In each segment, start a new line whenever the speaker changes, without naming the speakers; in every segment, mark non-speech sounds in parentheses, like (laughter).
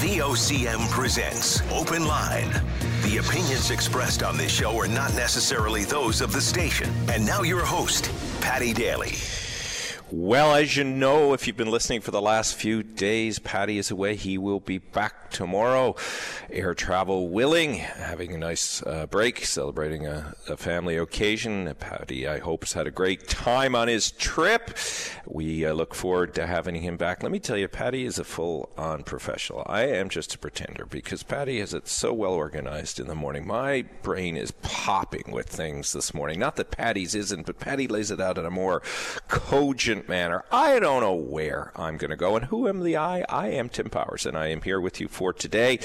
VOCM presents Open Line. The opinions expressed on this show are not necessarily those of the station. And now your host, Paddy Daly.
Well, as you know, if you've been listening for the last few days, Paddy is away. He will be back tomorrow, air travel willing, having a nice uh, break, celebrating a, a, family occasion. Paddy, I hope, has had a great time on his trip. We uh, look forward to having him back. Let me tell you, Paddy is a full on professional. I am just a pretender because Paddy has it so well organized in the morning. My brain is popping with things this morning. Not that Paddy's isn't, but Paddy lays it out in a more cogent manner. I don't know where I'm going to go. And who am the I? I am Tim Powers, and I am here with you for today.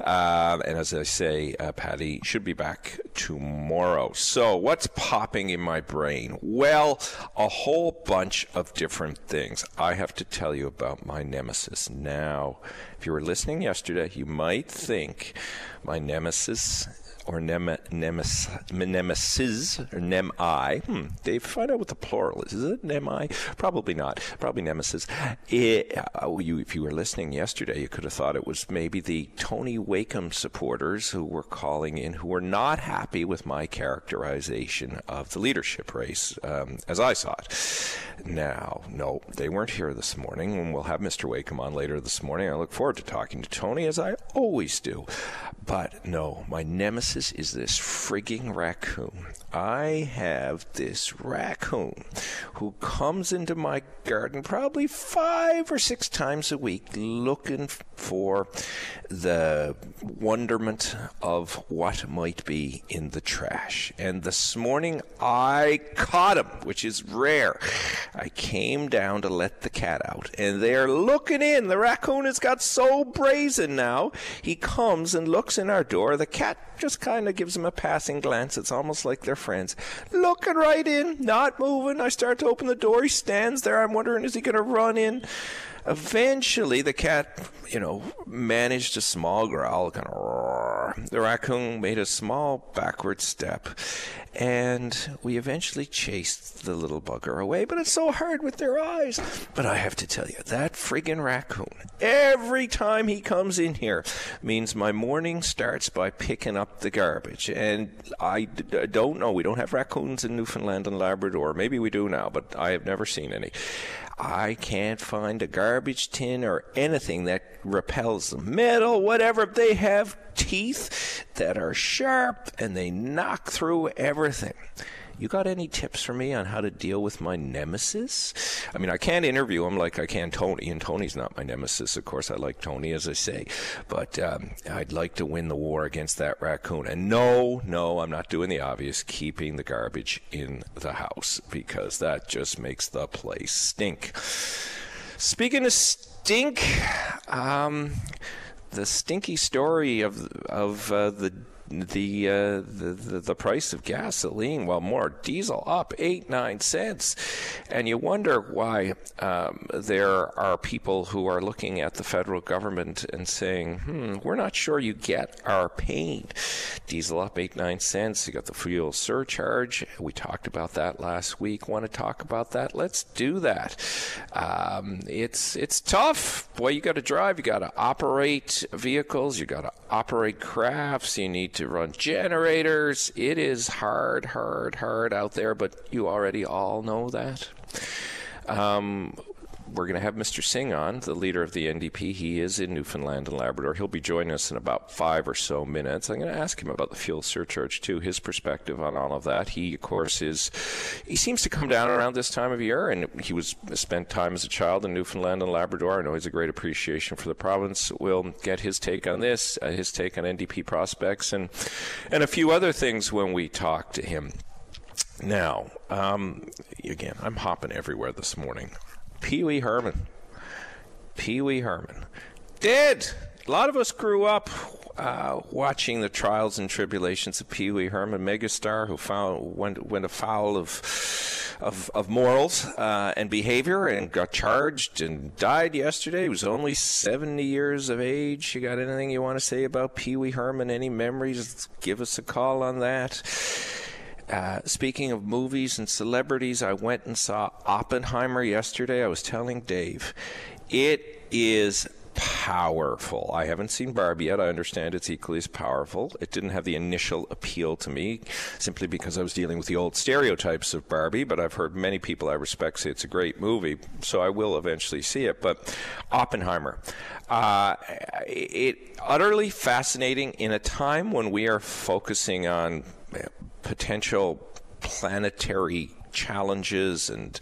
Uh, and as I say, uh, Paddy should be back tomorrow. So, what's popping in my brain? Well, a whole bunch of different things. I have to tell you about my nemesis now. If you were listening yesterday, you might think my nemesis or nem- nemes- nemesis or nem-I. Hmm, Dave, find out what the plural is. Is it nem-I? Probably not. Probably nemesis. It, uh, you, if you were listening yesterday, you could have thought it was maybe the Tony Wakeham supporters who were calling in who were not happy with my characterization of the leadership race um, as I saw it. Now, no, they weren't here this morning, and we'll have Mr. Wakeham on later this morning. I look forward to talking to Tony, as I always do. But no, my nemesis is this frigging raccoon. I have this raccoon who comes into my garden probably five or six times a week looking for the wonderment of what might be in the trash. And this morning I caught him, which is rare. I came down to let the cat out, and they're looking in. The raccoon has got so brazen now. He comes and looks in our door. The cat just kind of gives him a passing glance. It's almost like they're friends. Looking right in, not moving. I start to open the door. He stands there. I'm wondering, is he going to run in? Eventually, the cat, you know, managed a small growl, kind of roar. The raccoon made a small backward step, and we eventually chased the little bugger away. But it's so hard with their eyes. But I have to tell you, that friggin' raccoon, every time he comes in here, means my morning starts by picking up the garbage. And I don't know, we don't have raccoons in Newfoundland and Labrador. Maybe we do now, but I have never seen any. I can't find a garbage tin or anything that repels. Metal, whatever. They have teeth that are sharp and they knock through everything. You got any tips for me on how to deal with my nemesis? I mean, I can't interview him like I can Tony, and Tony's not my nemesis. Of course, I like Tony, as I say, but um, I'd like to win the war against that raccoon. And no, no, I'm not doing the obvious, keeping the garbage in the house because that just makes the place stink. Speaking of stink, um, the stinky story of of uh, the the, uh, the, the the price of gasoline, well, more diesel up eight nine cents, and you wonder why um, there are people who are looking at the federal government and saying, "Hmm, we're not sure you get our pain." Diesel up eight nine cents. You got the fuel surcharge. We talked about that last week. Want to talk about that? Let's do that. Um, it's it's tough. Boy, you got to drive. You got to operate vehicles. You got to operate crafts. You need to to run generators. It is hard, hard, hard out there, but you already all know that. Um, we're going to have Mr. Singh on, the leader of the NDP. He is in Newfoundland and Labrador. He'll be joining us in about five or so minutes. I'm going to ask him about the fuel surcharge too, his perspective on all of that. He, of course, is he seems to come down around this time of year, and he was spent time as a child in Newfoundland and Labrador. I know he's a great appreciation for the province. We'll get his take on this, uh, his take on NDP prospects, and and a few other things when we talk to him. Now, um, again, I'm hopping everywhere this morning. Pee Wee Herman. Pee Wee Herman. Dead! A lot of us grew up uh, watching the trials and tribulations of Pee Wee Herman, megastar who found, went, went afoul of, of, of morals uh, and behavior and got charged and died yesterday. He was only 70 years of age. You got anything you want to say about Pee Wee Herman? Any memories? Give us a call on that. Uh, speaking of movies and celebrities, I went and saw Oppenheimer yesterday. I was telling Dave, it is powerful. I haven't seen Barbie yet. I understand it's equally as powerful. It didn't have the initial appeal to me simply because I was dealing with the old stereotypes of Barbie, but I've heard many people I respect say it's a great movie, so I will eventually see it. But Oppenheimer, uh, it utterly fascinating in a time when we are focusing on potential planetary challenges and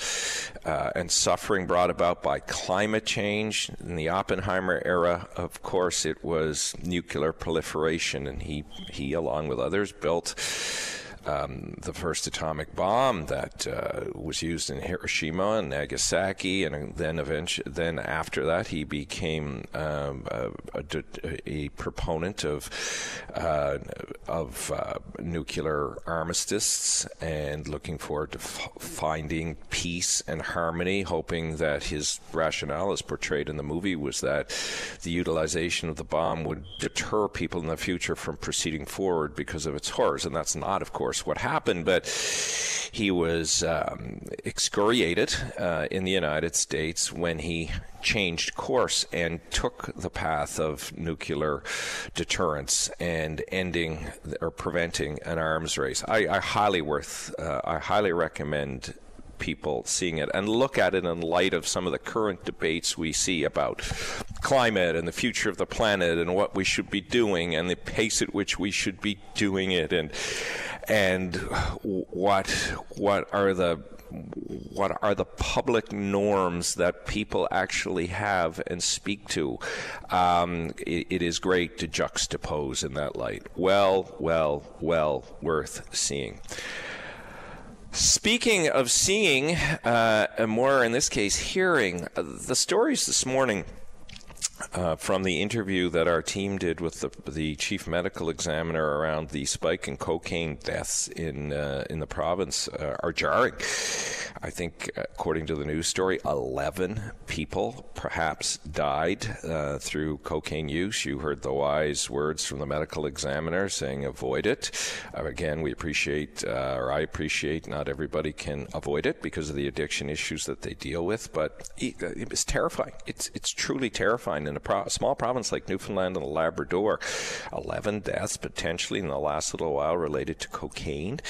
uh, and suffering brought about by climate change. In the Oppenheimer era, of course, it was nuclear proliferation, and he he along with others built um, the first atomic bomb that uh, was used in Hiroshima and Nagasaki, and then eventually, then after that, he became um, a, a, a, proponent of uh, of uh, nuclear armistice and looking forward to f- finding peace and harmony, hoping that his rationale, as portrayed in the movie, was that the utilization of the bomb would deter people in the future from proceeding forward because of its horrors, and that's not, of course course, what happened, but he was um, excoriated uh, in the United States when he changed course and took the path of nuclear deterrence and ending or preventing an arms race. I, I highly worth, uh, I highly recommend people seeing it and look at it in light of some of the current debates we see about climate and the future of the planet and what we should be doing and the pace at which we should be doing it and and what what are the what are the public norms that people actually have and speak to? Um, it, it is great to juxtapose in that light. Well, well, well worth seeing. Speaking of seeing, uh, more in this case, hearing, uh, the stories this morning uh, from the interview that our team did with the, the chief medical examiner around the spike in cocaine deaths in uh, in the province uh, are jarring. I think, according to the news story, 11 people perhaps died uh, through cocaine use. You heard the wise words from the medical examiner saying avoid it. Uh, again, we appreciate, or I appreciate, not everybody can avoid it because of the addiction issues that they deal with, but it, it terrifying. It's it's truly terrifying in a pro- small province like Newfoundland and Labrador, 11 deaths potentially in the last little while related to cocaine.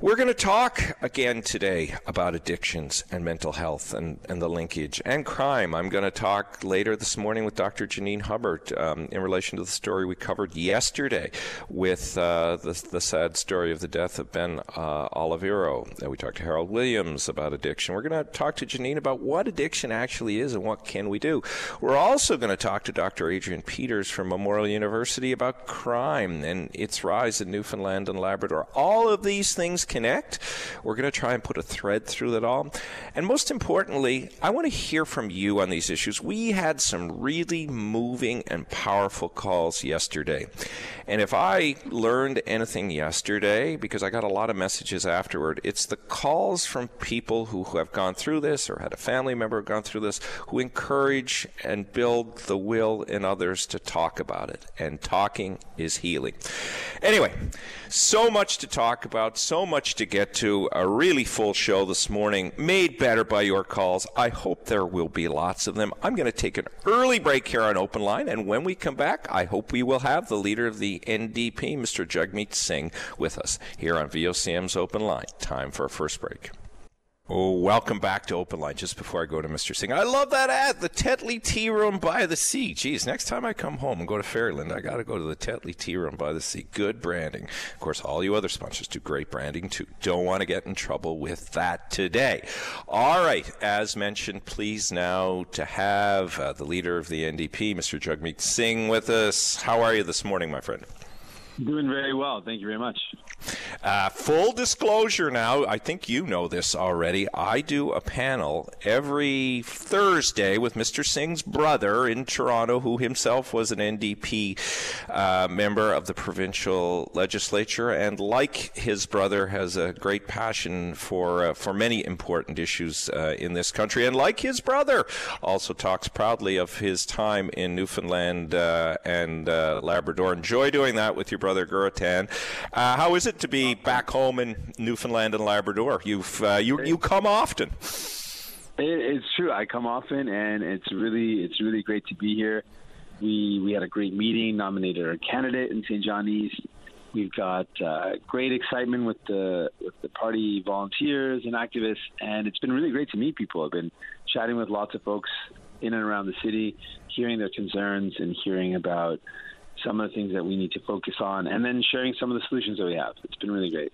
We're going to talk again today about addictions and mental health and, and the linkage and crime. I'm going to talk later this morning with Dr. Janine Hubbard um, in relation to the story we covered yesterday with uh, the, the, sad story of the death of Ben uh. Uh, we talked to Harold Williams about addiction. We're going to talk to Janine about what addiction actually is and what can we do. We're also going to talk to Dr. Adrian Peters from Memorial University about crime and its rise in Newfoundland and Labrador. All of these things connect. We're going to try and put a thread through that all. And most importantly, I want to hear from you on these issues. We had some really moving and powerful calls yesterday. And if I learned anything yesterday, because I got a lot of messages afterward, it's the calls from people who, who have gone through this or had a family member gone through this who encourage and build the will in others to talk about it. And talking is healing. Anyway, so much to talk about, so much to get to. A really full show this morning, made better by your calls. I hope there will be lots of them. I'm going to take an early break here on Open Line, and when we come back, I hope we will have the leader of the NDP, Mr. Jagmeet Singh, with us here on VOCM's Open Line. Time for a first break. Oh, welcome back to Open Line. Just before I go to Mr. Singh, I love that ad, the Tetley Tea Room by the Sea. Geez, next time I come home and go to Ferryland, I got to go to the Tetley Tea Room by the Sea. Good branding. Of course, all you other sponsors do great branding too. Don't want to get in trouble with that today. All right, as mentioned, please now to have uh, the leader of the NDP, Mr. Jagmeet Singh, with us. How are you this morning, my friend?
Doing very well. Thank you very much.
Uh, full disclosure now, I think you know this already. I do a panel every Thursday with Mr. Singh's brother in Toronto, who himself was an NDP uh, member of the provincial legislature, and like his brother, has a great passion for uh, for many important issues uh, in this country. And like his brother, also talks proudly of his time in Newfoundland uh, and uh, Labrador. Enjoy doing that with your brother Gurratan. how is it? it to be back home in Newfoundland and Labrador? You've uh, you you come often.
It, it's true. I come often, and it's really it's really great to be here. We we had a great meeting, nominated our candidate in St. John East. We've got uh, great excitement with the with the party volunteers and activists, and it's been really great to meet people. I've been chatting with lots of folks in and around the city, hearing their concerns and hearing about some of the things that we need to focus on, and then sharing some of the solutions that we have. It's been really great.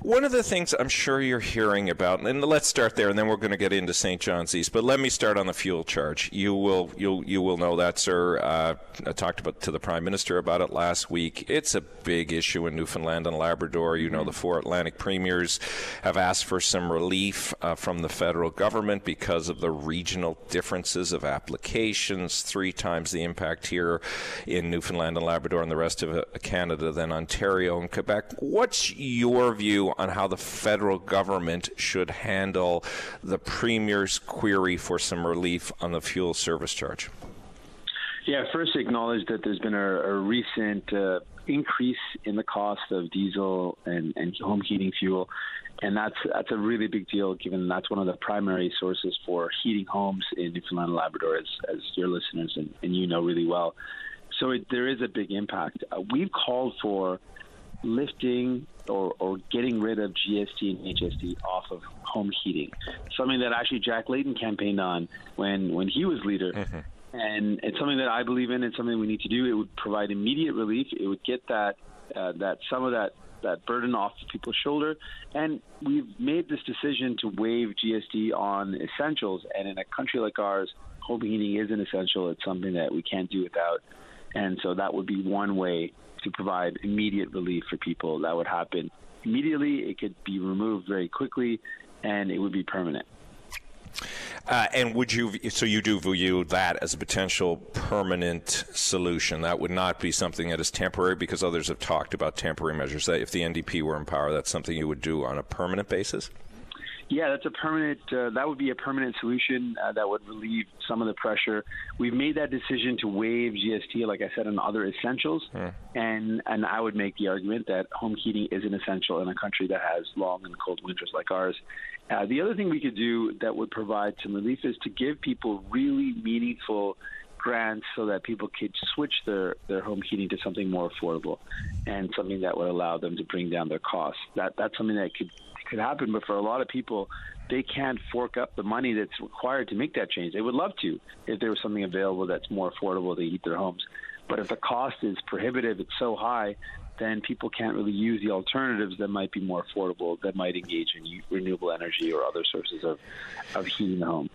One of the things I'm sure you're hearing about, and let's start there, and then we're going to get into St. John's East. But let me start on the fuel charge. You will you you will know that, sir. Uh, I talked about to the Prime Minister about it last week. It's a big issue in Newfoundland and Labrador. You know, the four Atlantic premiers have asked for some relief uh, from the federal government because of the regional differences of applications. Three times the impact here in Newfoundland and Labrador and the rest of uh, Canada than Ontario and Quebec. What's your your view on how the federal government should handle the Premier's query for some relief on the fuel service charge.
Yeah, first acknowledge that there's been a, a recent uh, increase in the cost of diesel and, and home heating fuel, and that's that's a really big deal given that's one of the primary sources for heating homes in Newfoundland and Labrador, as, as your listeners and, and you know really well. So it, there is a big impact. Uh, we've called for lifting or, or getting rid of GST and HST off of home heating, something that actually Jack Layton campaigned on when, when he was leader. Mm-hmm. And it's something that I believe in. It's something we need to do. It would provide immediate relief. It would get that uh, that some of that that burden off people's shoulder. And we've made this decision to waive GST on essentials. And in a country like ours, home heating is an essential. It's something that we can't do without. And so that would be one way to provide immediate relief for people. That would happen immediately. It could be removed very quickly, and it would be permanent.
Uh, and would you, so you do view that as a potential permanent solution? That would not be something that is temporary because others have talked about temporary measures. That if the NDP were in power, that's something you would do on a permanent basis?
Yeah, that's a permanent. Uh, that would be a permanent solution uh, that would relieve some of the pressure. We've made that decision to waive GST, like I said, on other essentials, mm. and and I would make the argument that home heating is an essential in a country that has long and cold winters like ours. Uh, the other thing we could do that would provide some relief is to give people really meaningful grants so that people could switch their, their home heating to something more affordable and something that would allow them to bring down their costs. That that's something that could could happen, but for a lot of people, they can't fork up the money that's required to make that change. They would love to if there was something available that's more affordable to heat their homes. But if the cost is prohibitive, it's so high, then people can't really use the alternatives that might be more affordable, that might engage in renewable energy or other sources of, of heating the home.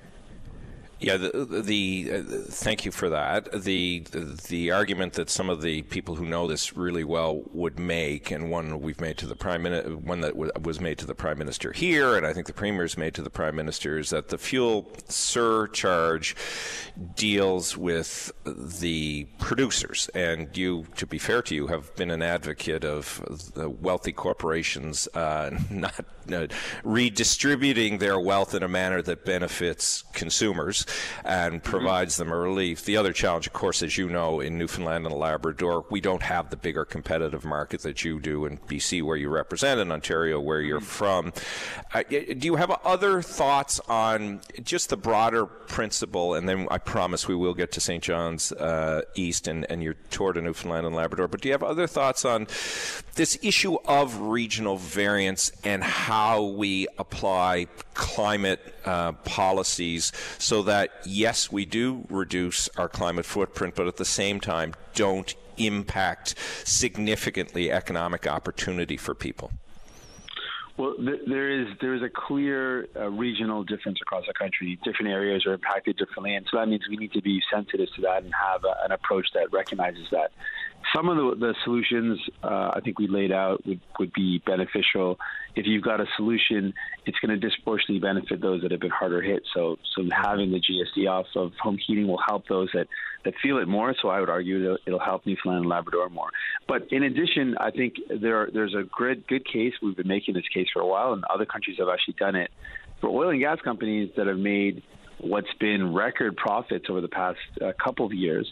Yeah, the, the uh, thank you for that. The, the, the argument that some of the people who know this really well would make, and one we've made to the prime minister, one that w- was made to the prime minister here, and I think the premier's made to the prime minister, is that the fuel surcharge deals with the producers, and you, to be fair to you, have been an advocate of the wealthy corporations uh, (laughs) not uh, redistributing their wealth in a manner that benefits consumers and provides them a relief. The other challenge, of course, as you know, in Newfoundland and Labrador, we don't have the bigger competitive market that you do in BC, where you represent, in Ontario, where you're from. Uh, do you have other thoughts on just the broader principle? And then I promise we will get to St. John's uh, East and, and your tour to Newfoundland and Labrador. But do you have other thoughts on this issue of regional variance and how we apply climate uh, policies so that, yes, we do reduce our climate footprint, but at the same time, don't impact significantly economic opportunity for people?
Well, th- there is there is a clear uh, regional difference across the country. Different areas are impacted differently, and so that means we need to be sensitive to that and have a, an approach that recognizes that some of the, the solutions uh, I think we laid out would, would be beneficial. If you've got a solution, it's going to disproportionately benefit those that have been harder hit. So, so having the GST off of home heating will help those that, that feel it more. So I would argue it'll, it'll help Newfoundland and Labrador more. But in addition, I think there there's a good good case. We've been making this case for a while, and other countries have actually done it for oil and gas companies that have made what's been record profits over the past uh, couple of years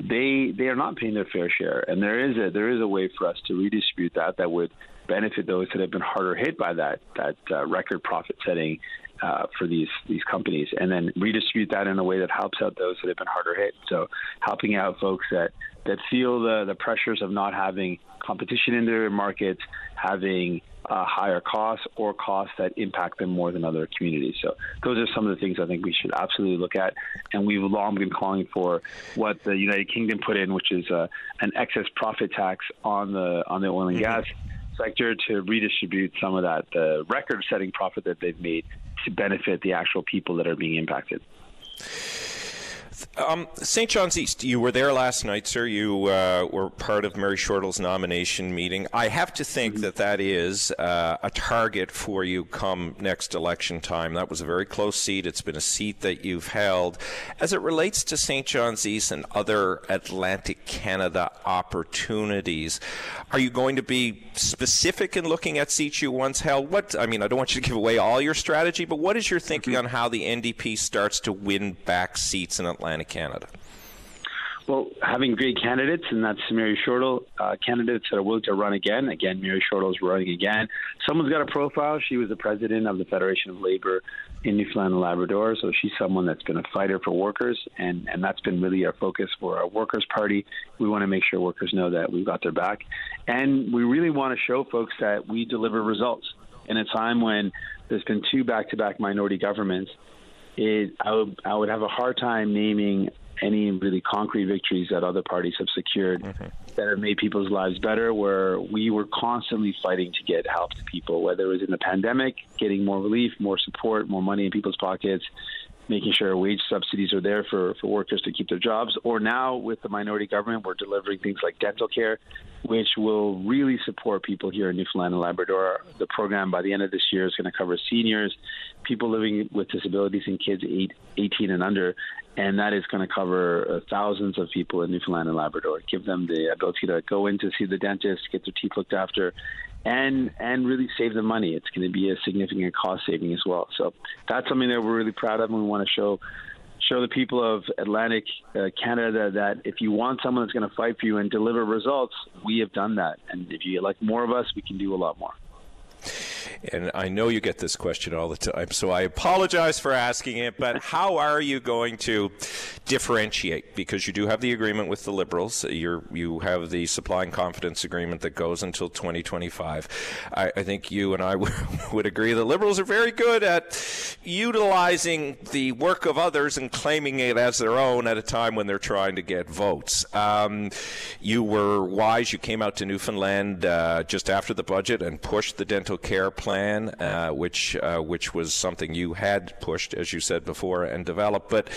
they they are not paying their fair share, and there is a there is a way for us to redistribute that that would benefit those that have been harder hit by that that uh, record profit setting uh, for these these companies, and then redistribute that in a way that helps out those that have been harder hit. So helping out folks that that feel the the pressures of not having competition in their markets, having uh, higher costs or costs that impact them more than other communities. So those are some of the things I think we should absolutely look at. And we've long been calling for what the United Kingdom put in, which is uh, an excess profit tax on the on the oil and mm-hmm. gas sector to redistribute some of that the record-setting profit that they've made to benefit the actual people that are being impacted.
Um, St. John's East, you were there last night, sir. You uh, were part of Mary Shortall's nomination meeting. I have to think mm-hmm. that that is uh, a target for you come next election time. That was a very close seat. It's been a seat that you've held. As it relates to St. John's East and other Atlantic Canada opportunities, are you going to be specific in looking at seats you once held? What I mean, I don't want you to give away all your strategy, but what is your thinking mm-hmm. on how the NDP starts to win back seats in Atlantic? Atlantic Canada?
Well, having great candidates, and that's Mary Shortall, uh, candidates that are willing to run again. Again, Mary Shortall is running again. Someone's got a profile. She was the president of the Federation of Labor in Newfoundland and Labrador, so she's someone that's been a fighter for workers, and, and that's been really our focus for our Workers' Party. We want to make sure workers know that we've got their back. And we really want to show folks that we deliver results. In a time when there's been two back to back minority governments, it, I would I would have a hard time naming any really concrete victories that other parties have secured mm-hmm. that have made people's lives better. Where we were constantly fighting to get help to people, whether it was in the pandemic, getting more relief, more support, more money in people's pockets, making sure wage subsidies are there for, for workers to keep their jobs. Or now with the minority government, we're delivering things like dental care, which will really support people here in Newfoundland and Labrador. The program by the end of this year is going to cover seniors, people living with disabilities, and kids eight, 18 and under. And that is going to cover uh, thousands of people in Newfoundland and Labrador, give them the ability to go in to see the dentist, get their teeth looked after, and and really save the money. It's going to be a significant cost saving as well. So that's something that we're really proud of, and we want to show show the people of Atlantic uh, Canada that if you want someone that's going to fight for you and deliver results, we have done that. And if you like more of us, we can do a lot more.
And I know you get this question all the time, so I apologize for asking it, but how are you going to differentiate? Because you do have the agreement with the Liberals. you you have the supply and confidence agreement that goes until 2025. I, I think you and I w- (laughs) would agree the Liberals are very good at utilizing the work of others and claiming it as their own at a time when they're trying to get votes. Um, you were wise. You came out to Newfoundland uh, just after the budget and pushed the dental care plan, uh, which uh, which was something you had pushed, as you said before, and developed. But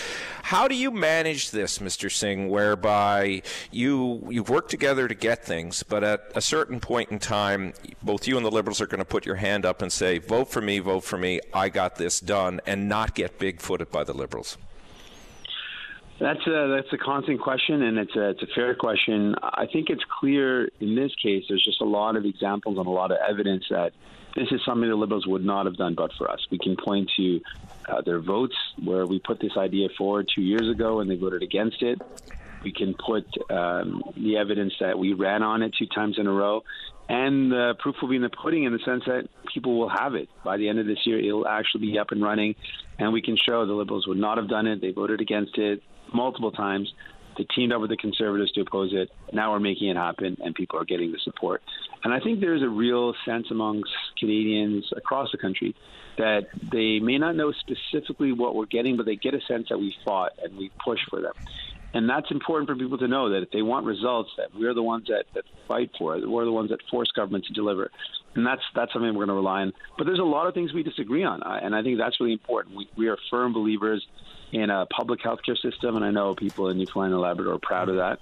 how do you manage this, Mr. Singh, whereby you you've worked together to get things, but at a certain point in time, both you and the Liberals are going to put your hand up and say, "Vote for me, vote for me. I got this done," and not get big-footed by the Liberals.
That's a that's a constant question, and it's a it's a fair question. I think it's clear in this case. There's just a lot of examples and a lot of evidence that this is something the Liberals would not have done but for us. We can point to uh, their votes where we put this idea forward two years ago and they voted against it. We can put um, the evidence that we ran on it two times in a row. And the proof will be in the pudding in the sense that people will have it. By the end of this year, it'll actually be up and running. And we can show the Liberals would not have done it. They voted against it multiple times. They teamed up with the Conservatives to oppose it. Now we're making it happen, and people are getting the support. And I think there's a real sense amongst Canadians across the country that they may not know specifically what we're getting, but they get a sense that we fought and we pushed for them. And that's important for people to know that if they want results, that we're the ones that, that fight for it. We're the ones that force government to deliver. And that's that's something we're going to rely on. But there's a lot of things we disagree on, and I think that's really important. We, we are firm believers in a public healthcare system, and I know people in Newfoundland and Labrador are proud of that.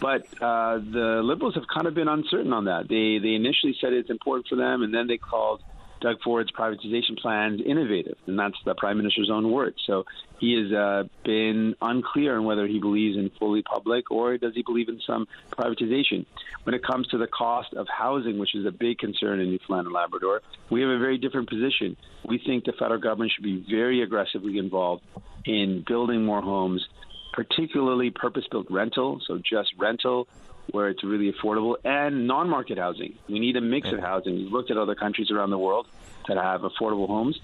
But uh, the Liberals have kind of been uncertain on that. They they initially said it's important for them, and then they called Doug Ford's privatization plans innovative, and that's the Prime Minister's own words. So he has uh, been unclear on whether he believes in fully public or does he believe in some privatization. When it comes to the cost of housing, which is a big concern in Newfoundland and Labrador, we have a very different position. We think the federal government should be very aggressively involved in building more homes, particularly purpose-built rental, so just rental where it's really affordable, and non-market housing. We need a mix of housing. We've looked at other countries around the world that have affordable homes,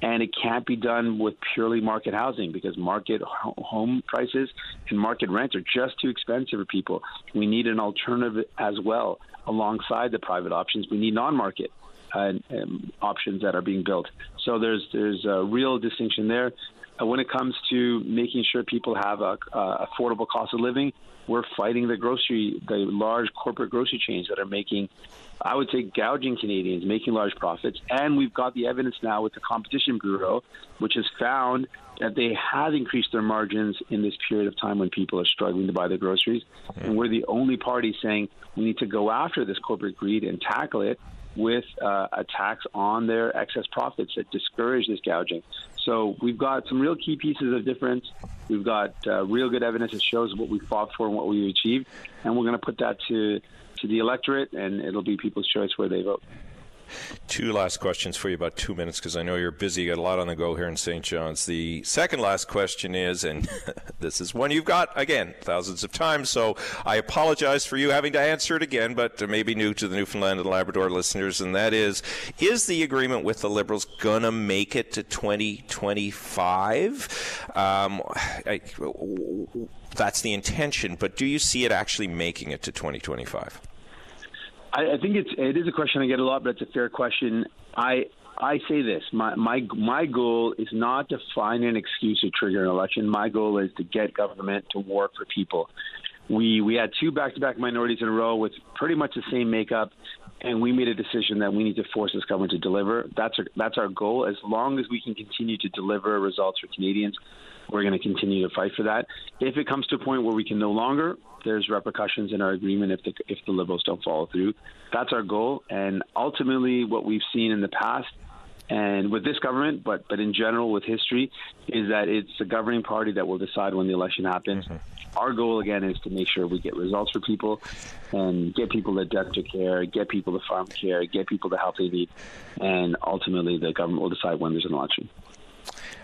and it can't be done with purely market housing because market home prices and market rents are just too expensive for people. We need an alternative as well alongside the private options. We need non-market uh, um, options that are being built. So there's there's a real distinction there. When it comes to making sure people have a uh, affordable cost of living, we're fighting the grocery, the large corporate grocery chains that are making, I would say, gouging Canadians, making large profits. And we've got the evidence now with the Competition Bureau, which has found that they have increased their margins in this period of time when people are struggling to buy their groceries. And we're the only party saying we need to go after this corporate greed and tackle it with uh, a tax on their excess profits that discourage this gouging. So we've got some real key pieces of difference. We've got uh, real good evidence that shows what we fought for and what we achieved, and we're going to put that to to the electorate, and it'll be people's choice where they vote.
Two last questions for you, about two minutes, because I know you're busy. You got a lot on the go here in St. John's. The second last question is, and (laughs) this is one you've got, again, thousands of times, so I apologize for you having to answer it again, but maybe new to the Newfoundland and Labrador listeners, and that is Is the agreement with the Liberals going to make it to 2025? Um, I, that's the intention, but do you see it actually making it to 2025?
I, I think it's it is a question I get a lot, but it's a fair question. I I say this: my my my goal is not to find an excuse to trigger an election. My goal is to get government to work for people. We we had two back-to-back minorities in a row with pretty much the same makeup, and we made a decision that we need to force this government to deliver. That's our, that's our goal. As long as we can continue to deliver results for Canadians, we're going to continue to fight for that. If it comes to a point where we can no longer, there's repercussions in our agreement if the if the Liberals don't follow through. That's our goal, and ultimately, what we've seen in the past, and with this government, but but in general with history, is that it's the governing party that will decide when the election happens. Mm-hmm. Our goal again is to make sure we get results for people, and get people the dental care, get people the pharmacare, get people the help they need, and ultimately the government will decide when there's an election.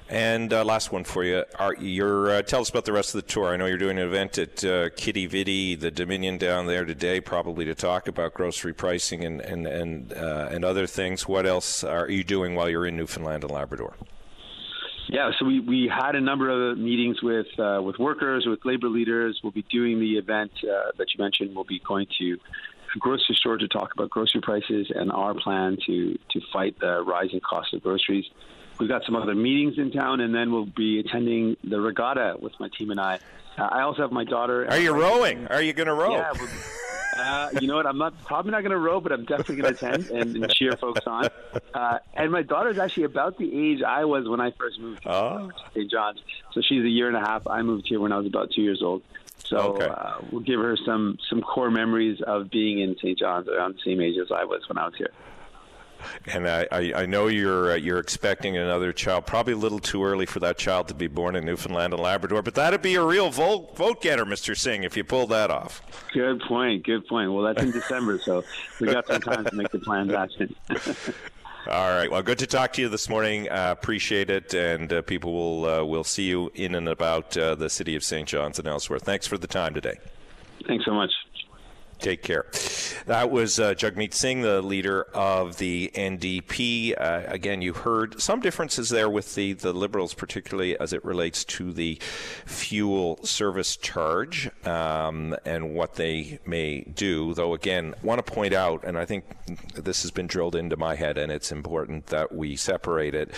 And uh, last one for you. Are, uh, tell us about the rest of the tour. I know you're doing an event at uh, Quidi Vidi, the Dominion down there today, probably to talk about grocery pricing and and and, uh, and other things. What else are you doing while you're in Newfoundland and Labrador?
Yeah, so we, we had a number of meetings with uh, with workers, with labor leaders. We'll be doing the event uh, that you mentioned. We'll be going to a grocery store to talk about grocery prices and our plan to to fight the rising cost of groceries. We've got some other meetings in town, and then we'll be attending the regatta with my team and I. Uh, I also have my daughter.
Are you rowing? Are you going to row?
Yeah. Uh, you know what? I'm not probably not going to row, but I'm definitely going to attend and, and, cheer folks on. Uh, and my daughter's actually about the age I was when I first moved to oh. St. John's. So she's a year and a half. I moved here when I was about two years old. So okay. uh, we'll give her some some core memories of being in St. John's around the same age as I was when I was here.
And I, I, I know you're uh, you're expecting another child. Probably a little too early for that child to be born in Newfoundland and Labrador, but that'd be a real vote vote getter, Mr. Singh, if you pull that off.
Good point. Good point. Well, that's in December, so we got some time to make the plans happen. (laughs)
All right. Well, good to talk to you this morning. Uh, appreciate it, and uh, people will uh, will see you in and about uh, the city of St. John's and elsewhere. Thanks for the time today.
Thanks so much.
Take care. That was uh, Jagmeet Singh, the leader of the NDP. Uh, again, you heard some differences there with the, the Liberals, particularly as it relates to the fuel service charge um, and what they may do. Though, again, want to point out, and I think this has been drilled into my head, and it's important that we separate it.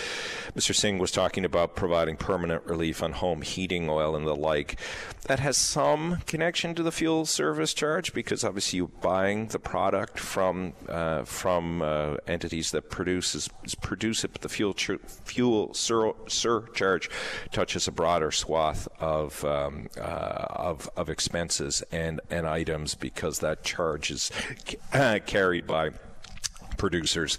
Mr. Singh was talking about providing permanent relief on home heating oil and the like. That has some connection to the fuel service charge because obviously you're buying the product from uh, from uh, entities that produces produce it, but the fuel fuel sur- surcharge touches a broader swath of, um, uh, of of expenses and and items because that charge is (clears throat) carried by producers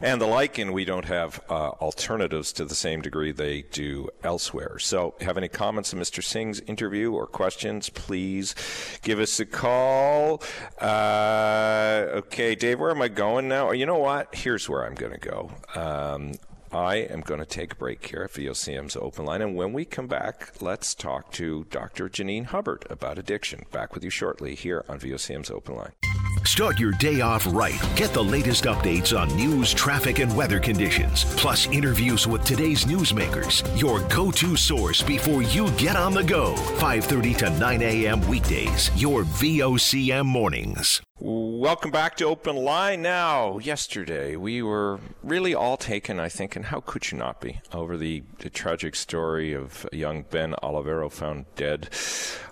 and the like, and we don't have uh, alternatives to the same degree they do elsewhere. So, have any comments on Mr. Singh's interview or questions? Please give us a call. Uh, okay, Dave, where am I going now? You know what? Here's where I'm going to go. Um, I am going to take a break here at VOCM's Open Line. And when we come back, let's talk to Dr. Janine Hubbard about addiction. Back with you shortly here on VOCM's Open Line.
Start your day off right. Get the latest updates on news, traffic, and weather conditions, plus interviews with today's newsmakers. Your go-to source before you get on the go. 5:30 to 9 a.m. weekdays. Your VOCM mornings.
Welcome back to Open Line. Now, yesterday we were really all taken, I think, and how could you not be, over the, the tragic story of young Ben Olivero found dead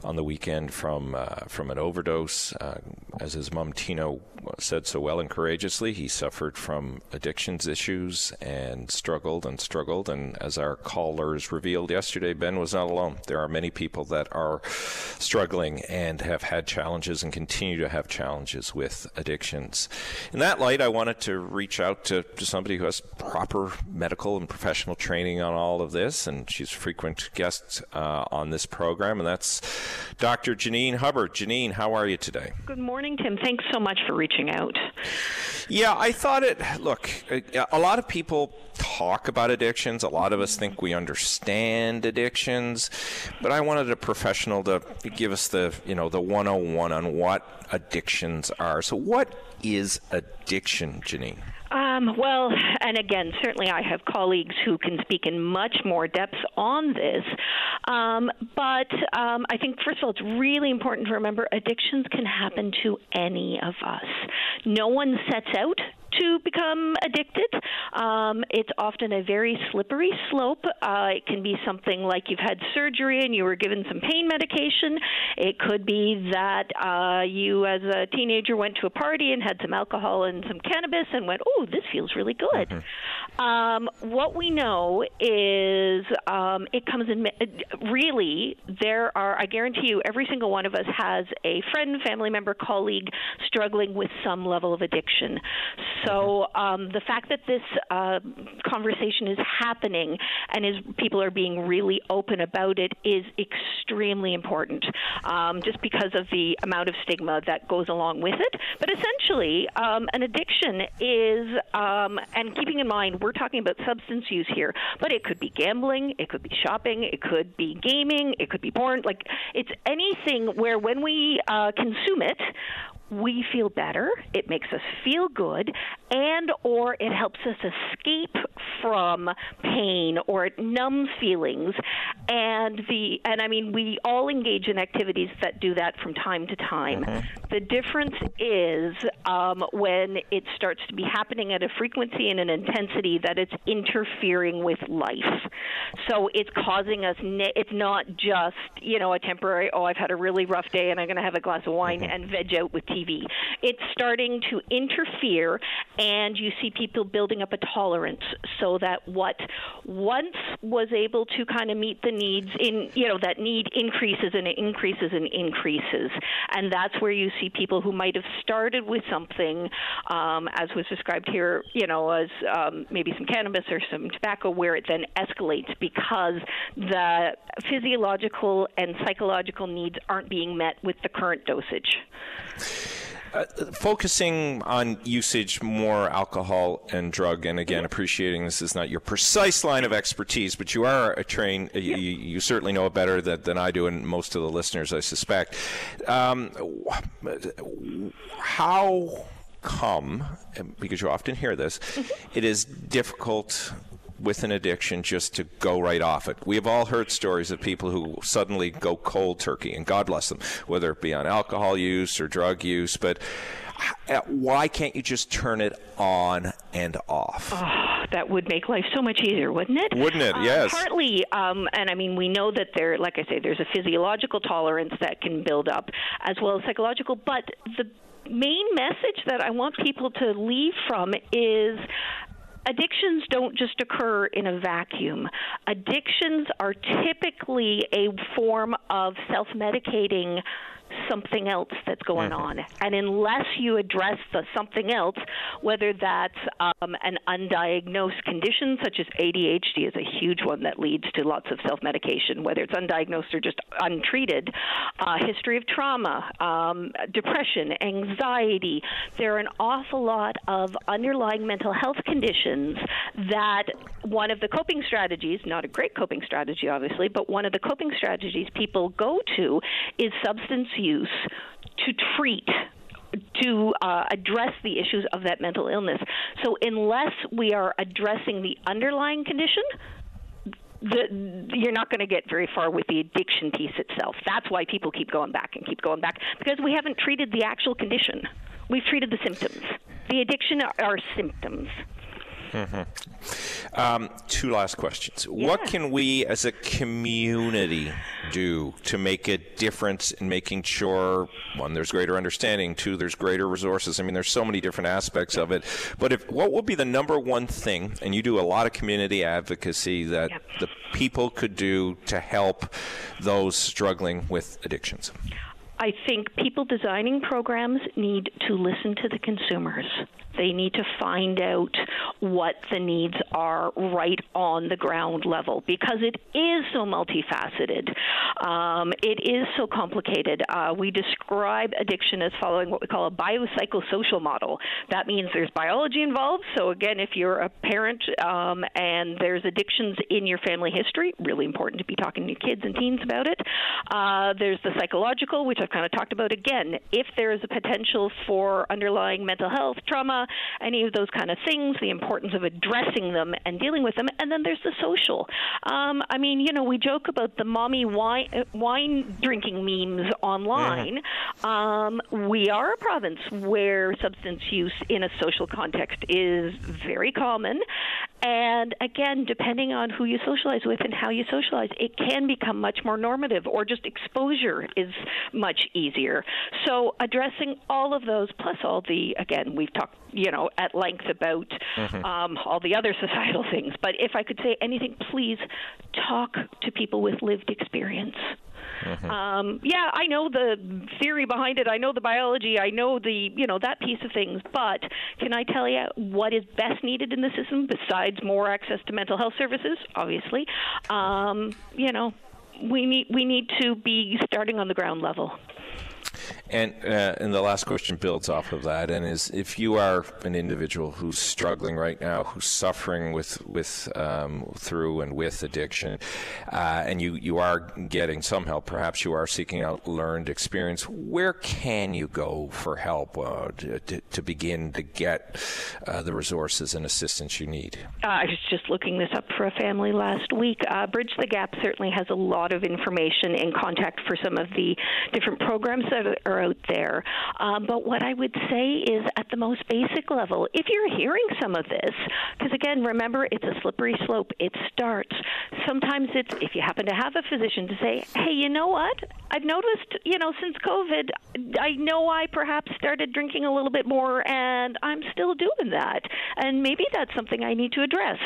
on the weekend from uh, from an overdose. Uh, as his mom Tina said so well and courageously, he suffered from addictions issues and struggled and struggled. And as our callers revealed yesterday, Ben was not alone. There are many people that are struggling and have had challenges and continue to have challenges with addictions. In that light, I wanted to reach out to, to somebody who has proper medical and professional training on all of this, and she's a frequent guest uh, on this program, and that's Dr. Janine Hubbard. Janine, how are you today?
Good morning, Tim. Thanks so much for reaching out.
Yeah, I thought it. Look, uh, a lot of people talk about addictions. A lot of us think we understand addictions, but I wanted a professional to give us the, you know, the 101 on what addictions are. So, what is addiction, Janine?
Um, well, and again, certainly I have colleagues who can speak in much more depth on this. Um, but um, I think, first of all, it's really important to remember addictions can happen to any of us. No one sets out to become addicted. Um, it's often a very slippery slope. Uh, it can be something like you've had surgery and you were given some pain medication. It could be that uh, you, as a teenager, went to a party and had some alcohol and some cannabis and went, oh, this feels really good. Mm-hmm. Um, what we know is um, it comes in really, there are, I guarantee you, every single one of us has a friend, family member, colleague struggling with some level of addiction. So um, the fact that this uh, conversation is happening and is people are being really open about it is extremely important, um, just because of the amount of stigma that goes along with it. But essentially, um, an addiction is, um, and keeping in mind we're talking about substance use here, but it could be gambling, it could be shopping, it could be gaming, it could be porn. Like it's anything where when we uh, consume it, we feel better, it makes us feel good, and or it helps us escape from pain or it numbs feelings. And the and I mean we all engage in activities that do that from time to time. Mm-hmm. The difference is um, when it starts to be happening at a frequency and an intensity that it's interfering with life. So it's causing us. Ne- it's not just you know a temporary. Oh, I've had a really rough day and I'm going to have a glass of wine mm-hmm. and veg out with TV TV. It's starting to interfere, and you see people building up a tolerance so that what once was able to kind of meet the needs in, you know, that need increases and it increases and increases. And that's where you see people who might have started with something, um, as was described here, you know, as um, maybe some cannabis or some tobacco, where it then escalates because the physiological and psychological needs aren't being met with the current dosage.
Uh, focusing on usage, more alcohol and drug, and again, appreciating this is not your precise line of expertise, but you are a trained, yeah. you, you, certainly know it better than, than, I do, and most of the listeners, I suspect. Um, how come, because you often hear this, (laughs) it is difficult with an addiction just to go right off it. We have all heard stories of people who suddenly go cold turkey, and God bless them, whether it be on alcohol use or drug use. But uh, why can't you just turn it on and off?
Oh, that would make life so much easier, wouldn't it?
Wouldn't it? Um, yes.
Partly, um, and I mean, we know that there, like I say, there's a physiological tolerance that can build up, as well as psychological. But the main message that I want people to leave from is addictions don't just occur in a vacuum. Addictions are typically a form of self medicating something else that's going mm-hmm. on. And unless you address the something else, whether that's um, an undiagnosed condition such as ADHD is a huge one that leads to lots of self-medication, whether it's undiagnosed or just untreated, uh, history of trauma, um, depression, anxiety. There are an awful lot of underlying mental health conditions that one of the coping strategies, not a great coping strategy obviously, but one of the coping strategies people go to is substance use to treat to uh, address the issues of that mental illness. So unless we are addressing the underlying condition, the, you're not going to get very far with the addiction piece itself. That's why people keep going back and keep going back because we haven't treated the actual condition. We've treated the symptoms. The addiction are, are symptoms.
Mm-hmm. Um, two last questions. Yeah. What can we as a community do to make a difference in making sure, one, there's greater understanding, two, there's greater resources? I mean, there's so many different aspects of it. But if what would be the number one thing, and you do a lot of community advocacy, that yep. the people could do to help those struggling with addictions?
I think people designing programs need to listen to the consumers. They need to find out what the needs are right on the ground level because it is so multifaceted. Um, it is so complicated. Uh, we describe addiction as following what we call a biopsychosocial model. That means there's biology involved. So, again, if you're a parent um, and there's addictions in your family history, really important to be talking to kids and teens about it. Uh, there's the psychological, which I've kind of talked about again. If there is a potential for underlying mental health, trauma, any of those kind of things, the importance of addressing them and dealing with them. And then there's the social. Um, I mean, you know, we joke about the mommy wine, wine drinking memes online. Mm-hmm. Um, we are a province where substance use in a social context is very common. And again, depending on who you socialize with and how you socialize, it can become much more normative, or just exposure is much easier. So, addressing all of those, plus all the, again, we've talked you know, at length about mm-hmm. um, all the other (laughs) societal things. But if I could say anything, please talk to people with lived experience. Mm-hmm. Um, yeah, I know the theory behind it. I know the biology. I know the you know that piece of things. But can I tell you what is best needed in the system besides more access to mental health services? Obviously, um, you know, we need we need to be starting on the ground level.
And uh, and the last question builds off of that, and is if you are an individual who's struggling right now, who's suffering with with um, through and with addiction, uh, and you you are getting some help, perhaps you are seeking out learned experience. Where can you go for help uh, to, to, begin to get uh, the resources and assistance you need?
Uh, I was just looking this up for a family last week. Uh, Bridge the Gap certainly has a lot of information and contact for some of the different programs that are out there. Um, but what I would say is at the most basic level, if you're hearing some of this, because again, remember, it's a slippery slope. It starts. Sometimes it's, if you happen to have a physician, to say, hey, you know what? I've noticed, you know, since COVID, I know I perhaps started drinking a little bit more and I'm still doing that. And maybe that's something I need to address.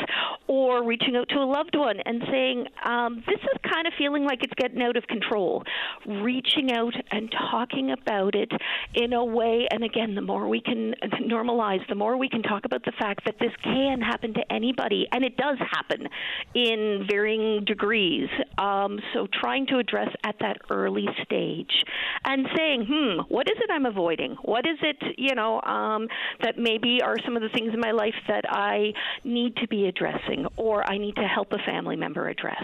Or reaching out to a loved one and saying, um, this is kind of feeling like it's getting out of control. Reaching out and talking about about it in a way, and again, the more we can (laughs) normalize, the more we can talk about the fact that this can happen to anybody, and it does happen in varying degrees. Um, so trying to address at that early stage and saying, hmm, what is it I'm avoiding? What is it, you know, um, that maybe are some of the things in my life that I need to be addressing or I need to help a family member address?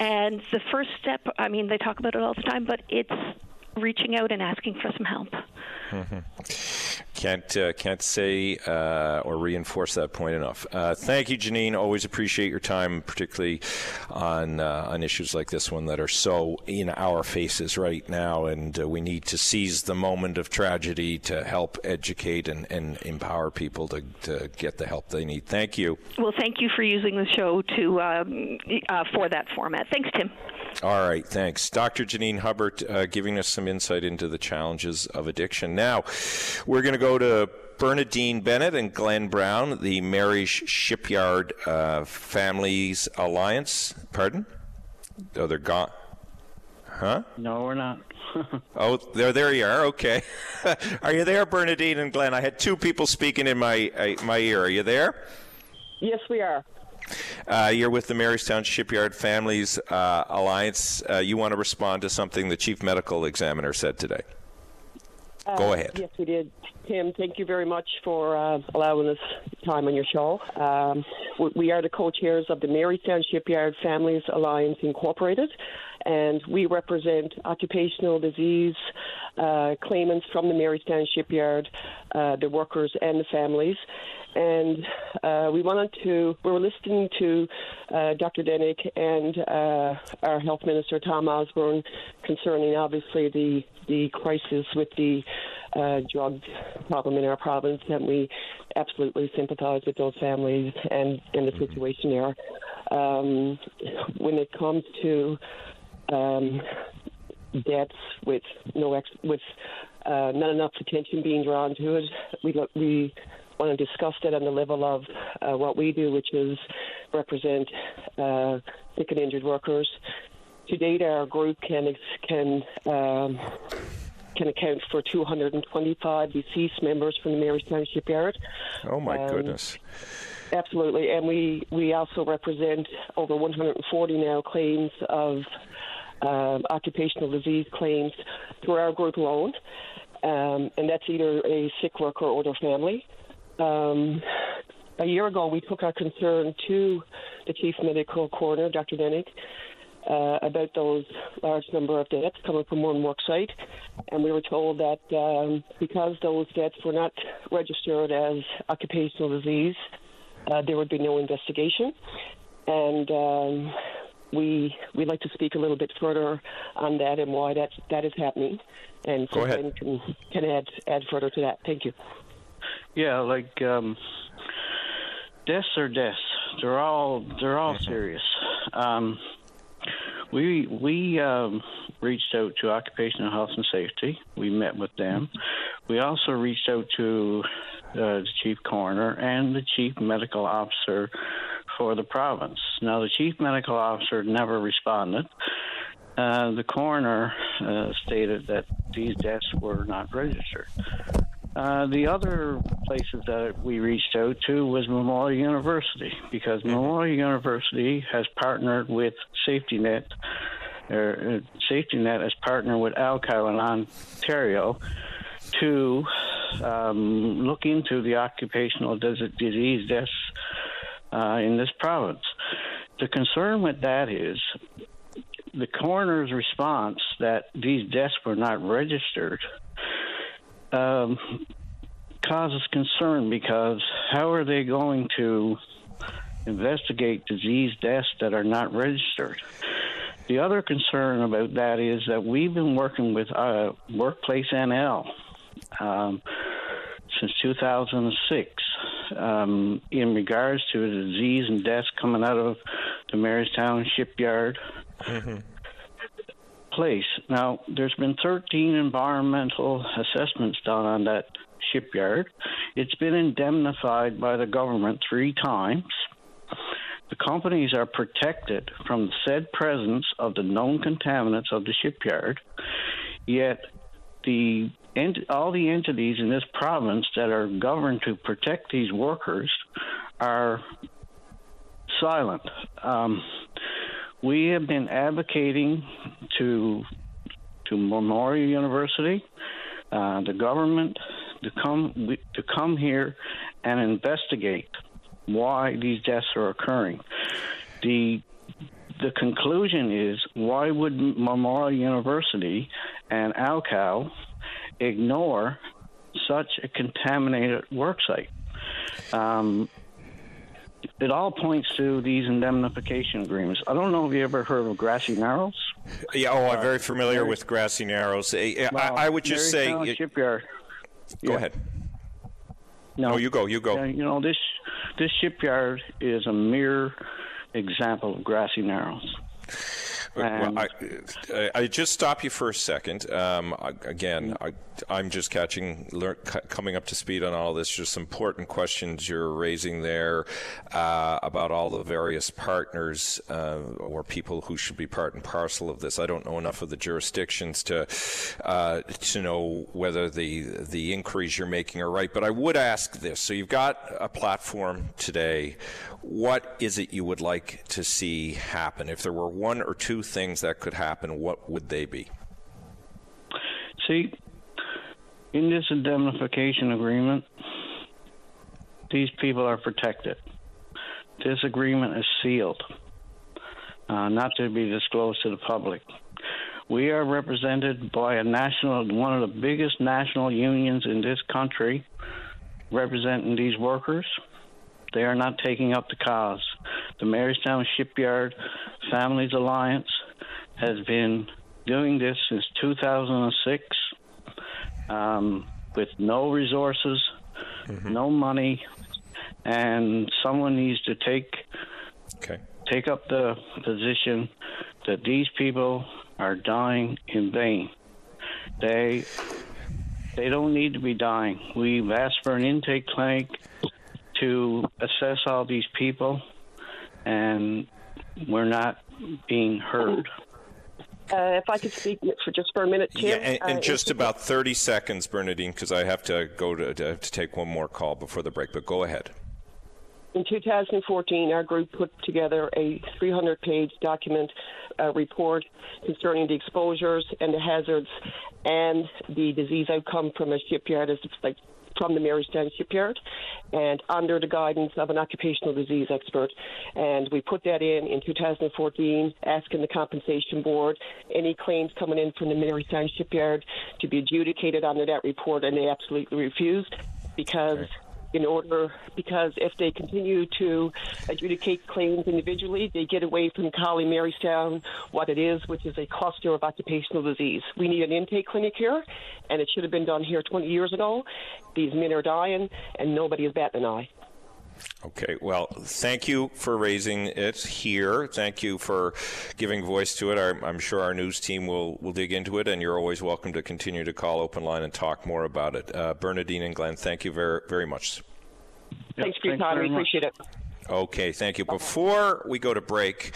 And the first step, I mean, they talk about it all the time, but it's reaching out and asking for some help. Mm-hmm.
Can't uh, can't say uh, or reinforce that point enough. Uh, thank you, Janine. Always appreciate your time, particularly on uh, on issues like this one that are so in our faces right now, and uh, we need to seize the moment of tragedy to help educate and, and empower people to, to get the help they need. Thank you.
Well, thank you for using the show to um, uh, for that format. Thanks, Tim.
All right, thanks. Dr. Janine Hubbard uh, giving us some insight into the challenges of addiction. Now, we're going to go to Bernadine Bennett and Glenn Brown, the Mary's Shipyard uh, Families Alliance. Pardon? Oh, they're gone. Huh?
No, we're not. (laughs)
oh, there, there you are. Okay, (laughs) are you there, Bernadine and Glenn? I had two people speaking in my uh, my ear. Are you there?
Yes, we are.
Uh, you're with the Marystown Shipyard Families uh, Alliance. Uh, you want to respond to something the chief medical examiner said today. Go uh, ahead.
Yes, we did. Tim, thank you very much for uh, allowing us time on your show. Um, we are the co-chairs of the Marystown Shipyard Families Alliance Incorporated, and we represent occupational disease uh, claimants from the Marystown shipyard, uh, the workers, and the families. And uh, we wanted to, we were listening to uh, Dr. Denic and uh, our Health Minister, Tom Osborne, concerning obviously the, the crisis with the uh, drug problem in our province, and we absolutely sympathise with those families and, and the situation there. Um, when it comes to um, deaths with no ex- with uh, not enough attention being drawn to it, we we want to discuss that on the level of uh, what we do, which is represent uh, sick and injured workers. To date, our group can can um, can account for 225 deceased members from the Marystown shipyard.
Oh my um, goodness!
Absolutely, and we we also represent over 140 now claims of uh, occupational disease claims through our group alone, um, and that's either a sick worker or their family. Um, a year ago, we took our concern to the chief medical coroner, Dr. Denic, uh, about those large number of deaths coming from one work site, and we were told that um, because those deaths were not registered as occupational disease, uh, there would be no investigation, and um, we we'd like to speak a little bit further on that and why that that is happening, and
so
can can add add further to that. Thank you.
Yeah, like um, deaths are deaths. They're all they're all mm-hmm. serious. Um, we we um, reached out to occupational health and safety. We met with them. We also reached out to uh, the chief coroner and the chief medical officer for the province. Now, the chief medical officer never responded. Uh, the coroner uh, stated that these deaths were not registered. Uh, the other places that we reached out to was Memorial University because. Memorial University has partnered with Safety Net. Or, uh, Safety Net has partnered with OHCOW in Ontario to um, look into the occupational disease deaths uh, in this province. The concern with that is the coroner's response that these deaths were not registered um, causes concern because how are they going to investigate disease deaths that are not registered? The other concern about that is that we've been working with uh, Workplace NL um, since 2006 um, in regards to the disease and deaths coming out of the Marystown shipyard. Mm-hmm place. Now, there's been 13 environmental assessments done on that shipyard. It's been indemnified by the government three times. The companies are protected from the said presence of the known contaminants of the shipyard, yet the all the entities in this province that are governed to protect these workers are silent. Um, we have been advocating to to Memorial University, uh, the government, to come to come here and investigate why these deaths are occurring. The the conclusion is why would Memorial University and OHCOW ignore such a contaminated worksite? Um, it all points to these indemnification agreements. I don't know if you ever heard of Grassy Narrows.
Yeah, oh, I'm very familiar uh, with Grassy Narrows. I, well, I, would just say
it, shipyard.
Go yeah. ahead. No, you go. You go.
you know this this shipyard is a mere example of Grassy Narrows.
Well, I, I, just stop you for a second. Um, again, I, am just catching, learn, coming up to speed on all this. Just important questions you're raising there uh, about all the various partners uh, or people who should be part and parcel of this. I don't know enough of the jurisdictions to uh, to know whether the the inquiries you're making are right. But I would ask this: so you've got a platform today. What is it you would like to see happen? If there were one or two things that could happen, what would they be?
See, in this indemnification agreement, these people are protected. This agreement is sealed, uh, not to be disclosed to the public. we are represented by a national, one of the biggest national unions in this country, representing these workers. They are not taking up the cause. The Marystown Shipyard Families Alliance has been doing this since 2006 um, with no resources, mm-hmm. no money, and someone needs to take
okay.
take up the position that these people are dying in vain. They they don't need to be dying. We've asked for an intake clinic to assess all these people, and we're not being heard.
Uh, if I could speak for just for a minute, Tim.
Yeah, and, and uh, just about 30 seconds, Bernadine, because I have to go to, to, to take one more call before the break, but go ahead.
In 2014, our group put together a 300 page document uh, report concerning the exposures and the hazards and the disease outcome from a shipyard as like from the Mary Marystown shipyard and under the guidance of an occupational disease expert. And we put that in in 2014, asking the compensation board any claims coming in from the Mary Marystown shipyard to be adjudicated under that report, and they absolutely refused because. Okay in order because if they continue to adjudicate claims individually, they get away from calling Marystown what it is, which is a cluster of occupational disease. We need an intake clinic here, and it should have been done here 20 years ago. These men are dying, and nobody is batting an eye.
Okay, well, thank you for raising it here. Thank you for giving voice to it. I'm, I'm, sure our news team will, will dig into it, and you're always welcome to continue to call Open Line and talk more about it. Uh, Bernadine and Glenn, thank you very, very much.
Thanks for your time. We appreciate it.
Okay, thank you. Before we go to break,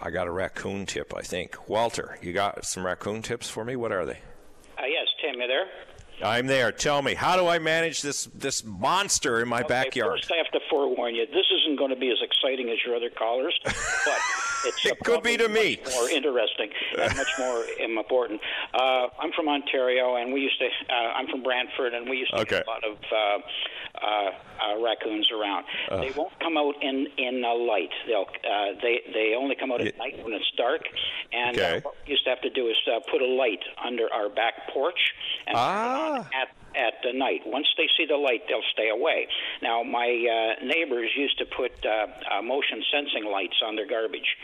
I got a raccoon tip, I think. Walter, you got some raccoon tips for me? What are they?
Uh, yes, Tim, you there?
I'm there. Tell me, how do I manage this this monster in my
okay,
backyard?
First, I have to forewarn you. This going to be as exciting as your other callers, (laughs) but it's
it could be to me
more interesting and much more (laughs) important. Uh, I'm from Ontario, and we used to. Uh, I'm from Brantford, and we used to
okay.
get a lot of. Uh, uh, uh, raccoons around. They won't come out in in the light. They'll uh, they they only come out at yeah. night when it's dark. And
okay.
what we used to have to do is uh, put a light under our back porch and
ah.
at at the night. Once they see the light, they'll stay away. Now, my uh, neighbors used to put uh, uh, motion sensing lights on their garbage,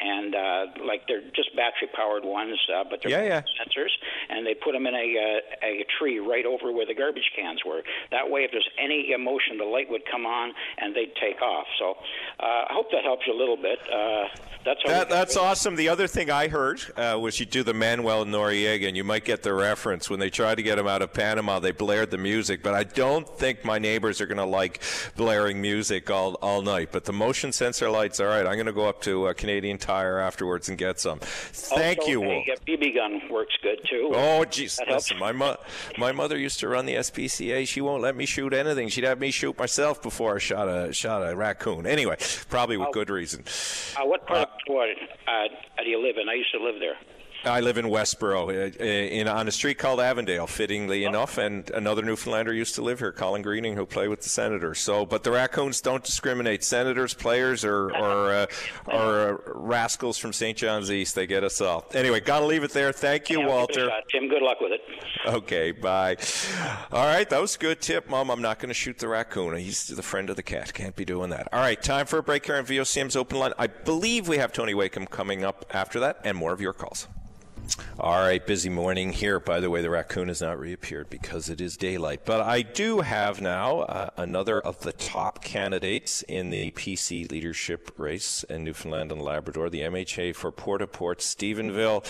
and uh, like they're just battery powered ones, uh, but they're
yeah, yeah.
sensors, and they put them in a, uh, a tree right over where the garbage cans were. That way, if there's any motion, the light would come on and they'd take off. So uh, I hope that helps you a little bit. Uh, that's
that, that's awesome. The other thing I heard uh, was you do the Manuel Noriega, and you might get the reference when they tried to get him out of Panama. They blared the music, but I don't think my neighbors are going to like blaring music all all night. But the motion sensor lights, all right. I'm going to go up to Canadian Tire afterwards and get some. Thank
also,
you.
A BB gun works good too.
Oh, jeez. Listen, my mo- my mother used to run the SPCA. She won't let me shoot anything. She'd have me shoot myself before I shot a shot a raccoon. Anyway, probably with uh, good reason.
Uh, what part of Florida uh, do you live in? I used to live there.
I live in Westboro, uh, uh, in on a street called Avondale, fittingly oh. enough. And another Newfoundlander used to live here, Colin Greening, who played with the Senators. So, but the Raccoons don't discriminate. Senators, players, or or, uh, (laughs) or uh, rascals from St. John's East, they get us all. Anyway, gotta leave it there. Thank you,
yeah,
Walter.
Tim, good luck with it.
Okay, bye. All right, that was a good tip, Mom. I'm not going to shoot the raccoon. He's the friend of the cat. Can't be doing that. All right, time for a break here on VOCM's Open Line. I believe we have Tony Wakeham coming up after that, and more of your calls. All right, busy morning here. By the way, the raccoon has not reappeared because it is daylight. But I do have now uh, another of the top candidates in the PC leadership race in Newfoundland and Labrador, the MHA for Port au Port, Stephenville.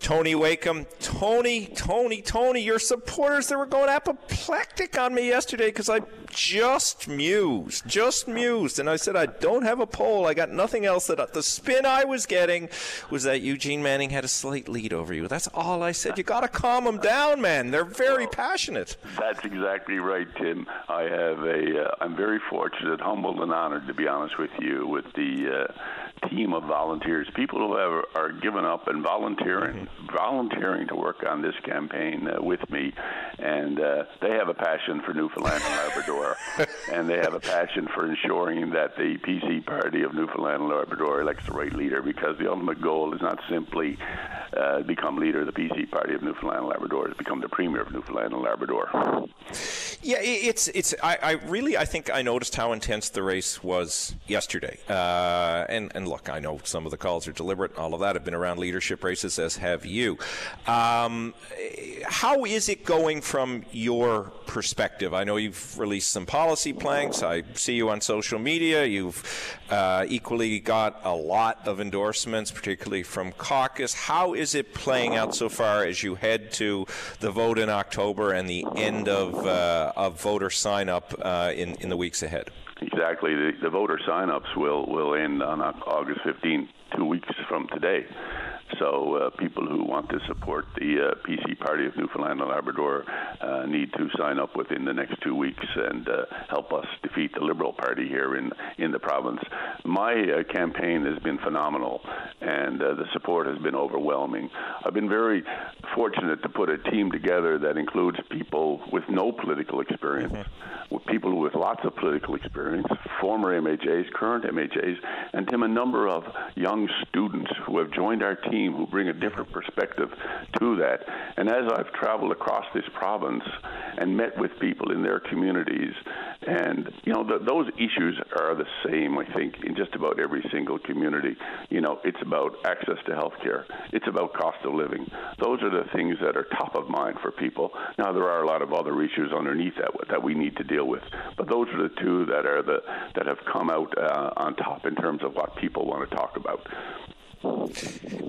Tony Wakeham. Tony, Tony, Tony, your supporters, they were going apoplectic on me yesterday because I just mused, just mused. And I said, I don't have a poll. I got nothing else. That The spin I was getting was that Eugene Manning had a slight lead over you. That's all I said. You got to calm them down, man. They're very well, passionate.
That's exactly right, Tim. I have a, uh, I'm very fortunate, humbled, and honored, to be honest with you, with the, uh, team of volunteers, people who have, are given up and volunteering, mm-hmm. volunteering to work on this campaign uh, with me, and uh, they have a passion for Newfoundland and Labrador, (laughs) and they have a passion for ensuring that the PC Party of Newfoundland and Labrador elects the right leader, because the ultimate goal is not simply uh, become leader of the PC Party of Newfoundland and Labrador, it's become the premier of Newfoundland and Labrador.
Yeah, it's it's. I, I really I think I noticed how intense the race was yesterday, uh, and and look, I know some of the calls are deliberate, all of that. I've been around leadership races, as have you. Um, how is it going from your perspective? I know you've released some policy planks. I see you on social media. You've uh, equally got a lot of endorsements, particularly from caucus. How is it playing out so far as you head to the vote in October and the end of, uh, of voter sign up uh, in, in the weeks ahead?
Exactly. The, the voter sign-ups will, will end on August 15th, two weeks from today. So uh, people who want to support the uh, PC Party of Newfoundland and Labrador uh, need to sign up within the next two weeks and uh, help us defeat the Liberal Party here in in the province. My uh, campaign has been phenomenal, and uh, the support has been overwhelming. I've been very fortunate to put a team together that includes people with no political experience, mm-hmm. with people with lots of political experience, former MHAs, current MHAs, and Tim, a number of young students who have joined our team team who bring a different perspective to that. And as I've traveled across this province and met with people in their communities, and you know the, those issues are the same, I think, in just about every single community. You know, it's about access to health care. It's about cost of living. Those are the things that are top of mind for people. Now there are a lot of other issues underneath that that we need to deal with, but those are the two that are the that have come out uh, on top in terms of what people want to talk about.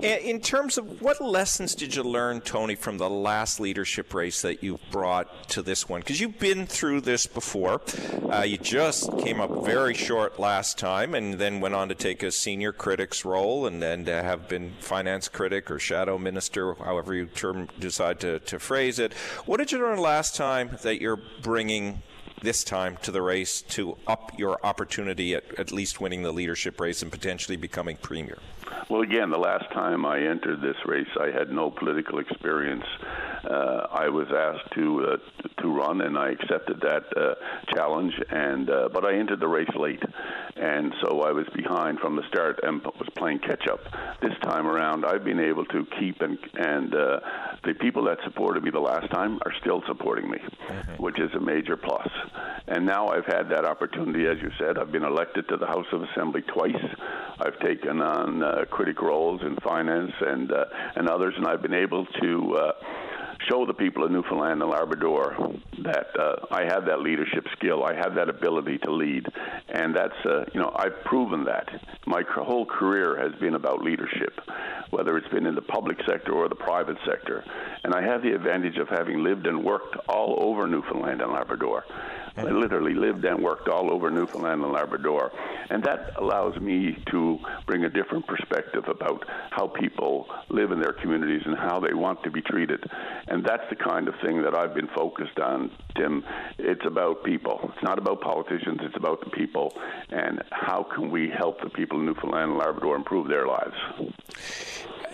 In terms of what lessons did you learn, Tony, from the last leadership race that you brought to this one? Because you've been through this before. Uh, you just came up very short last time and then went on to take a senior critic's role and then have been finance critic or shadow minister, however you term, decide to, to phrase it. What did you learn last time that you're bringing this time to the race to up your opportunity at at least winning the leadership race and potentially becoming premier?
Well, again, the last time I entered this race, I had no political experience. Uh, I was asked to uh, to run, and I accepted that uh, challenge. And uh, but I entered the race late, and so I was behind from the start and was playing catch up. This time around, I've been able to keep and and uh, the people that supported me the last time are still supporting me, mm-hmm. which is a major plus. And now I've had that opportunity, as you said. I've been elected to the House of Assembly twice. I've taken on uh, critic roles in finance and uh, and others, and I've been able to. Uh, show the people of Newfoundland and Labrador that uh, I have that leadership skill, I have that ability to lead, and that's uh, you know I've proven that. My whole career has been about leadership, whether it's been in the public sector or the private sector, and I have the advantage of having lived and worked all over Newfoundland and Labrador. I literally lived and worked all over Newfoundland and Labrador. And that allows me to bring a different perspective about how people live in their communities and how they want to be treated. And that's the kind of thing that I've been focused on, Tim. It's about people. It's not about politicians, it's about the people. And how can we help the people in Newfoundland and Labrador improve their lives?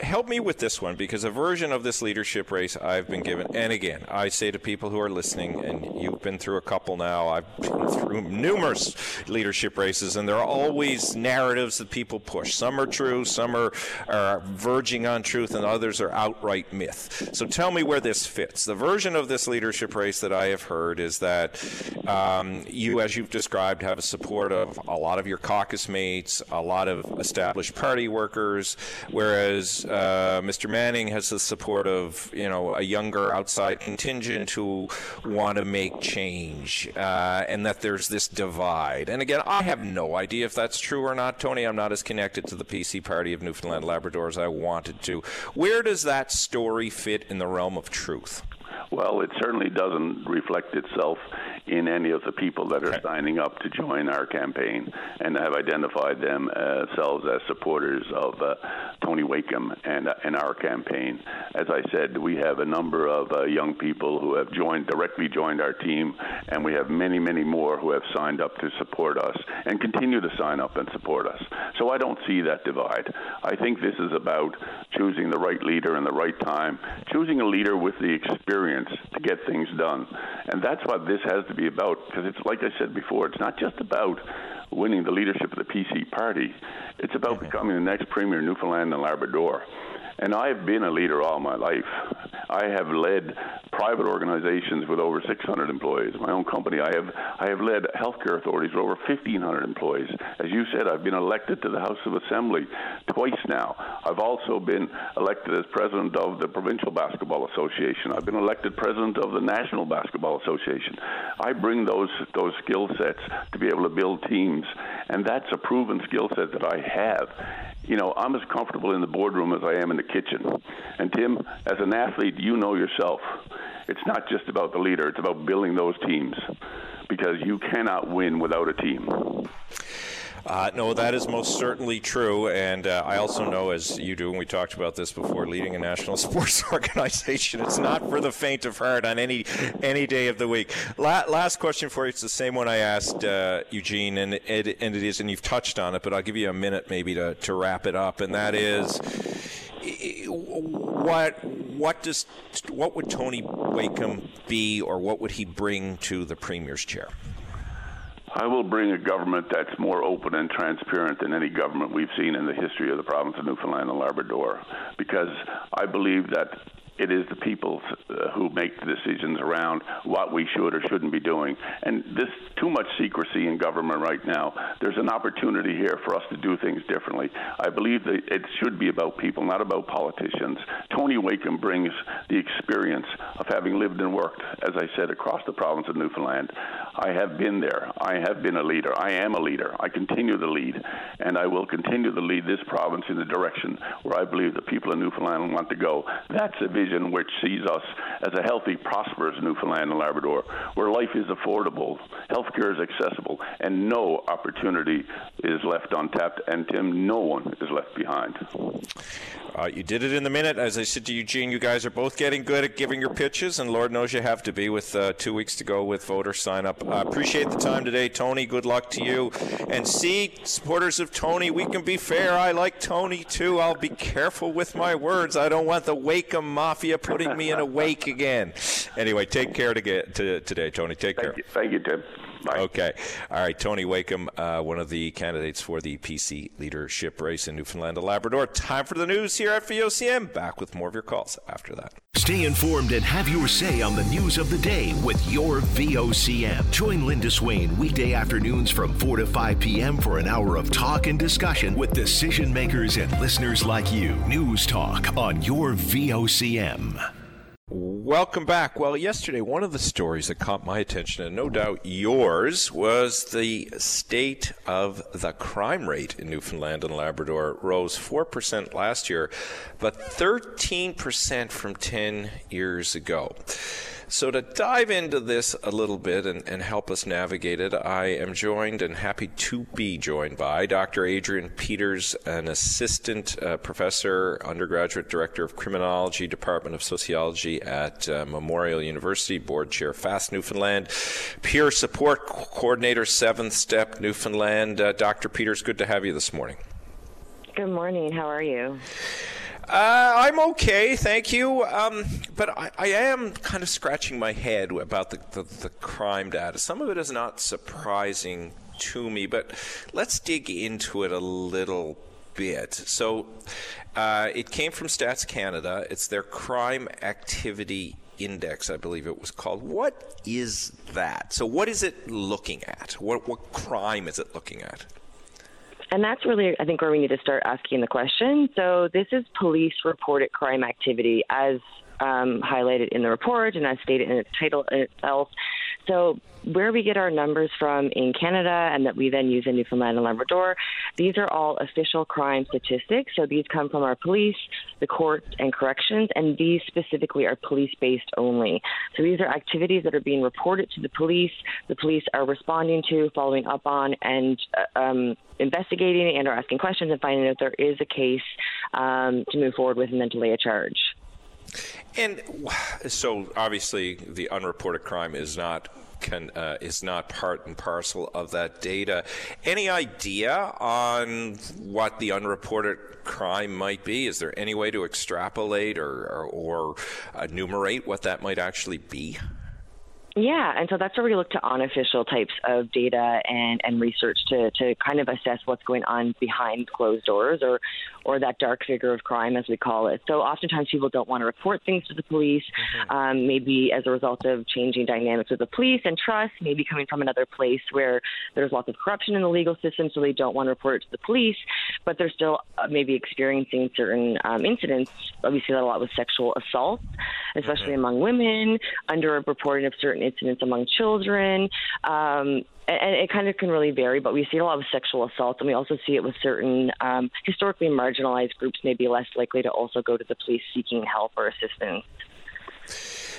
Help me with this one because a version of this leadership race I've been given, and again, I say to people who are listening, and you've been through a couple now, I've been through numerous leadership races, and there are always narratives that people push. Some are true, some are, are verging on truth, and others are outright myth. So tell me where this fits. The version of this leadership race that I have heard is that um, you, as you've described, have a support of a lot of your caucus mates, a lot of established party workers, whereas uh, Mr. Manning has the support of you know a younger outside contingent who want to make change, uh, and that there's this divide. And again, I have no idea if that's true or not, Tony. I'm not as connected to the PC Party of Newfoundland Labrador as I wanted to. Where does that story fit in the realm of truth?
Well, it certainly doesn't reflect itself in any of the people that are signing up to join our campaign and have identified themselves as supporters of uh, Tony Wakeham and, uh, and our campaign. As I said, we have a number of uh, young people who have joined, directly joined our team, and we have many, many more who have signed up to support us and continue to sign up and support us. So I don't see that divide. I think this is about choosing the right leader in the right time, choosing a leader with the experience to get things done. And that's what this has to be about, because it's like I said before, it's not just about winning the leadership of the PC party. It's about mm-hmm. becoming the next premier of Newfoundland and Labrador. And I've been a leader all my life. I have led private organizations with over 600 employees. My own company, I have I have led healthcare authorities with over 1,500 employees. As you said, I've been elected to the House of Assembly twice now. I've also been elected as president of the Provincial Basketball Association. I've been elected president of the National Basketball Association. I bring those those skill sets to be able to build teams, and that's a proven skill set that I have you know, I'm as comfortable in the boardroom as I am in the kitchen. And Tim, as an athlete, you know yourself. It's not just about the leader, it's about building those teams because you cannot win without a team.
Uh, no, that is most certainly true. And uh, I also know, as you do, and we talked about this before, leading a national (laughs) sports organization, it's not for the faint of heart on any any day of the week. La- last question for you. It's the same one I asked uh, Eugene, and it, and it is, and you've touched on it, but I'll give you a minute maybe to, to wrap it up. And that is what what does what would Tony Wakeham be, or what would he bring to the premier's chair?
I will bring a government that's more open and transparent than any government we've seen in the history of the province of Newfoundland and Labrador because I believe that it is the people uh, who make the decisions around what we should or shouldn't be doing. And this too much secrecy in government right now. There's an opportunity here for us to do things differently. I believe that it should be about people, not about politicians. Tony Wakeham brings the experience of having lived and worked, as I said, across the province of Newfoundland. I have been there. I have been a leader. I am a leader. I continue to lead, and I will continue to lead this province in the direction where I believe the people of Newfoundland want to go. That's a vision vision which sees us as a healthy, prosperous Newfoundland and Labrador, where life is affordable, healthcare is accessible, and no opportunity is left untapped. And Tim, no one is left behind.
Uh, you did it in the minute. As I said to Eugene, you guys are both getting good at giving your pitches, and Lord knows you have to be with uh, two weeks to go with voter sign up. Uh, appreciate the time today, Tony. Good luck to you. And see, supporters of Tony, we can be fair. I like Tony too. I'll be careful with my words. I don't want the Wakeham Mafia putting me in a wake (laughs) again. Anyway, take care to get to, today, Tony. Take
Thank
care.
You. Thank you, Tim. Bye.
Okay. All right. Tony Wakeham, uh, one of the candidates for the PC leadership race in Newfoundland and Labrador. Time for the news here at VOCM. Back with more of your calls after that.
Stay informed and have your say on the news of the day with your VOCM. Join Linda Swain weekday afternoons from 4 to 5 p.m. for an hour of talk and discussion with decision makers and listeners like you. News Talk on your VOCM.
Welcome back. Well, yesterday, one of the stories that caught my attention, and no doubt yours, was the state of the crime rate in Newfoundland and Labrador rose 4% last year, but 13% from 10 years ago. So, to dive into this a little bit and, and, help us navigate it, I am joined and happy to be joined by Dr. Adrienne Peters, an assistant uh, professor, undergraduate director of criminology, Department of Sociology at uh, Memorial University, board chair, FAST Newfoundland, peer support coordinator, Seventh Step Newfoundland. Uh, Dr. Peters, good to have you this morning.
Good morning. How are you?
Uh, I'm okay, thank you. Um, but I, I, am kind of scratching my head about the, the, the, crime data. Some of it is not surprising to me, but let's dig into it a little bit. So uh, it came from Stats Canada. It's their crime activity index, I believe it was called. What is that? So what is it looking at? What, what crime is it looking at?
And that's really, I think, where we need to start asking the question. So, this is police reported crime activity as um, highlighted in the report and as stated in its title itself. So where we get our numbers from in Canada and that we then use in Newfoundland and Labrador, these are all official crime statistics. So these come from our police, the courts, and corrections, and these specifically are police based only. So these are activities that are being reported to the police, the police are responding to, following up on, and uh, um, investigating and are asking questions and finding out there is a case um, to move forward with and then to lay a charge.
And so, obviously, the unreported crime is not can uh, is not part and parcel of that data. Any idea on what the unreported crime might be? Is there any way to extrapolate or, or, or enumerate what that might actually be?
Yeah, and so that's where we look to unofficial types of data and, and research to, to kind of assess what's going on behind closed doors or, or that dark figure of crime, as we call it. So oftentimes people don't want to report things to the police, mm-hmm. um, maybe as a result of changing dynamics with the police and trust, maybe coming from another place where there's lots of corruption in the legal system, so they don't want to report it to the police, but they're still uh, maybe experiencing certain um, incidents. We see that a lot with sexual assault, especially mm-hmm. among women, underreporting of certain incidents among children. Um, and it kind of can really vary, but we see a lot of sexual assault, and we also see it with certain um, historically marginalized groups, may be less likely to also go to the police seeking help or assistance.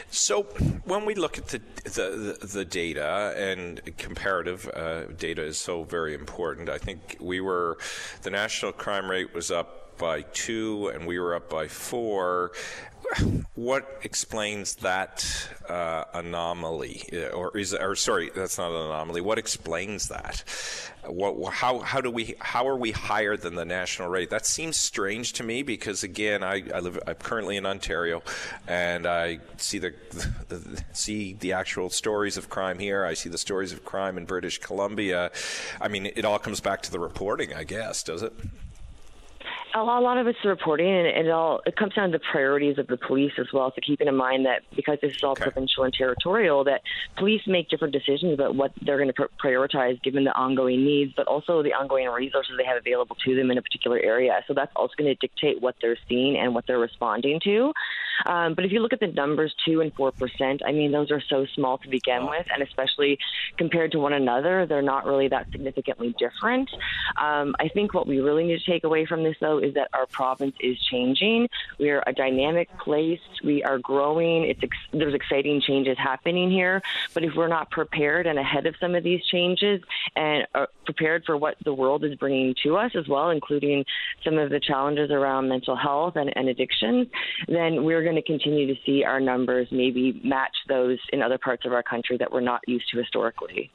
So, when we look at the the, the data and comparative uh, data is so very important. I think we were the national crime rate was up by two, and we were up by four what explains that uh, anomaly, uh, or is, or sorry, that's not an anomaly. What explains that? What, how, how do we, how are we higher than the national rate? That seems strange to me because again, I, I live, I'm currently in Ontario, and I see the, the, see the actual stories of crime here. I see the stories of crime in British Columbia. I mean, it all comes back to the reporting, I guess, does it?
A lot of it's reporting, and it all it comes down to the priorities of the police as well. So keeping in mind that because this is all okay. provincial and territorial, that police make different decisions about what they're going to prioritize given the ongoing needs, but also the ongoing resources they have available to them in a particular area. So that's also going to dictate what they're seeing and what they're responding to. Um, but if you look at the numbers, two and four percent, I mean, those are so small to begin with, and especially compared to one another, they're not really that significantly different. Um, I think what we really need to take away from this, though, is that our province is changing. We are a dynamic place. We are growing. It's ex- there's exciting changes happening here. But if we're not prepared and ahead of some of these changes and are prepared for what the world is bringing to us as well, including some of the challenges around mental health and, and addictions, then we're going to continue to see our numbers maybe match those in other parts of our country that we're not used to historically.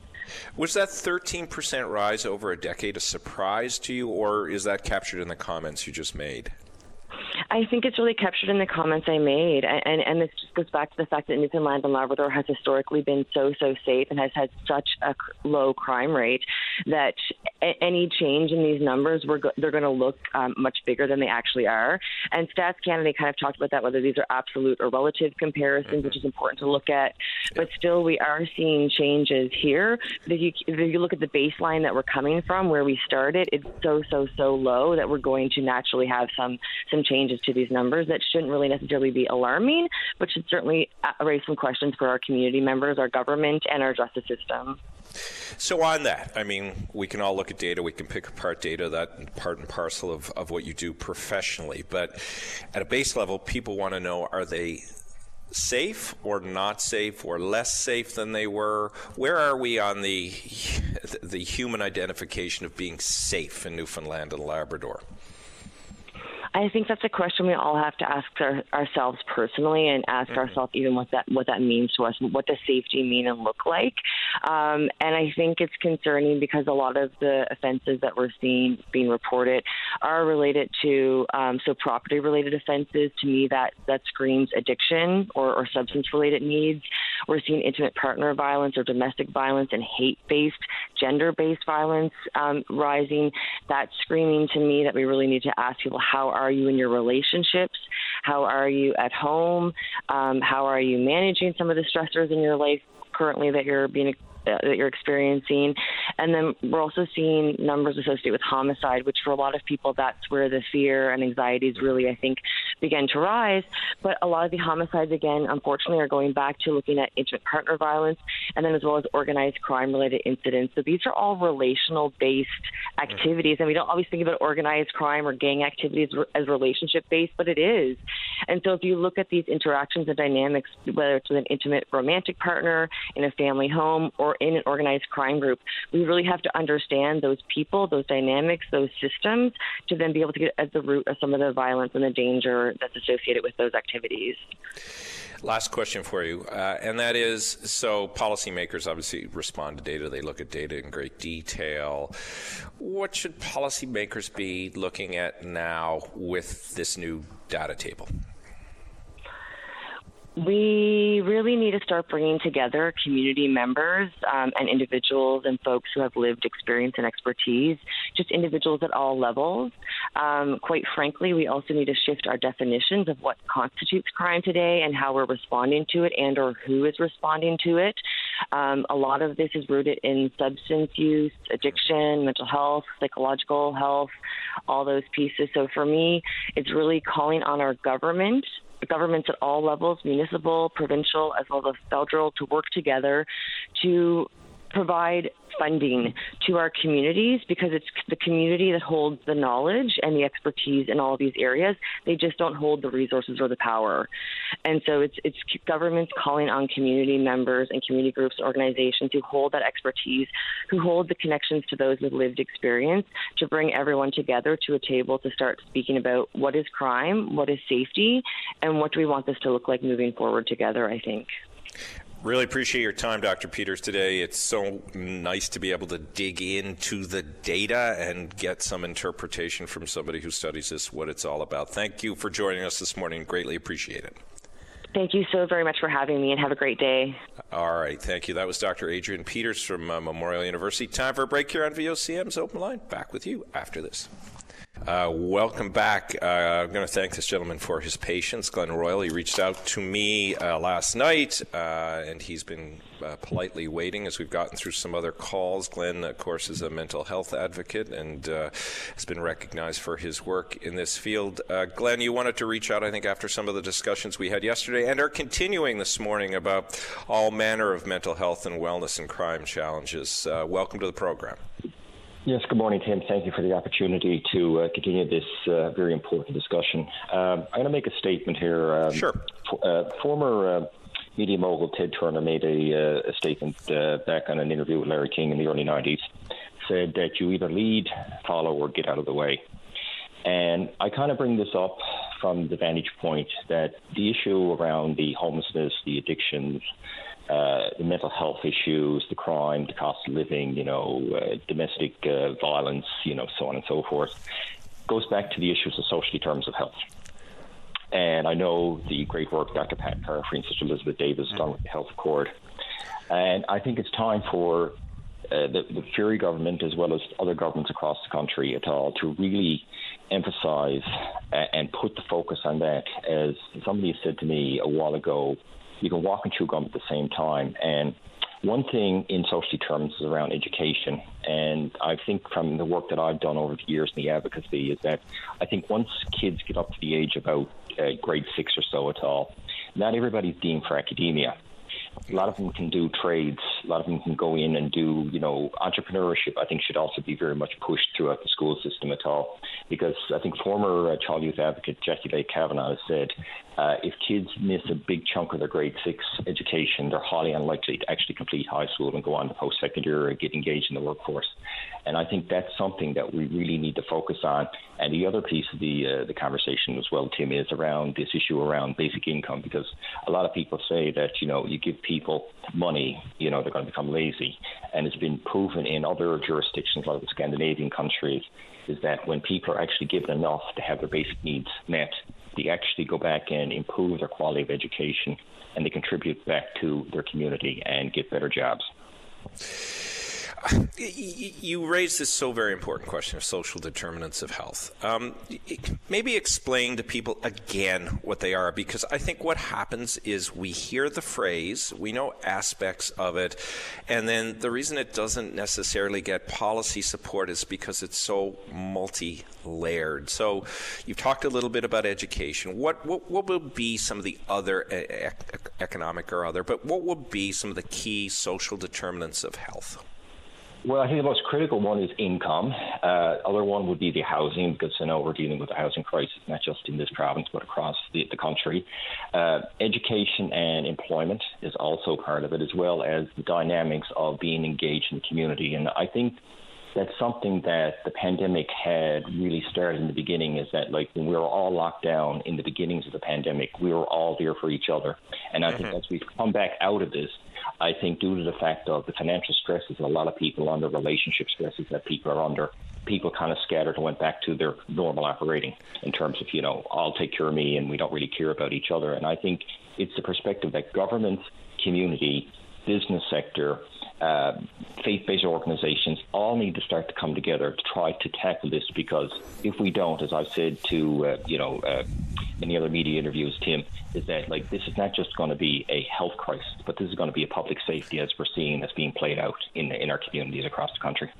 Was that 13% rise over a decade a surprise to you, or is that captured in the comments you just made?
I think it's really captured in the comments I made, and and this just goes back to the fact that Newfoundland and Labrador has historically been so so safe and has had such a low crime rate that any change in these numbers, we're go- they're going to look um, much bigger than they actually are. And Stats Canada kind of talked about that, whether these are absolute or relative comparisons, mm-hmm. which is important to look at. But still, we are seeing changes here. If you, if you look at the baseline that we're coming from, where we started, it's so so so low that we're going to naturally have some some changes to these numbers that shouldn't really necessarily be alarming, but should certainly uh, raise some questions for our community members, our government, and our justice system.
So on that, I mean, we can all look at data, we can pick apart data, that part and parcel of, of what you do professionally. But at a base level, people want to know are they safe or not safe or less safe than they were? Where are we on the the human identification of being safe in Newfoundland and Labrador?
I think that's a question we all have to ask our, ourselves personally, and ask mm-hmm. ourselves even what that what that means to us. What does safety mean and look like? Um, and I think it's concerning because a lot of the offenses that we're seeing being reported are related to um, so property related offenses. To me, that that screams addiction or, or substance related needs. We're seeing intimate partner violence or domestic violence and hate based, gender based violence um, rising. That's screaming to me that we really need to ask people how are you in your relationships? How are you at home? Um, how are you managing some of the stressors in your life currently that you're being that you're experiencing. And then we're also seeing numbers associated with homicide, which for a lot of people, that's where the fear and anxieties really, I think, begin to rise. But a lot of the homicides, again, unfortunately, are going back to looking at intimate partner violence and then as well as organized crime related incidents. So these are all relational based activities. And we don't always think about organized crime or gang activities as relationship based, but it is. And so if you look at these interactions and dynamics, whether it's with an intimate romantic partner, in a family home, or in an organized crime group, we really have to understand those people, those dynamics, those systems to then be able to get at the root of some of the violence and the danger that's associated with those activities.
Last question for you, uh, and that is so policymakers obviously respond to data, they look at data in great detail. What should policymakers be looking at now with this new data table?
We really need to start bringing together community members um, and individuals and folks who have lived experience and expertise, just individuals at all levels. Um, quite frankly, we also need to shift our definitions of what constitutes crime today and how we're responding to it and or who is responding to it. Um, a lot of this is rooted in substance use, addiction, mental health, psychological health, all those pieces. So for me, it's really calling on our government governments at all levels, municipal, provincial, as well as federal, to work together to provide funding to our communities because it's the community that holds the knowledge and the expertise in all of these areas. They just don't hold the resources or the power. And so it's it's governments calling on community members and community groups, organizations who hold that expertise, who hold the connections to those with lived experience to bring everyone together to a table to start speaking about what is crime, what is safety, and what do we want this to look like moving forward together, I think.
Really appreciate your time, Dr. Peters, today. It's so nice to be able to dig into the data and get some interpretation from somebody who studies this, what it's all about. Thank you for joining us this morning. Greatly appreciate it.
Thank you so very much for having me and have a great day.
All right. Thank you. That was Dr. Adrienne Peters from uh, Memorial University. Time for a break here on VOCM's Open Line. Back with you after this. Uh, welcome back. Uh, I'm going to thank this gentleman for his patience. Glenn Royal, he reached out to me uh, last night, uh, and he's been uh, politely waiting as we've gotten through some other calls. Glenn, of course, is a mental health advocate and uh, has been recognized for his work in this field. Glenn, you wanted to reach out, I think, after some of the discussions we had yesterday and are continuing this morning about all manner of mental health and wellness and crime challenges. welcome to the program.
Yes, good morning, Tim. Thank you for the opportunity to uh, continue this uh, very important discussion. Um, I'm going to make a statement here.
Um, sure.
uh, former uh, media mogul Ted Turner made a, uh, a statement uh, back on an interview with Larry King in the early 90s, said that you either lead, follow, or get out of the way. And I kind of bring this up from the vantage point that the issue around the homelessness, the addictions, uh, the mental health issues, the crime, the cost of living, you know, uh, domestic uh, violence, you know, so on and so forth, goes back to the issues of social determinants of health. And I know the great work Dr. Pat Parfrey and Sister Elizabeth Davis done with the Health Accord. And I think it's time for uh, the, the Furey government, as well as other governments across the country at all, to really emphasize and put the focus on that. As somebody said to me a while ago, you can walk and chew gum at the same time. And one thing in social determinants is around education. And I think from the work that I've done over the years in the advocacy is that I think once kids get up to the age about uh, grade six or so at all, not everybody's deemed for academia a lot of them can do trades. A lot of them can go in and do, you know, entrepreneurship. I think should also be very much pushed throughout the school system at all, because I think former uh, child youth advocate Jackie Lake Kavanagh has said uh, if kids miss a big chunk of their grade six education, they're highly unlikely to actually complete high school and go on to post secondary or get engaged in the workforce. And I think that's something that we really need to focus on. And the other piece of the uh, the conversation as well, Tim, is around this issue around basic income, because a lot of people say that you know you give people money, you know they're going to become lazy, and it's been proven in other jurisdictions like the Scandinavian countries is that when people are actually given enough to have their basic needs met, they actually go back and improve their quality of education and they contribute back to their community and get better jobs.
You raised this so very important question of social determinants of health. Um, maybe explain to people again what they are, because I think what happens is we hear the phrase, we know aspects of it, and then the reason it doesn't necessarily get policy support is because it's so multi layered. So you've talked a little bit about education. What, what, what will be some of the other economic or other, but what will be some of the key social determinants of health?
Well, I think the most critical one is income. Uh, other one would be the housing, because I know we're dealing with a housing crisis, not just in this province, but across the, the country. Uh, education and employment is also part of it, as well as the dynamics of being engaged in the community. And I think that's something that the pandemic had really started in the beginning is that like when we were all locked down in the beginnings of the pandemic, we were all there for each other. And I mm-hmm. think as we've come back out of this, I think due to the fact of the financial stresses a lot of people under, relationship stresses that people are under, people kind of scattered and went back to their normal operating in terms of, you know, I'll take care of me and we don't really care about each other. And I think it's the perspective that government, community, business sector, uh, faith-based organizations all need to start to come together to try to tackle this because if we don't, as I've said to uh, you know uh, many other media interviews, Tim, is that like this is not just going to be a health crisis, but this is going to be a public safety as we're seeing that's being played out in in our communities across the country.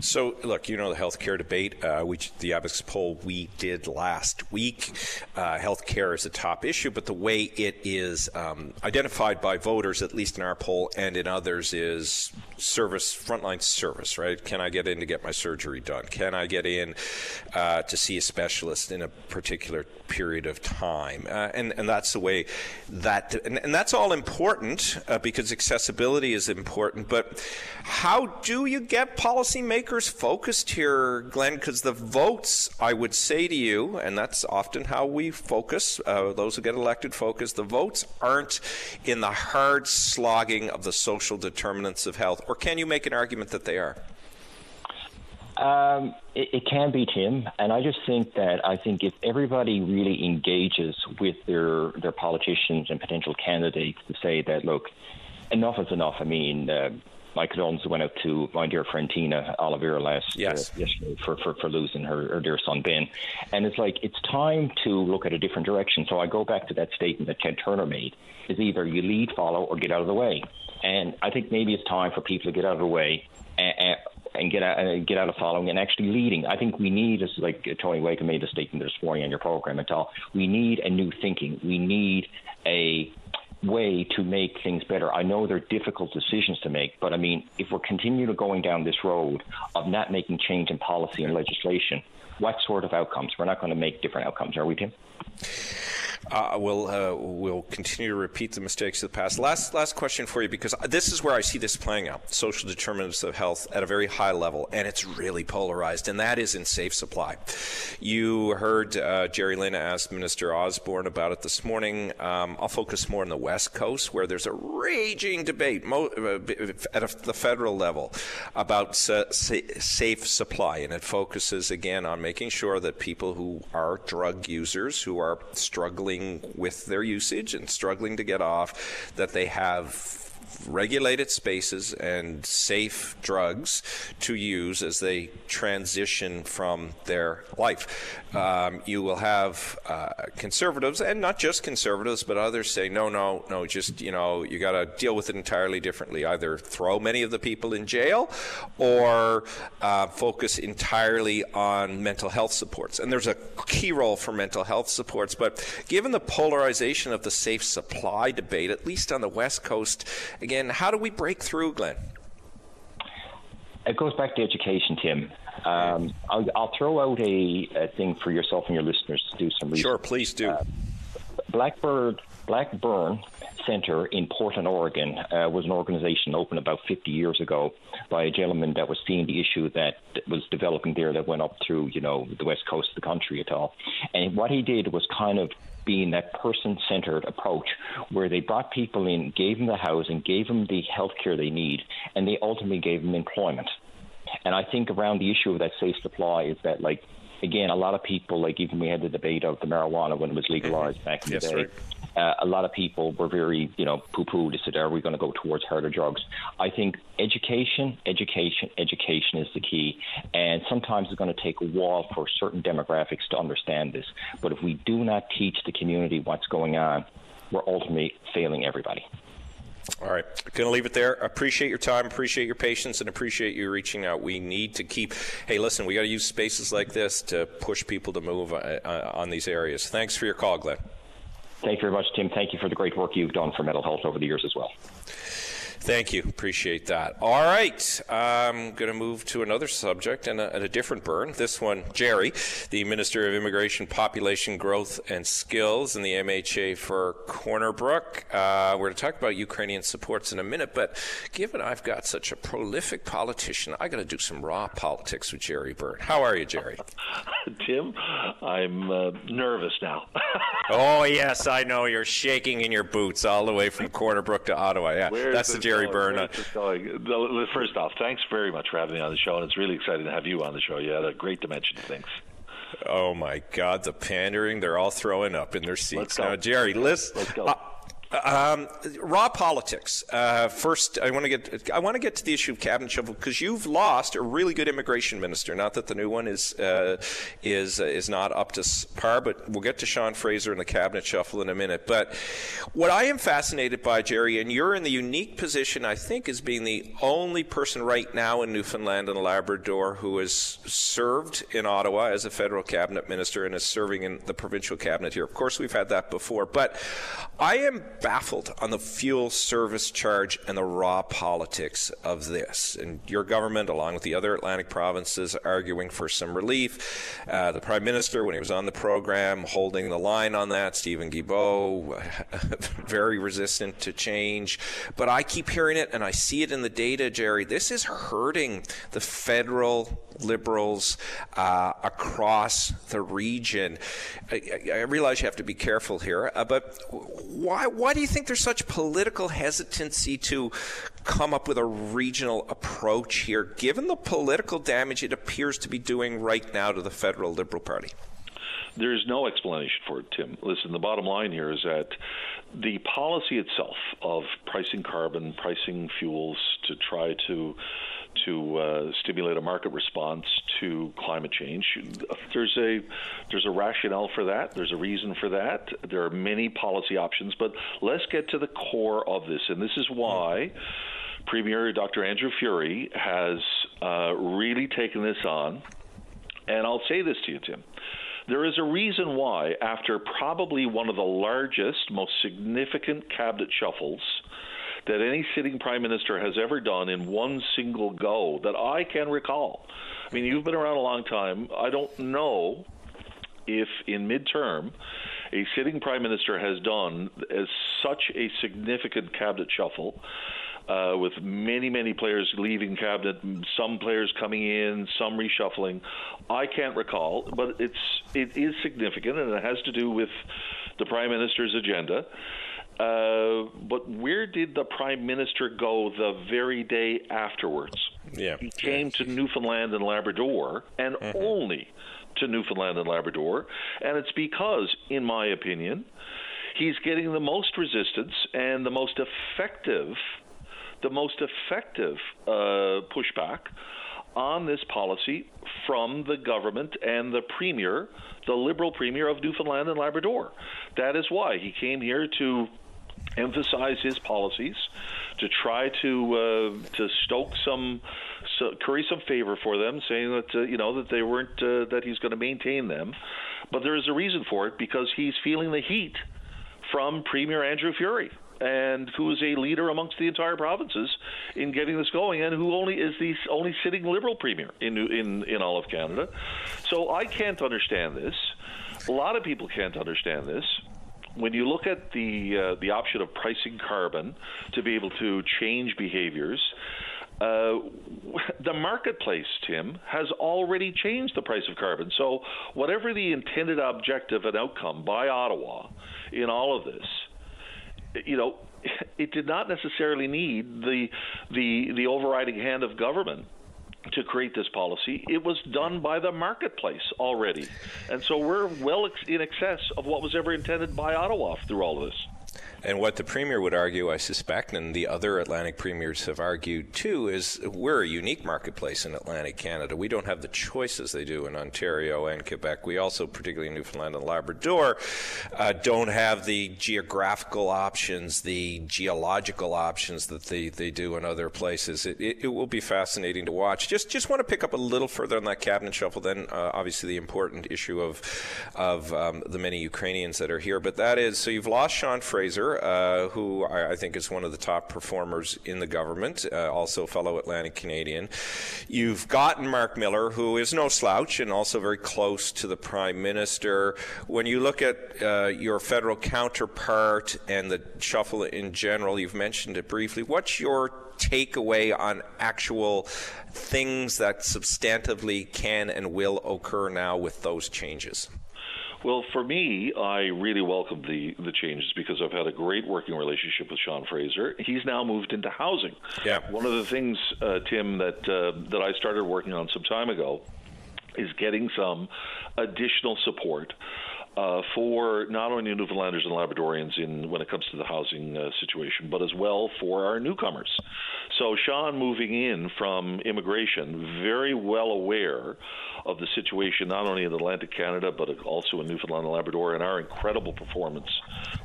So, look, you know the healthcare debate, uh, which the ABEX poll we did last week. Uh, healthcare is a top issue, but the way it is um, identified by voters, at least in our poll and in others, is service, frontline service, right? Can I get in to get my surgery done? Can I get in uh, to see a specialist in a particular period of time? Uh, and, and that's the way that, and, and that's all important uh, because accessibility is important, but how do you get policymakers? focused here, Glenn, because the votes, I would say to you, and that's often how we focus, uh, those who get elected focus, the votes aren't in the hard slogging of the social determinants of health. Or can you make an argument that they are?
Um, it, it, can be, Tim, and I just think that I think if everybody really engages with their their politicians and potential candidates to say that, look, enough is enough. I mean, uh, my condolences went out to my dear friend Tina Olivero last uh, yes. uh, yesterday for, for, for losing her, her dear son Ben. And it's like it's time to look at a different direction. So I go back to that statement that Ted Turner made: is either you lead, follow, or get out of the way. And I think maybe it's time for people to get out of the way and, and get out, uh, get out of following and actually leading. I think we need, as like Tony Wakeham made a statement this morning on your program and all, we need a new thinking. We need a way to make things better. I know they're difficult decisions to make, but I mean, if we're continuing going down this road of not making change in policy and legislation, what sort of outcomes? We're not going to make different outcomes, are we, Tim?
Uh, we'll uh, we'll continue to repeat the mistakes of the past. Last last question for you, because this is where I see this playing out: social determinants of health at a very high level, and it's really polarized, and that is in safe supply. You heard uh, Jerry Lynn ask Minister Osborne about it this morning. Um, I'll focus more on the West Coast, where there's a raging debate mo- uh, at a, the federal level about sa- safe supply, and it focuses again on making sure that people who are drug users, who are struggling struggling with their usage and struggling to get off, that they have regulated spaces and safe drugs to use as they transition from their life. Um, you will have uh, conservatives, and not just conservatives, but others say, no, no, no, just, you know, you got to deal with it entirely differently. Either throw many of the people in jail or uh, focus entirely on mental health supports. And there's a key role for mental health supports, but given the polarization of the safe supply debate, at least on the West Coast, again, how do we break through, Glenn?
It goes back to education, Tim. Um, I'll, I'll, throw out a, a, thing for yourself and your listeners to do some research.
Sure, please do. Uh,
Blackbird, Blackburn Center in Portland, Oregon, uh, was an organization opened about 50 years ago by a gentleman that was seeing the issue that was developing there that went up through, you know, the west coast of the country at all. And what he did was kind of being that person centered approach where they brought people in, gave them the housing, gave them the health care they need, and they ultimately gave them employment. And I think around the issue of that safe supply is that, like, again, a lot of people, like even we had the debate of the marijuana when it was legalized mm-hmm. back in the day.
Right.
Uh, a lot of people were very, you know, poo-poo. They said, "Are we going to go towards harder drugs?" I think education, education, education is the key. And sometimes it's going to take a while for certain demographics to understand this. But if we do not teach the community what's going on, we're ultimately failing everybody.
All right, going to leave it there. Appreciate your time, appreciate your patience, and appreciate you reaching out. We need to keep. Hey, listen, we got to use spaces like this to push people to move uh, uh, on these areas. Thanks for your call, Glenn.
Thank you very much, Tim. Thank you for the great work you've done for mental health over the years as well.
Thank you. Appreciate that. All right. I'm going to move to another subject and a, and a, different burn. This one, Gerry, the Minister of Immigration, Population Growth and Skills in the MHA for Corner Brook. Uh, we're going to talk about Ukrainian supports in a minute, but given I've got such a prolific politician, I got to do some raw politics with Gerry Byrne. How are you, Gerry? (laughs)
Tim, I'm uh, nervous now. (laughs)
oh, yes, I know. You're shaking in your boots all the way from Corner Brook to Ottawa. Yeah,
Where's
that's the Gerry Byrne.
First off, thanks very much for having me on the show, and it's really exciting to have you on the show. You had a great dimension to things.
Oh my God, the pandering! They're all throwing up in their seats now. Gerry, listen.
Let's go. Uh,
um, raw politics. Uh, first, I want to get I want to get to the issue of cabinet shuffle because you've lost a really good immigration minister. Not that the new one is uh, is uh, is not up to par, but we'll get to Sean Fraser and the cabinet shuffle in a minute. But what I am fascinated by, Gerry, and you're in the unique position, I think, as being the only person right now in Newfoundland and Labrador who has served in Ottawa as a federal cabinet minister and is serving in the provincial cabinet here. Of course, we've had that before, but I am baffled on the fuel service charge and the raw politics of this. And your government, along with the other Atlantic provinces, arguing for some relief. Uh, the Prime Minister, when he was on the program, holding the line on that, Stephen Guilbeault, (laughs) very resistant to change. But I keep hearing it and I see it in the data, Gerry. This is hurting the federal liberals uh, across the region. I, I, realize you have to be careful here, uh, but why, why do you think there's such political hesitancy to come up with a regional approach here, given the political damage it appears to be doing right now to the federal Liberal Party?
There's no explanation for it, Tim. Listen, the bottom line here is that the policy itself of pricing carbon, pricing fuels to try to to uh, stimulate a market response to climate change. There's a there's a rationale for that. There's a reason for that. There are many policy options, but let's get to the core of this, and this is why. Premier Dr. Andrew Furey has uh, really taken this on. And I'll say this to you, Tim. There is a reason why, after probably one of the largest, most significant cabinet shuffles that any sitting prime minister has ever done in one single go that I can recall. I mean, you've been around a long time. I don't know if in midterm a sitting prime minister has done as such a significant cabinet shuffle. Uh, with many, many players leaving cabinet, some players coming in, some reshuffling. I can't recall, but it's it is significant, and it has to do with the prime minister's agenda. Uh, but where did the prime minister go the very day afterwards?
Yeah.
He came to Newfoundland and Labrador, and mm-hmm. only to Newfoundland and Labrador. And it's because, in my opinion, he's getting the most resistance and the most effective, the most effective uh, pushback on this policy from the government and the premier, the Liberal premier of Newfoundland and Labrador. That is why he came here to emphasize his policies, to try to uh, to stoke some, so, curry some favor for them, saying that uh, you know that they weren't uh, that he's going to maintain them, but there is a reason for it because he's feeling the heat from Premier Andrew Furey And who is a leader amongst the entire provinces in getting this going, and who only is the only sitting Liberal premier in in in all of Canada. So I can't understand this. A lot of people can't understand this when you look at the uh, the option of pricing carbon to be able to change behaviors, uh, (laughs) the marketplace, Tim, has already changed the price of carbon. So, whatever the intended objective and outcome by Ottawa in all of this, you know, (laughs) it did not necessarily need the the the overriding hand of government to create this policy. It was done by the marketplace already. And so we're well in excess of what was ever intended by Ottawa through all of this.
And what the Premier would argue, I suspect, and the other Atlantic premiers have argued too, is we're a unique marketplace in Atlantic Canada. We don't have the choices they do in Ontario and Quebec. We also, particularly in Newfoundland and Labrador, uh, don't have the geographical options, the geological options that they, they do in other places. It, it, it will be fascinating to watch. Just just want to pick up a little further on that cabinet shuffle, then uh, obviously the important issue of, of um, the many Ukrainians that are here. But that is, so you've lost Sean Fraser uh, who I, I, think is one of the top performers in the government, uh, also fellow Atlantic Canadian. You've gotten Marc Miller, who is no slouch and also very close to the Prime Minister. When you look at uh, your federal counterpart and the shuffle in general, you've mentioned it briefly. What's your takeaway on actual things that substantively can and will occur now with those changes?
Well, for me, I really welcome the the changes because I've had a great working relationship with Sean Fraser. He's now moved into housing.
Yeah.
One of the things, uh, Tim, that uh, that I started working on some time ago is getting some additional support uh, for not only Newfoundlanders and Labradorians in when it comes to the housing uh, situation, but as well for our newcomers. So Sean moving in from immigration, very well aware of the situation not only in Atlantic Canada but also in Newfoundland and Labrador, and our incredible performance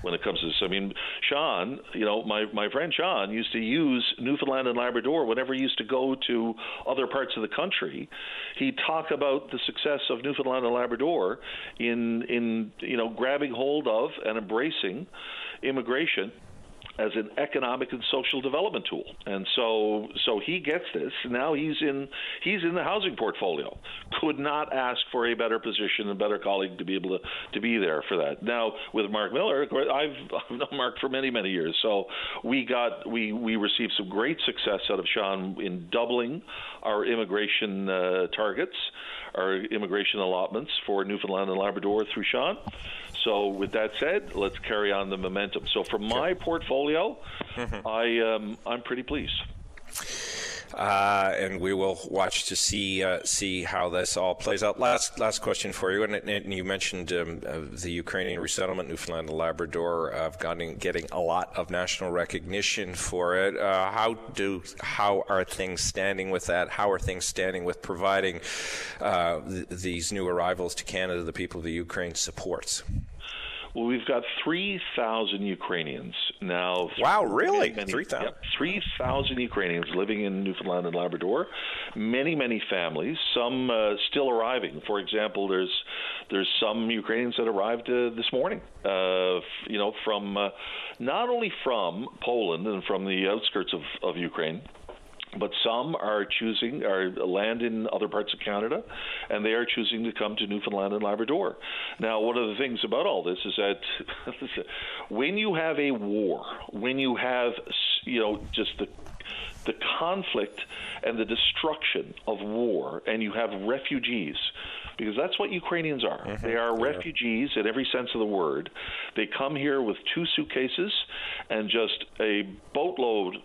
when it comes to this. I mean, Sean, you know, my my friend Sean used to use Newfoundland and Labrador whenever he used to go to other parts of the country. He'd talk about the success of Newfoundland and Labrador in in you know grabbing hold of and embracing immigration as an economic and social development tool. And so so he gets this. Now he's in he's in the housing portfolio. Could not ask for a better position and better colleague to be able to to be there for that. Now with Marc Miller, I've, (laughs) I've known Marc for many many years. So we got we we received some great success out of Sean in doubling our immigration uh, targets, our immigration allotments for Newfoundland and Labrador through Sean. So, with that said, let's carry on the momentum. So, for my portfolio. (laughs) I um, I'm pretty pleased.
Uh, and we will watch to see uh, see how this all plays out. Last last question for you, and, and you mentioned um, uh, the Ukrainian resettlement, Newfoundland and Labrador, uh, gotten, getting a lot of national recognition for it. Uh, how do how are things standing with that? How are things standing with providing uh, th- these new arrivals to Canada, the people of the Ukraine supports?
Well, we've got 3,000 Ukrainians now.
Wow, really? 3,000?
3,000 Ukrainians living in Newfoundland and Labrador. Many, many families, some uh, still arriving. For example, there's there's some Ukrainians that arrived uh, this morning, uh, you know, from uh, not only from Poland and from the outskirts of, of Ukraine, but some are choosing are land in other parts of Canada, and they are choosing to come to Newfoundland and Labrador. Now, one of the things about all this is that (laughs) when you have a war, when you have you know just the the conflict and the destruction of war, and you have refugees, because that's what Ukrainians are. Mm-hmm. They are refugees in every sense of the word. They come here with two suitcases and just a boatload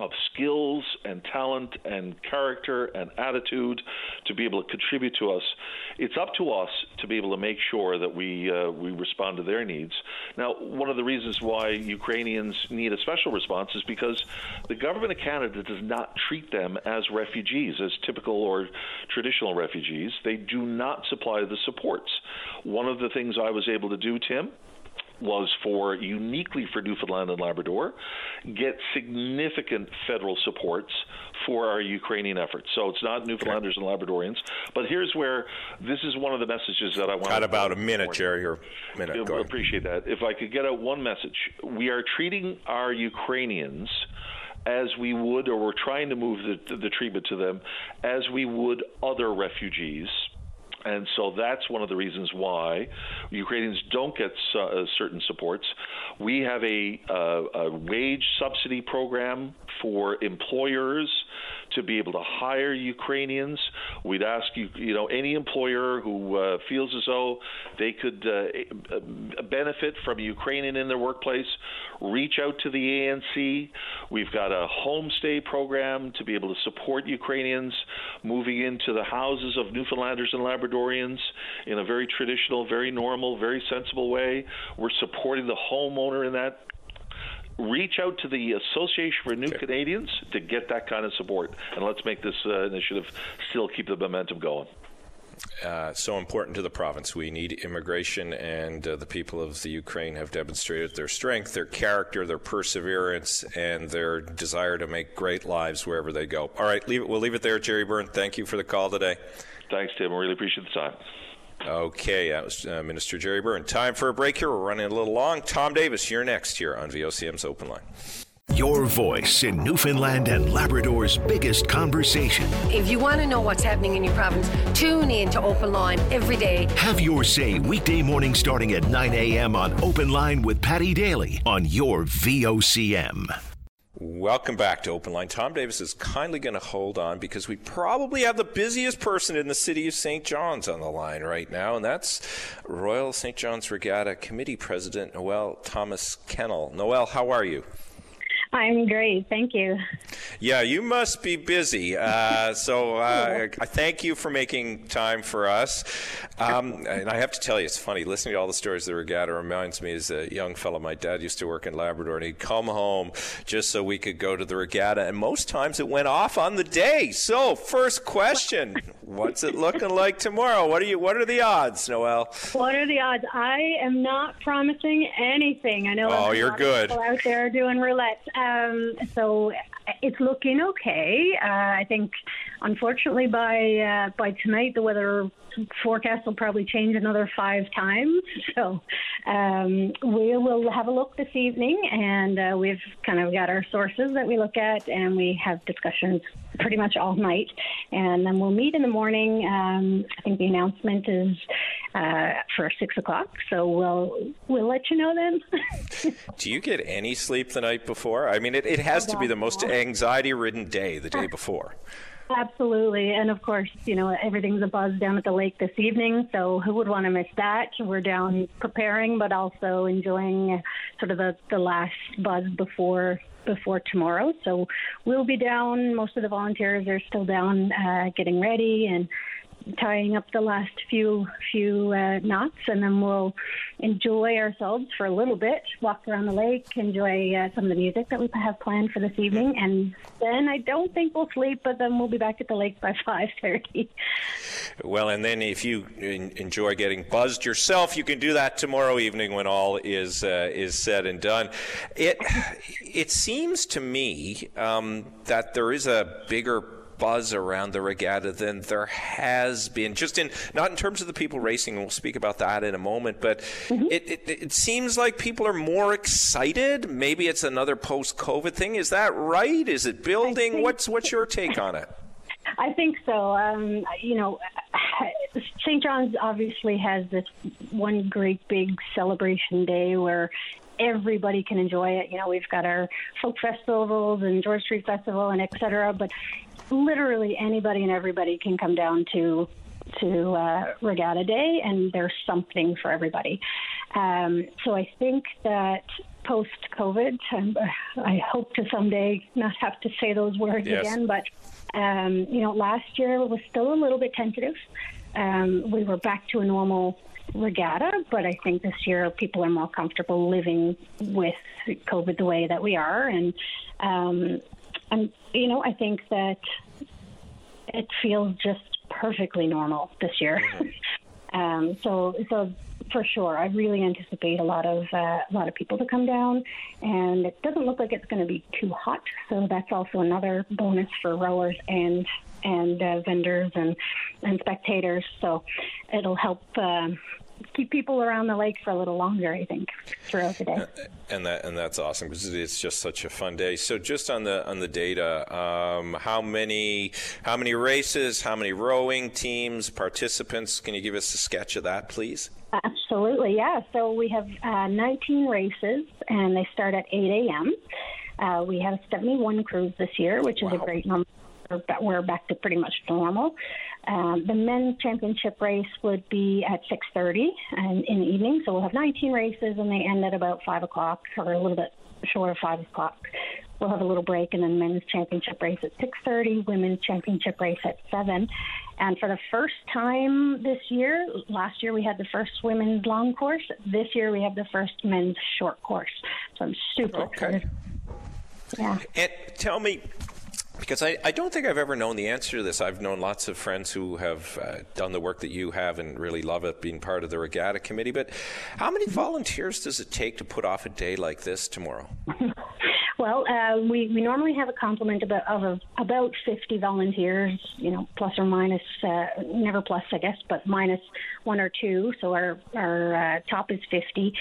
of skills and talent and character and attitude to be able to contribute to us. It's up to us to be able to make sure that we uh, we respond to their needs. Now, one of the reasons why Ukrainians need a special response is because the government of Canada does not treat them as refugees, as typical or traditional refugees. They do not supply the supports. One of the things I was able to do, Tim, was for uniquely for Newfoundland and Labrador, get significant federal supports for our Ukrainian efforts. So it's not Newfoundlanders okay. and Labradorians, but here's where this is one of the messages that I want.
Got about a minute, Gerry. Or minute.
Go appreciate that. If I could get out one message, we are treating our Ukrainians as we would, or we're trying to move the, the treatment to them as we would other refugees and so that's one of the reasons why Ukrainians don't get uh, certain supports. We have a, uh, a, wage subsidy program for employers to be able to hire Ukrainians. We'd ask you, you know, any employer who uh, feels as though they could uh, benefit from Ukrainian in their workplace, reach out to the ANC. We've got a homestay program to be able to support Ukrainians moving into the houses of Newfoundlanders and Labradorians in a very traditional, very normal, very sensible way. We're supporting the homeowner in that reach out to the Association for New okay. Canadians to get that kind of support, and let's make this uh, initiative still keep the momentum going.
Uh, so important to the province. We need immigration, and uh, the people of the Ukraine have demonstrated their strength, their character, their perseverance, and their desire to make great lives wherever they go. All right, leave it, we'll leave it there, Gerry Byrne. Thank you for the call today.
Thanks, Tim. I really appreciate the time.
Okay, that was uh, Minister Gerry Byrne. Time for a break here. We're running a little long. Tom Davis, you're next here on VOCM's Open Line.
Your voice in Newfoundland and Labrador's biggest conversation.
If you want to know what's happening in your province, tune in to Open Line every day.
Have your say weekday morning starting at 9 a.m. on Open Line with Paddy Daly on your VOCM.
Welcome back to Open Line. Tom Davis is kindly going to hold on because we probably have the busiest person in the city of St. John's on the line right now, and that's Royal St. John's Regatta Committee President Noelle Thomas Kennel. Noelle, how are you?
I'm great. Thank you.
Yeah, you must be busy. Uh, so uh, (laughs) I thank you for making time for us. Um, and I have to tell you, it's funny. Listening to all the stories of the regatta reminds me as a young fellow, my dad used to work in Labrador, and he'd come home just so we could go to the regatta. And most times it went off on the day. So, first question (laughs) What's it looking like tomorrow? What are you? What are the odds, Noelle?
What are the odds? I am not promising anything. I know.
Oh, you're good.
People out there doing roulette. Um, so it's looking okay. Uh, I think, unfortunately, by uh, by tonight the weather forecast will probably change another five times. (laughs) So um, we will have a look this evening, and uh, we've kind of got our sources that we look at, and we have discussions pretty much all night, and then we'll meet in the morning. Um, I think the announcement is uh, for six o'clock, so we'll we'll let you know then. (laughs)
Do you get any sleep the night before? I mean, it, it has to be the most anxiety-ridden day the day before.
Absolutely. And of course, you know, everything's a buzz down at the lake this evening. So who would want to miss that? We're down preparing, but also enjoying sort of the, the last buzz before before tomorrow. So we'll be down. Most of the volunteers are still down uh, getting ready and tying up the last few few uh, knots, and then we'll enjoy ourselves for a little bit, walk around the lake, enjoy uh, some of the music that we have planned for this evening, and then I don't think we'll sleep, but then we'll be back at the lake by (laughs) five thirty.
Well, and then if you enjoy getting buzzed yourself, you can do that tomorrow evening when all is uh, is said and done. It it seems to me um, that there is a bigger buzz around the regatta than there has been. Just in not in terms of the people racing, and we'll speak about that in a moment. But mm-hmm. it, it, it seems like people are more excited. Maybe it's another post-COVID thing. Is that right? Is it building? What's what's your take on it?
I think so. Um, you know, (sighs) St. John's obviously has this one great big celebration day where everybody can enjoy it. You know, we've got our folk festivals and George Street Festival and et cetera, but literally anybody and everybody can come down to to uh, Regatta Day, and there's something for everybody. Um, so I think that post COVID, um, I hope to someday not have to say those words yes. again, but um, you know, last year was still a little bit tentative. Um, we were back to a normal regatta, but I think this year people are more comfortable living with COVID the way that we are, and um, and you know, I think that it feels just perfectly normal this year. Mm-hmm. (laughs) um, so, so for sure, I really anticipate a lot of uh, a lot of people to come down, and it doesn't look like it's going to be too hot. So that's also another bonus for rowers and and uh, vendors and and spectators. So it'll help. Uh, keep people around the lake for a little longer. I think throughout the day.
And that and that's awesome because it's just such a fun day. So just on the on the data, um, how many how many races, how many rowing teams, participants? Can you give us a sketch of that, please?
Absolutely, yeah. So we have uh, 19 races, and they start at 8 a.m. Uh, we have 71 crews this year, which is wow. a great number. We're back to pretty much normal. Um, the men's championship race would be at 6:30 and in the evening, so we'll have 19 races, and they end at about five o'clock or a little bit short of five o'clock. We'll have a little break, and then men's championship race at 6:30, women's championship race at seven. And for the first time this year, last year we had the first women's long course. This year we have the first men's short course. So I'm super okay. excited.
Yeah. And tell me, because I, I don't think I've ever known the answer to this. I've known lots of friends who have uh, done the work that you have and really love it being part of the regatta committee. But how many volunteers does it take to put off a day like this tomorrow? (laughs)
well, uh, we, we normally have a complement of, of about 50 volunteers, you know, plus or minus, uh, never plus, I guess, but minus one or two. So our, our uh, top is 50.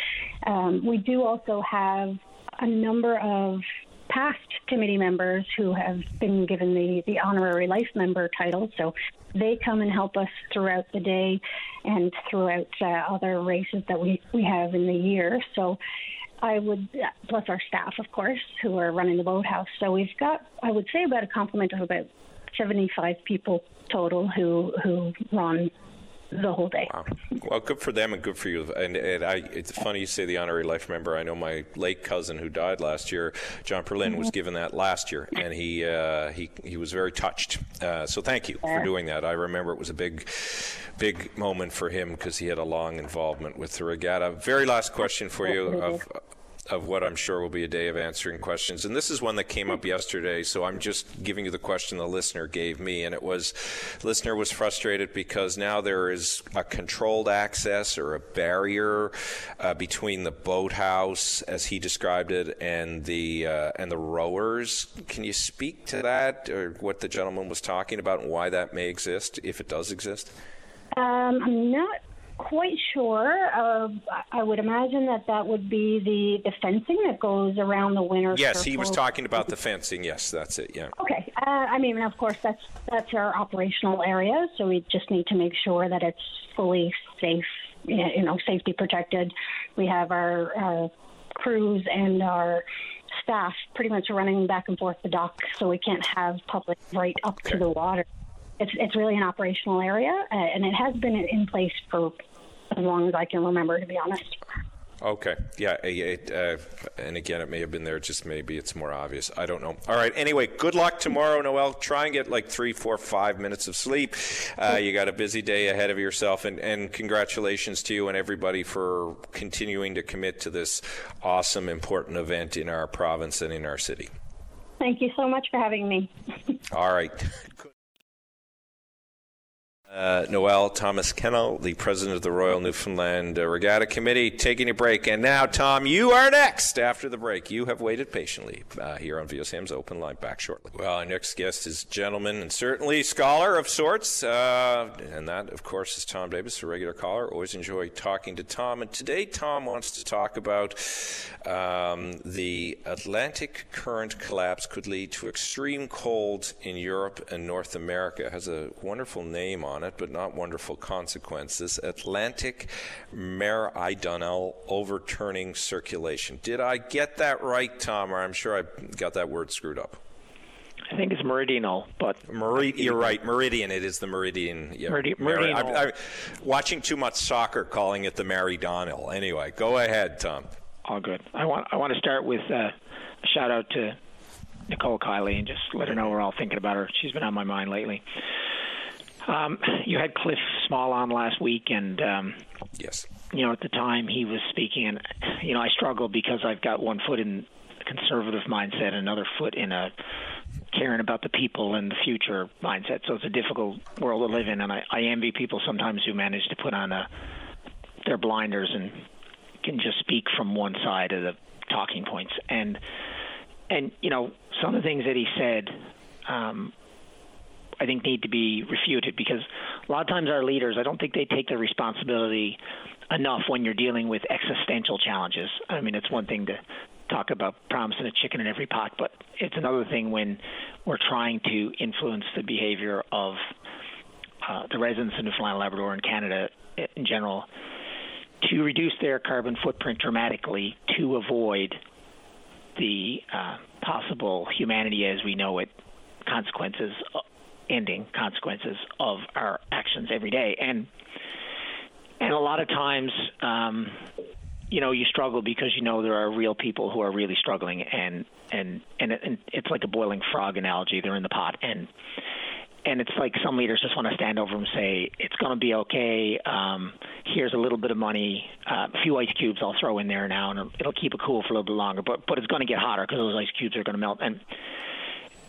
Um, we do also have a number of past committee members who have been given the, the honorary life member title. So they come and help us throughout the day and throughout uh, other races that we, we have in the year. So I would, plus our staff, of course, who are running the boathouse. So we've got, I would say, about a complement of about 75 people total who, who run the whole day. Wow.
Well, good for them and good for you. And, and I, it's funny you say the honorary life member. I know my late cousin who died last year, John Perlin, mm-hmm. was given that last year, and he uh, he he was very touched. Uh, so thank you for doing that. I remember it was a big, big moment for him because he had a long involvement with the regatta. Very last question for you of of what I'm sure will be a day of answering questions. And this is one that came up yesterday, so I'm just giving you the question the listener gave me. And it was listener was frustrated because now there is a controlled access or a barrier uh, between the boathouse, as he described it, and the uh, and the rowers. Can you speak to that or what the gentleman was talking about and why that may exist, if it does exist?
Um, I'm not quite sure. Uh, I would imagine that that would be the, the fencing that goes around the winter.
Yes,
circle.
he was talking about the fencing. Yes, that's it. Yeah.
Okay. Uh, I mean, of course, that's that's our operational area, so we just need to make sure that it's fully safe. You know, safety protected. We have our, our crews and our staff pretty much running back and forth the dock, so we can't have public right up okay. to the water it's it's really an operational area, uh, and it has been in place for as long as I can remember, to be honest.
Okay. Yeah. It, uh, and again, it may have been there. Just maybe it's more obvious. I don't know. All right. Anyway, good luck tomorrow, Noelle. Try and get like three, four, five minutes of sleep. Uh, you got a busy day ahead of yourself, and, and congratulations to you and everybody for continuing to commit to this awesome, important event in our province and in our city.
Thank you so much for having me. (laughs)
All right. (laughs) Uh, Noelle Thomas Kennel, the president of the Royal Newfoundland uh, Regatta Committee, taking a break. And now, Tom, you are next after the break. You have waited patiently uh, here on VOCM's Open Line. Back shortly. Well, our next guest is gentleman and certainly scholar of sorts. Uh, and that, of course, is Tom Davis, a regular caller. Always enjoy talking to Tom. And today, Tom wants to talk about um, the Atlantic current collapse could lead to extreme cold in Europe and North America. It has a wonderful name on on it, but not wonderful consequences. Atlantic meridional overturning circulation. Did I get that right, Tom? Or I'm sure I got that word screwed up.
I think it's meridional, but
Merid- you're right. Meridian. It is the meridian. Yeah,
Meridi- meridional.
I, I, watching too much soccer, calling it the meridional. Anyway, go ahead, Tom.
All good. I want I want to start with uh, a shout out to Nicole Kiley and just let her know we're all thinking about her. She's been on my mind lately. Um, you had Cliff Small on last week, and um,
yes,
you know at the time he was speaking, and you know I struggle because I've got one foot in a conservative mindset, another foot in a caring about the people and the future mindset. So it's a difficult world to live in, and I, I envy people sometimes who manage to put on a, their blinders and can just speak from one side of the talking points. And and you know some of the things that he said um, I think need to be refuted because a lot of times our leaders, I don't think they take the responsibility enough when you're dealing with existential challenges. I mean, it's one thing to talk about promising a chicken in every pot, but it's another thing when we're trying to influence the behavior of uh, the residents of Newfoundland Labrador and Canada in general to reduce their carbon footprint dramatically to avoid the uh, possible humanity as we know it consequences, ending consequences of our actions every day, and and a lot of times. Um, you know, you struggle because you know there are real people who are really struggling, and and and, it, and it's like a boiling frog analogy. They're in the pot, and and it's like some leaders just want to stand over and say it's going to be okay. Um, here's a little bit of money, uh, a few ice cubes I'll throw in there now, and it'll, keep it cool for a little bit longer. But but it's going to get hotter because those ice cubes are going to melt. And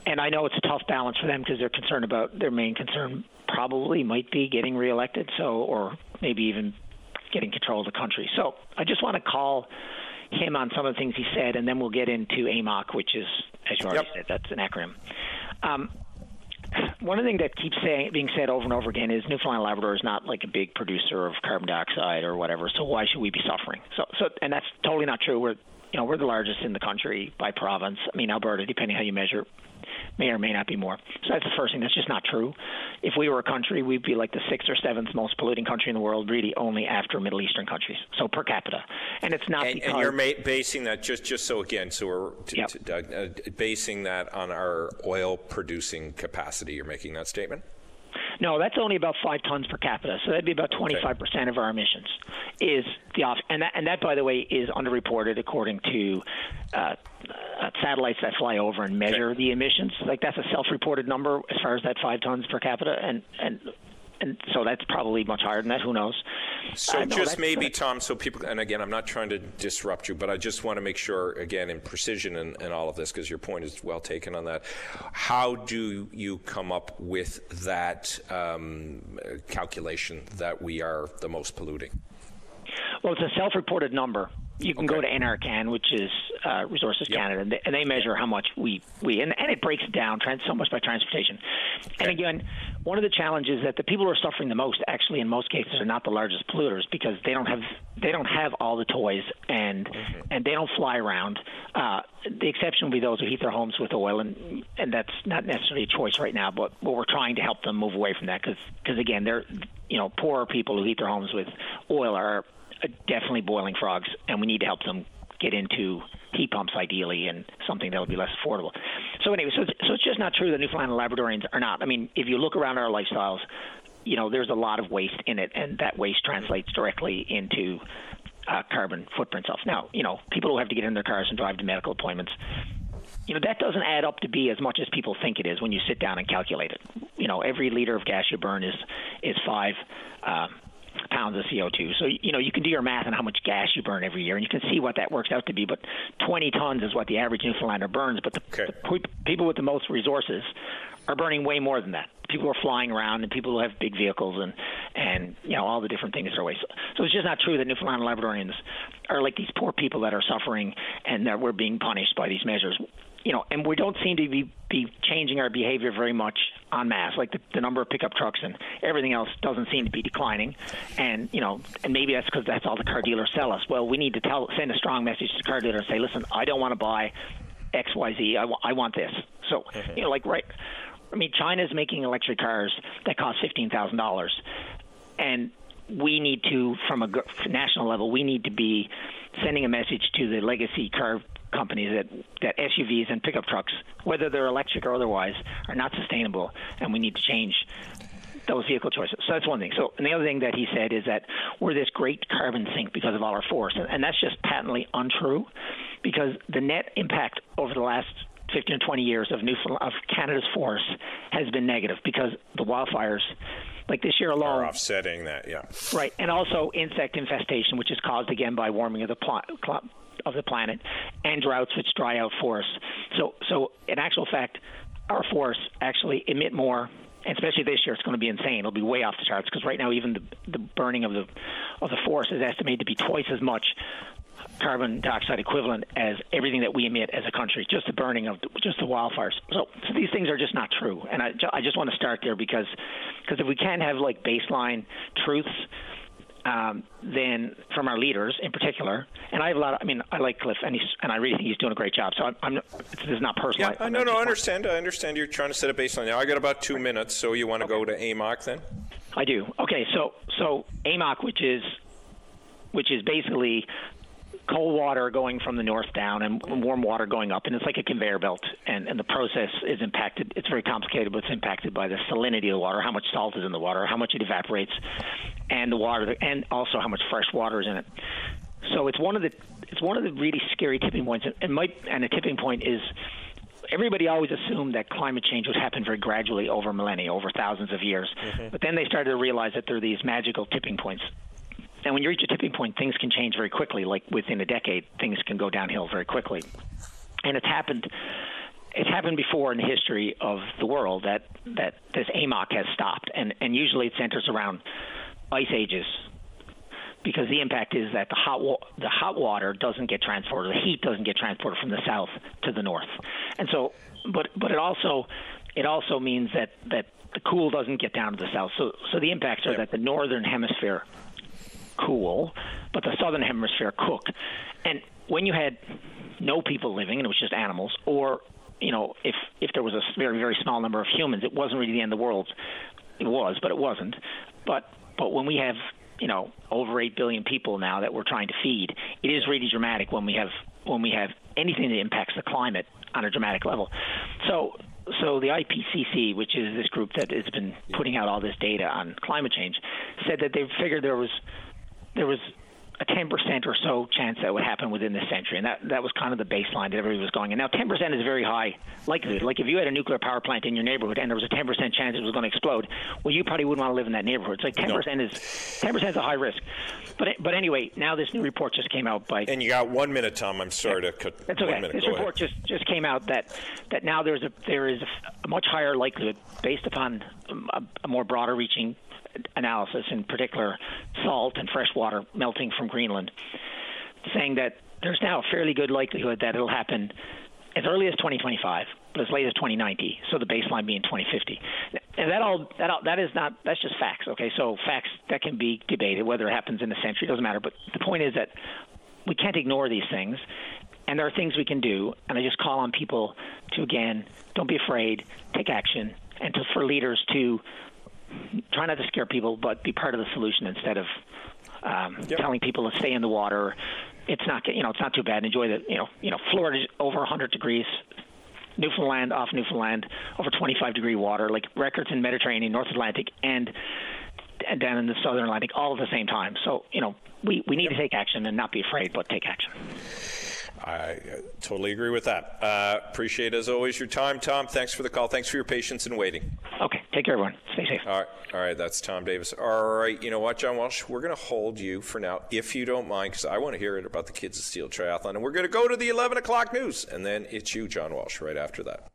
and I know it's a tough balance for them because they're concerned about their main concern probably might be getting reelected, so or maybe even getting control of the country. So I just want to call him on some of the things he said, and then we'll get into AMOC, which is, as you already yep. said, that's an acronym. Um, one of the things that keeps saying, being said over and over again is Newfoundland and Labrador is not like a big producer of carbon dioxide or whatever. So why should we be suffering? So, so, and that's totally not true. We're, you know, we're the largest in the country by province. I mean, Alberta, depending how you measure, may or may not be more. So that's the first thing. That's just not true. If we were a country, we'd be like the sixth or seventh most polluting country in the world, really only after Middle Eastern countries. So per capita, and it's not
and,
because.
And you're ma- basing that just just so again, so we're t- yep. t- uh, basing that on our oil producing capacity. You're making that statement.
No, that's only about five tons per capita, so that'd be about 25 percent of our emissions. Is the off, and that, and that, by the way, is underreported according to uh, uh, satellites that fly over and measure okay. the emissions. Like that's a self-reported number as far as that five tons per capita, and and and so that's probably much higher than that. Who knows?
So uh, no, just maybe, uh, Tom. So people, and again, I'm not trying to disrupt you, but I just want to make sure, again, in precision and, and all of this, because your point is well taken on that. How do you come up with that um, calculation that we are the most polluting?
Well, it's a self-reported number you can okay. go to NRCan, which is uh, Resources yep. Canada, and they, and they, measure how much we we and, and it breaks it down trans, so much by transportation. Okay. And again, one of the challenges that the people who are suffering the most, actually, in most cases, are not the largest polluters because they don't have they don't have all the toys and mm-hmm. and they don't fly around. Uh, the exception will be those who heat their homes with oil, and and that's not necessarily a choice right now. But but we're trying to help them move away from that because because again, they're you know poorer people who heat their homes with oil are definitely boiling frogs, and we need to help them get into heat pumps ideally and something that'll be less affordable. So anyway, so it's, so it's just not true that Newfoundland and Labradorians are not. I mean, if you look around our lifestyles, you know, there's a lot of waste in it, and that waste translates directly into uh, carbon footprint stuff. Now, you know, people who have to get in their cars and drive to medical appointments, you know, that doesn't add up to be as much as people think it is when you sit down and calculate it. You know, every liter of gas you burn is is five. Uh, pounds of CO2. So you know you can do your math on how much gas you burn every year, and you can see what that works out to be. But 20 tons is what the average Newfoundlander burns. But the, okay. the people with the most resources are burning way more than that. People are flying around and people who have big vehicles and and you know all the different things are waste. So it's just not true that Newfoundland and Labradorians are like these poor people that are suffering and that we're being punished by these measures you know, and we don't seem to be, be changing our behavior very much en masse. Like the, the number of pickup trucks and everything else doesn't seem to be declining. And you know, and maybe that's because that's all the car dealers sell us. Well, we need to tell, send a strong message to the car dealers and say, listen, I don't want to buy X, Y, Z. I, w- I want this. So mm-hmm. you know, like right. I mean, China's making electric cars that cost fifteen thousand dollars, and we need to, from a national level, we need to be sending a message to the legacy car companies that that SUVs and pickup trucks, whether they're electric or otherwise, are not sustainable, and we need to change those vehicle choices. So that's one thing. So and the other thing that he said is that we're this great carbon sink because of all our forests, and, and that's just patently untrue, because the net impact over the last 15 or 20 years of Newfoundland of Canada's forests has been negative because the wildfires like this year alone
are offsetting that yeah
right and also insect infestation which is caused again by warming of the pl- of the planet, and droughts which dry out forests. So, so in actual fact, our forests actually emit more and especially this year, it's going to be insane. It'll be way off the charts because right now, even the, the burning of the of the forest is estimated to be twice as much carbon dioxide equivalent as everything that we emit as a country, just the burning of the, just the wildfires. So, so these things are just not true. And I, I just want to start there because because if we can't have like baseline truths um, then from our leaders in particular. And I have a lot. Of, I mean, I like Cliff, and he's and I really think he's doing a great job. So I'm, I'm this is not personal.
Yeah, I, no, no, I understand. I understand. You're trying to set a baseline. Now I got about two minutes, so you want to okay. go to AMOC then?
I do. Okay, so so AMOC, which is which is basically cold water going from the north down and warm water going up, and it's like a conveyor belt. And, and the process is impacted. It's very complicated, but it's impacted by the salinity of the water, how much salt is in the water, how much it evaporates, and the water, and also how much fresh water is in it. So it's one of the it's one of the really scary tipping points. And might and a tipping point is everybody always assumed that climate change would happen very gradually over millennia, over thousands of years. Mm-hmm. But then they started to realize that there are these magical tipping points and when you reach a tipping point, things can change very quickly. Like within a decade, things can go downhill very quickly. And it's happened. It's happened before in the history of the world that that this AMOC has stopped, and and usually it centers around ice ages, because the impact is that the hot wa- the hot water doesn't get transported, the heat doesn't get transported from the south to the north, and so but but it also it also means that that the cool doesn't get down to the south. So so the impacts are that the northern hemisphere cool, but the southern hemisphere cook. And when you had no people living and it was just animals, or you know, if if there was a very very small number of humans, it wasn't really the end of the world. It was, but it wasn't. But but when we have you know over eight billion people now that we're trying to feed, it is really dramatic when we have when we have anything that impacts the climate on a dramatic level. So so the IPCC, which is this group that has been putting out all this data on climate change, said that they figured there was there was a 10% or so chance that would happen within this century. And that, that was kind of the baseline that everybody was going. And now 10% is very high likelihood. Like if you had a nuclear power plant in your neighborhood and there was a 10% chance it was going to explode, well, you probably wouldn't want to live in that neighborhood. So like 10% no. is 10% is a high risk. But but anyway, now this new report just came out by.
And you got one minute, Tom. I'm sorry
yeah,
to cut.
That's okay. This
Go
report
ahead.
just just came out that that now there's a there is a, a much higher likelihood based upon a, a more broader reaching analysis, in particular salt and fresh water melting from Greenland, saying that there's now a fairly good likelihood that it'll happen as early as 2025, but as late as 2090. So the baseline being 2050. And that all that all, that is not that's just facts. Okay, so facts that can be debated whether it happens in a century doesn't matter. But the point is that we can't ignore these things. And there are things we can do, and I just call on people to again, don't be afraid, take action, and to, for leaders to try not to scare people, but be part of the solution instead of um, yep. telling people to stay in the water. It's not, you know, it's not too bad. Enjoy the, you know, you know, Florida over 100 degrees. Newfoundland off Newfoundland over 25 degree water, like records in Mediterranean, North Atlantic, and and down in the Southern Atlantic, all at the same time. So you know, we we need yep. to take action and not be afraid, but take action.
I totally agree with that. Uh, appreciate, as always, your time, Tom. Thanks for the call. Thanks for your patience and waiting.
Okay. Take care, everyone. Stay safe.
All right. All right. That's Tom Davis. All right. You know what, John Walsh? We're going to hold you for now, if you don't mind, because I want to hear it about the Kids of Steel Triathlon. And we're going to go to the 11 o'clock news. And then it's you, John Walsh, right after that.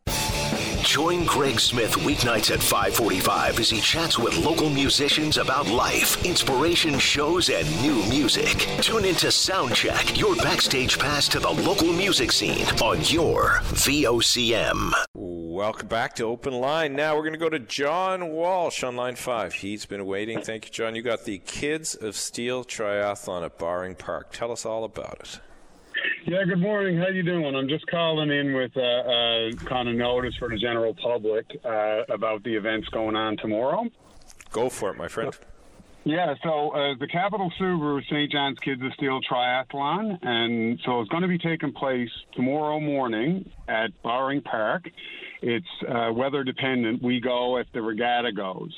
Join Greg Smith weeknights at 545 as he chats with local musicians about life, inspiration shows, and new music. Tune into Soundcheck, your backstage pass to the local music scene on your VOCM.
Welcome back to Open Line. Now we're going to go to John Walsh on line five. He's been waiting. Thank you, John. You got the Kids of Steel Triathlon at Bowring Park. Tell us all about it.
Yeah, good morning. How you doing? I'm just calling in with a uh, uh, kind of notice for the general public uh, about the events going on tomorrow.
Go for it, my friend.
Yeah, so uh, the Capital Subaru St. John's Kids of Steel Triathlon, and so it's going to be taking place tomorrow morning at Bowring Park. It's uh, weather dependent. We go if the regatta goes.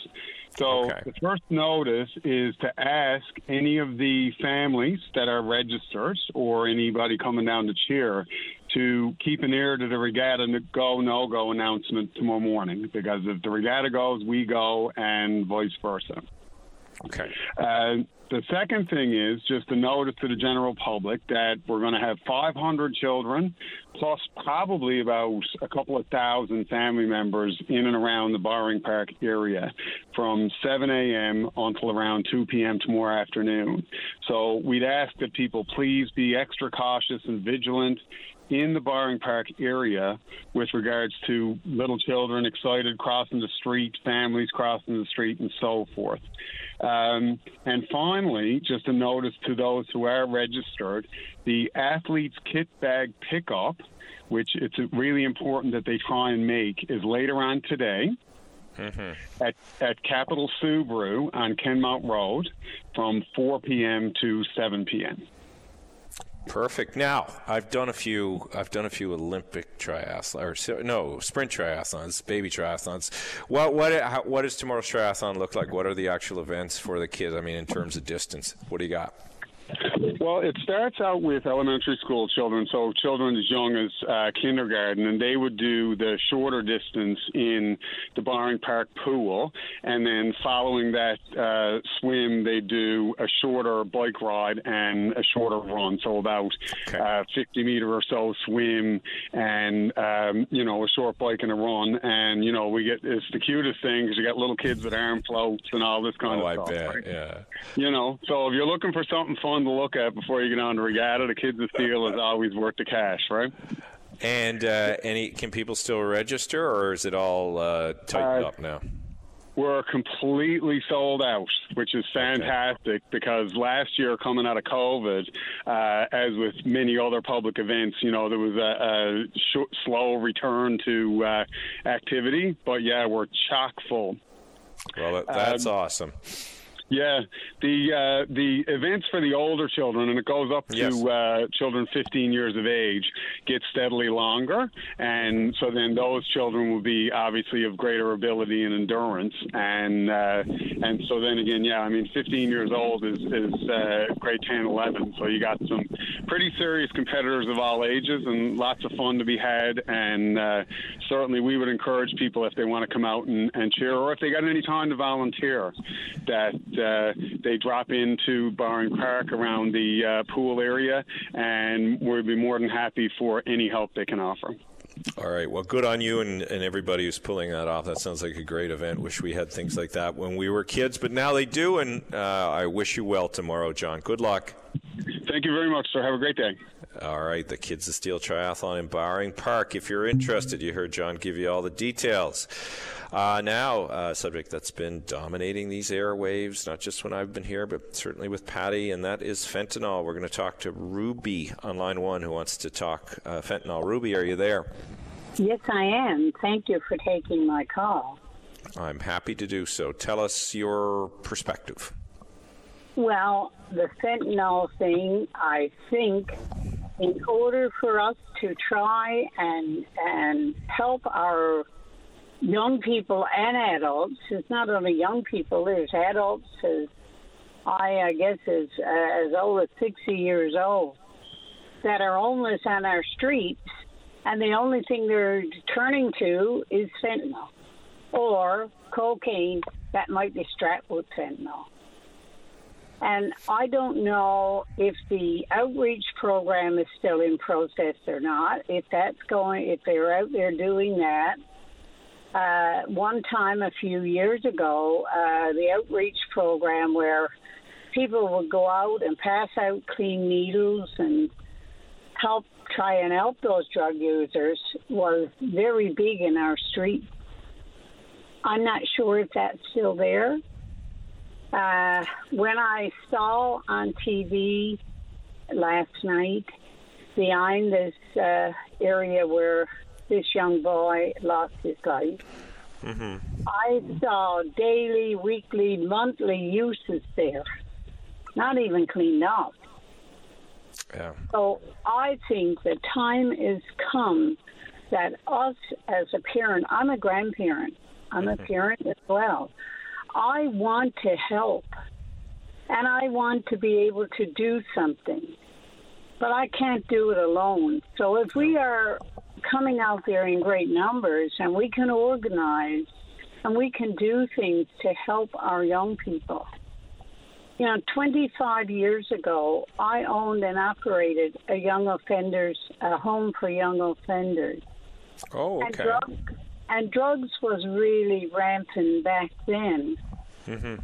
So okay. the first notice is to ask any of the families that are registered or anybody coming down to cheer to keep an ear to the regatta go no go announcement tomorrow morning because if the regatta goes, we go, and vice versa.
Okay.
Uh, the second thing is just a notice to the general public that we're going to have 500 children, plus probably about a couple of thousand family members in and around the Bowring Park area from 7 a.m. until around 2 p.m. tomorrow afternoon. So we'd ask that people please be extra cautious and vigilant in the Bowring Park area with regards to little children excited crossing the street, families crossing the street, and so forth. Um, and finally, just a notice to those who are registered the athlete's kit bag pickup, which it's really important that they try and make, is later on today. Mm-hmm. At, at Capital Subaru on Kenmount Road from 4 p.m. to 7 p.m.
Perfect. Now I've done a few. I've done a few Olympic triathlons, or no sprint triathlons, baby triathlons. What what how, what does tomorrow's triathlon look like? What are the actual events for the kids? I mean, in terms of distance, what do you got?
Well, it starts out with elementary school children, so children as young as uh, kindergarten, and they would do the shorter distance in the Bowring Park pool, and then following that uh, swim, they do a shorter bike ride and a shorter run, so about okay. uh, 50 meter or so swim, and um, you know a short bike and a run, and you know we get it's the cutest thing because you got little kids with arm floats and all this kind
oh,
of stuff.
I bet,
right?
yeah.
You know, so if you're looking for something fun fun to look at before you get on the regatta. The kids' of steel is always worth the cash, right?
And uh, any can people still register, or is it all uh, tightened uh, up now?
We're completely sold out, which is fantastic okay. because last year, coming out of COVID, uh, as with many other public events, you know, there was a, a sh- slow return to uh, activity. But yeah, we're chock full.
Well, that's um, awesome.
Yeah, the uh, the events for the older children, and it goes up yes. to uh, children 15 years of age, get steadily longer, and so then those children will be obviously of greater ability and endurance, and uh, and so then again, yeah, I mean, 15 years old is is uh, grade 10, 11, so you got some pretty serious competitors of all ages, and lots of fun to be had, and uh, certainly we would encourage people if they want to come out and, and cheer, or if they got any time to volunteer, that uh, they drop into Bowring Park around the uh, pool area, and we'd be more than happy for any help they can offer.
All right. Well, good on you and, and everybody who's pulling that off. That sounds like a great event. Wish we had things like that when we were kids, but now they do. And uh, I wish you well tomorrow, John. Good luck.
Thank you very much, sir. Have a great day.
All right, the Kids of Steel Triathlon in Bowring Park. If you're interested, you heard John give you all the details. Uh, now, a subject that's been dominating these airwaves, not just when I've been here, but certainly with Paddy, and that is fentanyl. We're going to talk to Ruby on line one who wants to talk uh, fentanyl. Ruby, are you there?
Yes, I am. Thank you for taking my call.
I'm happy to do so. Tell us your perspective.
Well, the fentanyl thing, I think, in order for us to try and and help our young people and adults, it's not only young people, there's adults as I, I guess as uh, as old as 60 years old that are homeless on our streets, and the only thing they're turning to is fentanyl or cocaine that might be strapped with fentanyl. And I don't know if the outreach program is still in process or not. If that's going, if they're out there doing that. Uh, one time a few years ago, uh, the outreach program where people would go out and pass out clean needles and help try and help those drug users was very big in our street. I'm not sure if that's still there. Uh, when I saw on TV last night behind this uh, area where this young boy lost his life, mm-hmm. I saw daily, weekly, monthly uses there, not even cleaned up.
Yeah.
So I think the time is come that us as a parent, I'm a grandparent, I'm mm-hmm. a parent as well. I want to help and I want to be able to do something, but I can't do it alone. So if we are coming out there in great numbers and we can organize and we can do things to help our young people. You know, 25 years ago, I owned and operated a young offenders, a home for young offenders.
Oh, okay.
And, drug, and drugs was really rampant back then. Mm-hmm.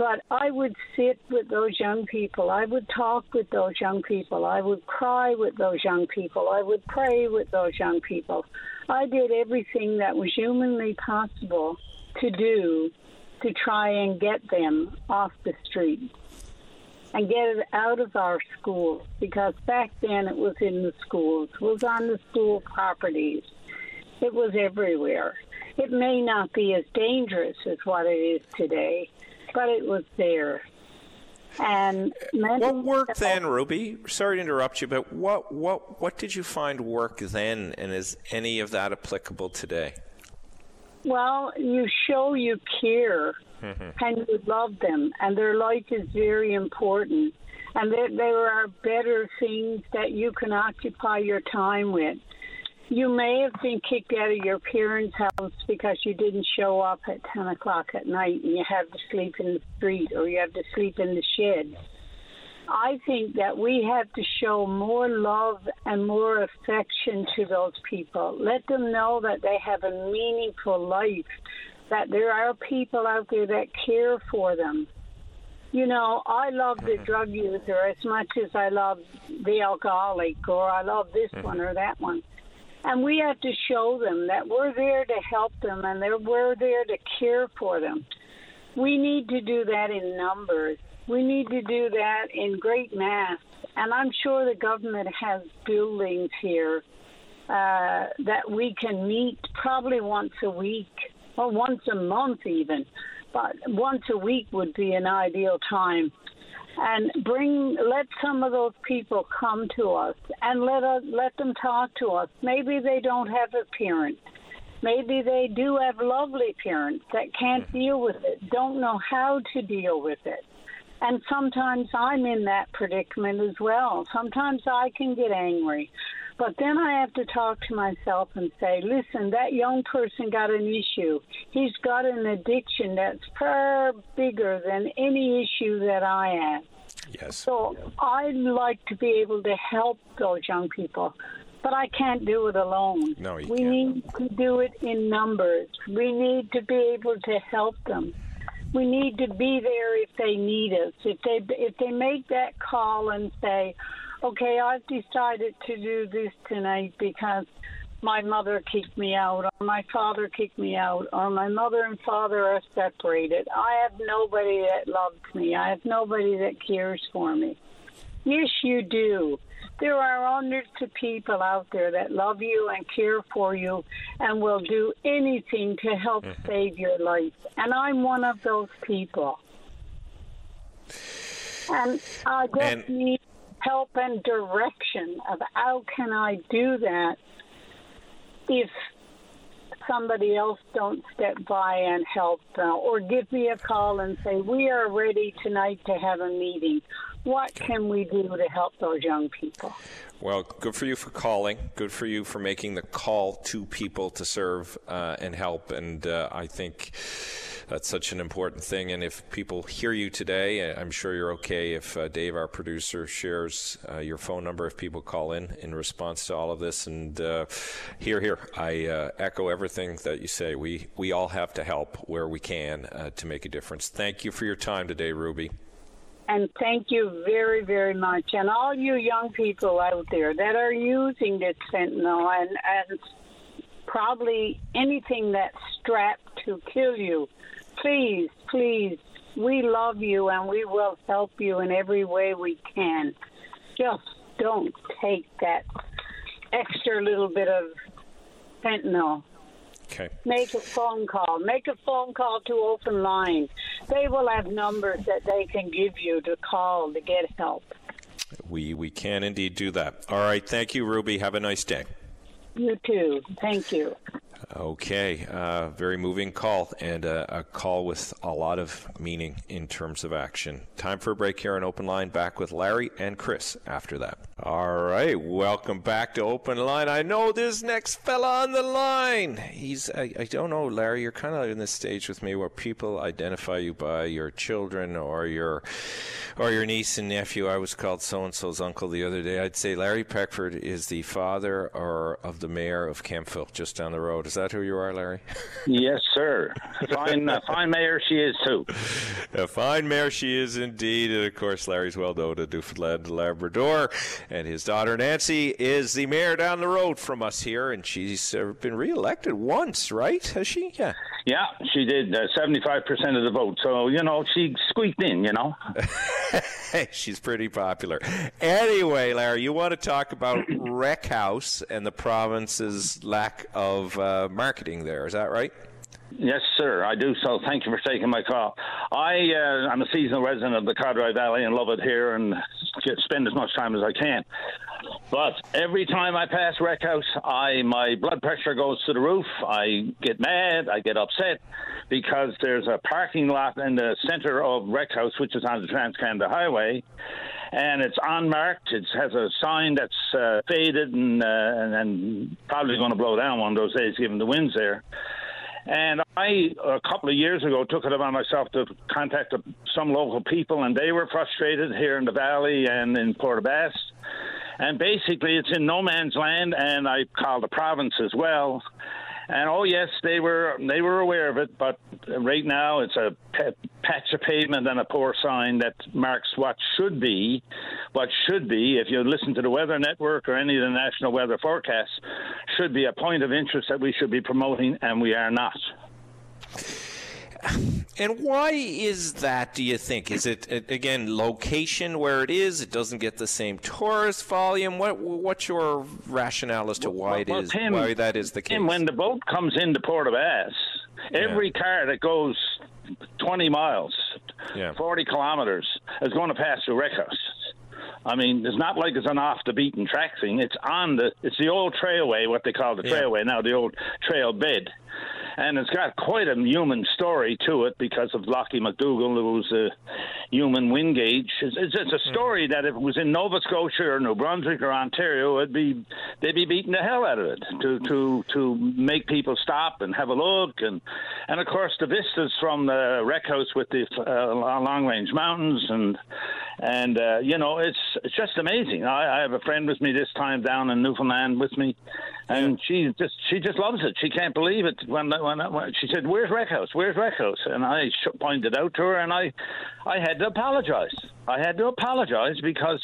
But I would sit with those young people. I would talk with those young people. I would cry with those young people. I would pray with those young people. I did everything that was humanly possible to do to try and get them off the street and get it out of our schools because back then it was in the schools, was on the school properties, it was everywhere. It may not be as dangerous as what it is today, but it was there. And
what worked then, Ruby? Sorry to interrupt you, but what what what did you find work then, and is any of that applicable today?
Well, you show you care mm-hmm. and you love them, and their life is very important. And there, there are better things that you can occupy your time with. You may have been kicked out of your parents' house because you didn't show up at 10 o'clock at night and you have to sleep in the street or you have to sleep in the shed. I think that we have to show more love and more affection to those people. Let them know that they have a meaningful life, that there are people out there that care for them. You know, I love the mm-hmm. drug user as much as I love the alcoholic or I love this mm-hmm. one or that one. And we have to show them that we're there to help them and that we're there to care for them. We need to do that in numbers. We need to do that in great mass. And I'm sure the government has buildings here uh, that we can meet probably once a week or once a month, even. But once a week would be an ideal time and bring let some of those people come to us and let us let them talk to us. Maybe they don't have a parent. Maybe they do have lovely parents that can't deal with it, don't know how to deal with it. And sometimes I'm in that predicament as well. Sometimes I can get angry. But then I have to talk to myself and say, listen, that young person got an issue. He's got an addiction that's far bigger than any issue that I have.
Yes.
So I'd like to be able to help those young people, but I can't do it alone.
No, you
we
can't.
need to do it in numbers. We need to be able to help them. We need to be there if they need us. If they if they make that call and say, "Okay, I've decided to do this tonight because my mother kicked me out, or my father kicked me out, or my mother and father are separated. I have nobody that loves me. I have nobody that cares for me. Yes, you do. There are hundreds of people out there that love you and care for you and will do anything to help mm-hmm. save your life. And I'm one of those people. And I just and- need help and direction of how can I do that if somebody else don't step by and help uh, or give me a call and say we are ready tonight to have a meeting what can we do to help those young people
well, good for you for calling. Good for you for making the call to people to serve uh, and help. And uh, I think that's such an important thing. And if people hear you today, I'm sure you're okay if uh, Dave, our producer, shares uh, your phone number if people call in in response to all of this. And uh, here, here, I uh, echo everything that you say. We we all have to help where we can to make a difference. Thank you for your time today, Ruby.
And thank you very, very much. And all you young people out there that are using this fentanyl and, and probably anything that's strapped to kill you, please, please, we love you and we will help you in every way we can. Just don't take that extra little bit of fentanyl
Okay.
Make a phone call. Make a phone call to Open Line. They will have numbers that they can give you to call to get help.
We we can indeed do that. All right. Thank you, Ruby. Have a nice day.
You too. Thank you.
Okay, uh, very moving call and uh, a call with a lot of meaning in terms of action. Time for a break here on Open Line. Back with Larry and Chris after that. All right, welcome back to Open Line. I know this next fella on the line. He's, I, I don't know, Larry, you're kind of in this stage with me where people identify you by your children or your or your niece and nephew. I was called so and so's uncle the other day. I'd say Larry Peckford is the father or of the mayor of Kemptville, just down the road. Is that who you are, Larry?
yes, sir. Fine, uh, fine mayor she is too.
A fine mayor she is indeed, and of course, Larry's well known to Newfoundland, Labrador and his daughter Nancy is the mayor down the road from us here, and she's uh, been reelected once, right? Has she? Yeah.
Yeah, she did uh, seventy-five percent of the vote. So you know, she squeaked in. You know. (laughs)
she's pretty popular. Anyway, Larry, you want to talk about Wreckhouse and the province's lack of uh, marketing there? Is that right?
Yes, sir, I do so. Thank you for taking my call. I uh, I'm a seasonal resident of the Codroy Valley and love it here and spend as much time as I can. But every time I pass Wreckhouse, I my blood pressure goes to the roof. I get mad. I get upset because there's a parking lot in the center of Wreckhouse, which is on the Trans Canada Highway, and it's unmarked. It has a sign that's uh, faded and, uh, and and probably going to blow down one of those days, given the winds there. And I, a couple of years ago, took it upon myself to contact some local people, and they were frustrated here in the valley and in Port And basically, it's in no man's land, and I called the province as well. And oh yes, they were they were aware of it, but right now it's a patch of pavement and a poor sign that marks what should be, what should be. If you listen to the Weather Network or any of the national weather forecasts, should be a point of interest that we should be promoting, and we are not.
And why is that, do you think? Is it, again, location where it is? It doesn't get the same tourist volume? What, what's your rationale as to why
well,
it
well,
is,
Tim,
why that is the case?
Tim, when the boat comes into Port aux Basques, every yeah. car that goes 20 miles,
yeah.
40 kilometers, is going to pass through Rec I mean, it's not like it's an off the beaten track thing. It's on the, it's the old trailway, what they call the
Yeah.
trailway now, the old trail bed. And it's got quite a human story to it because of Lauchie MacDougall, who was a human wind gauge. It's, it's, a story that if it was in Nova Scotia or New Brunswick or Ontario, it'd be they'd be beating the hell out of it to to to make people stop and have a look and and of course the vistas from the Wreckhouse with the uh, long range mountains and and uh, you know it's it's just amazing. I, I have a friend with me this time down in Newfoundland with me, and she just she just loves it. She can't believe it when when, when she said, "Where's Wreckhouse? Where's Wreckhouse?" And I sh- pointed out to her, and I I had to apologize. I had to apologize because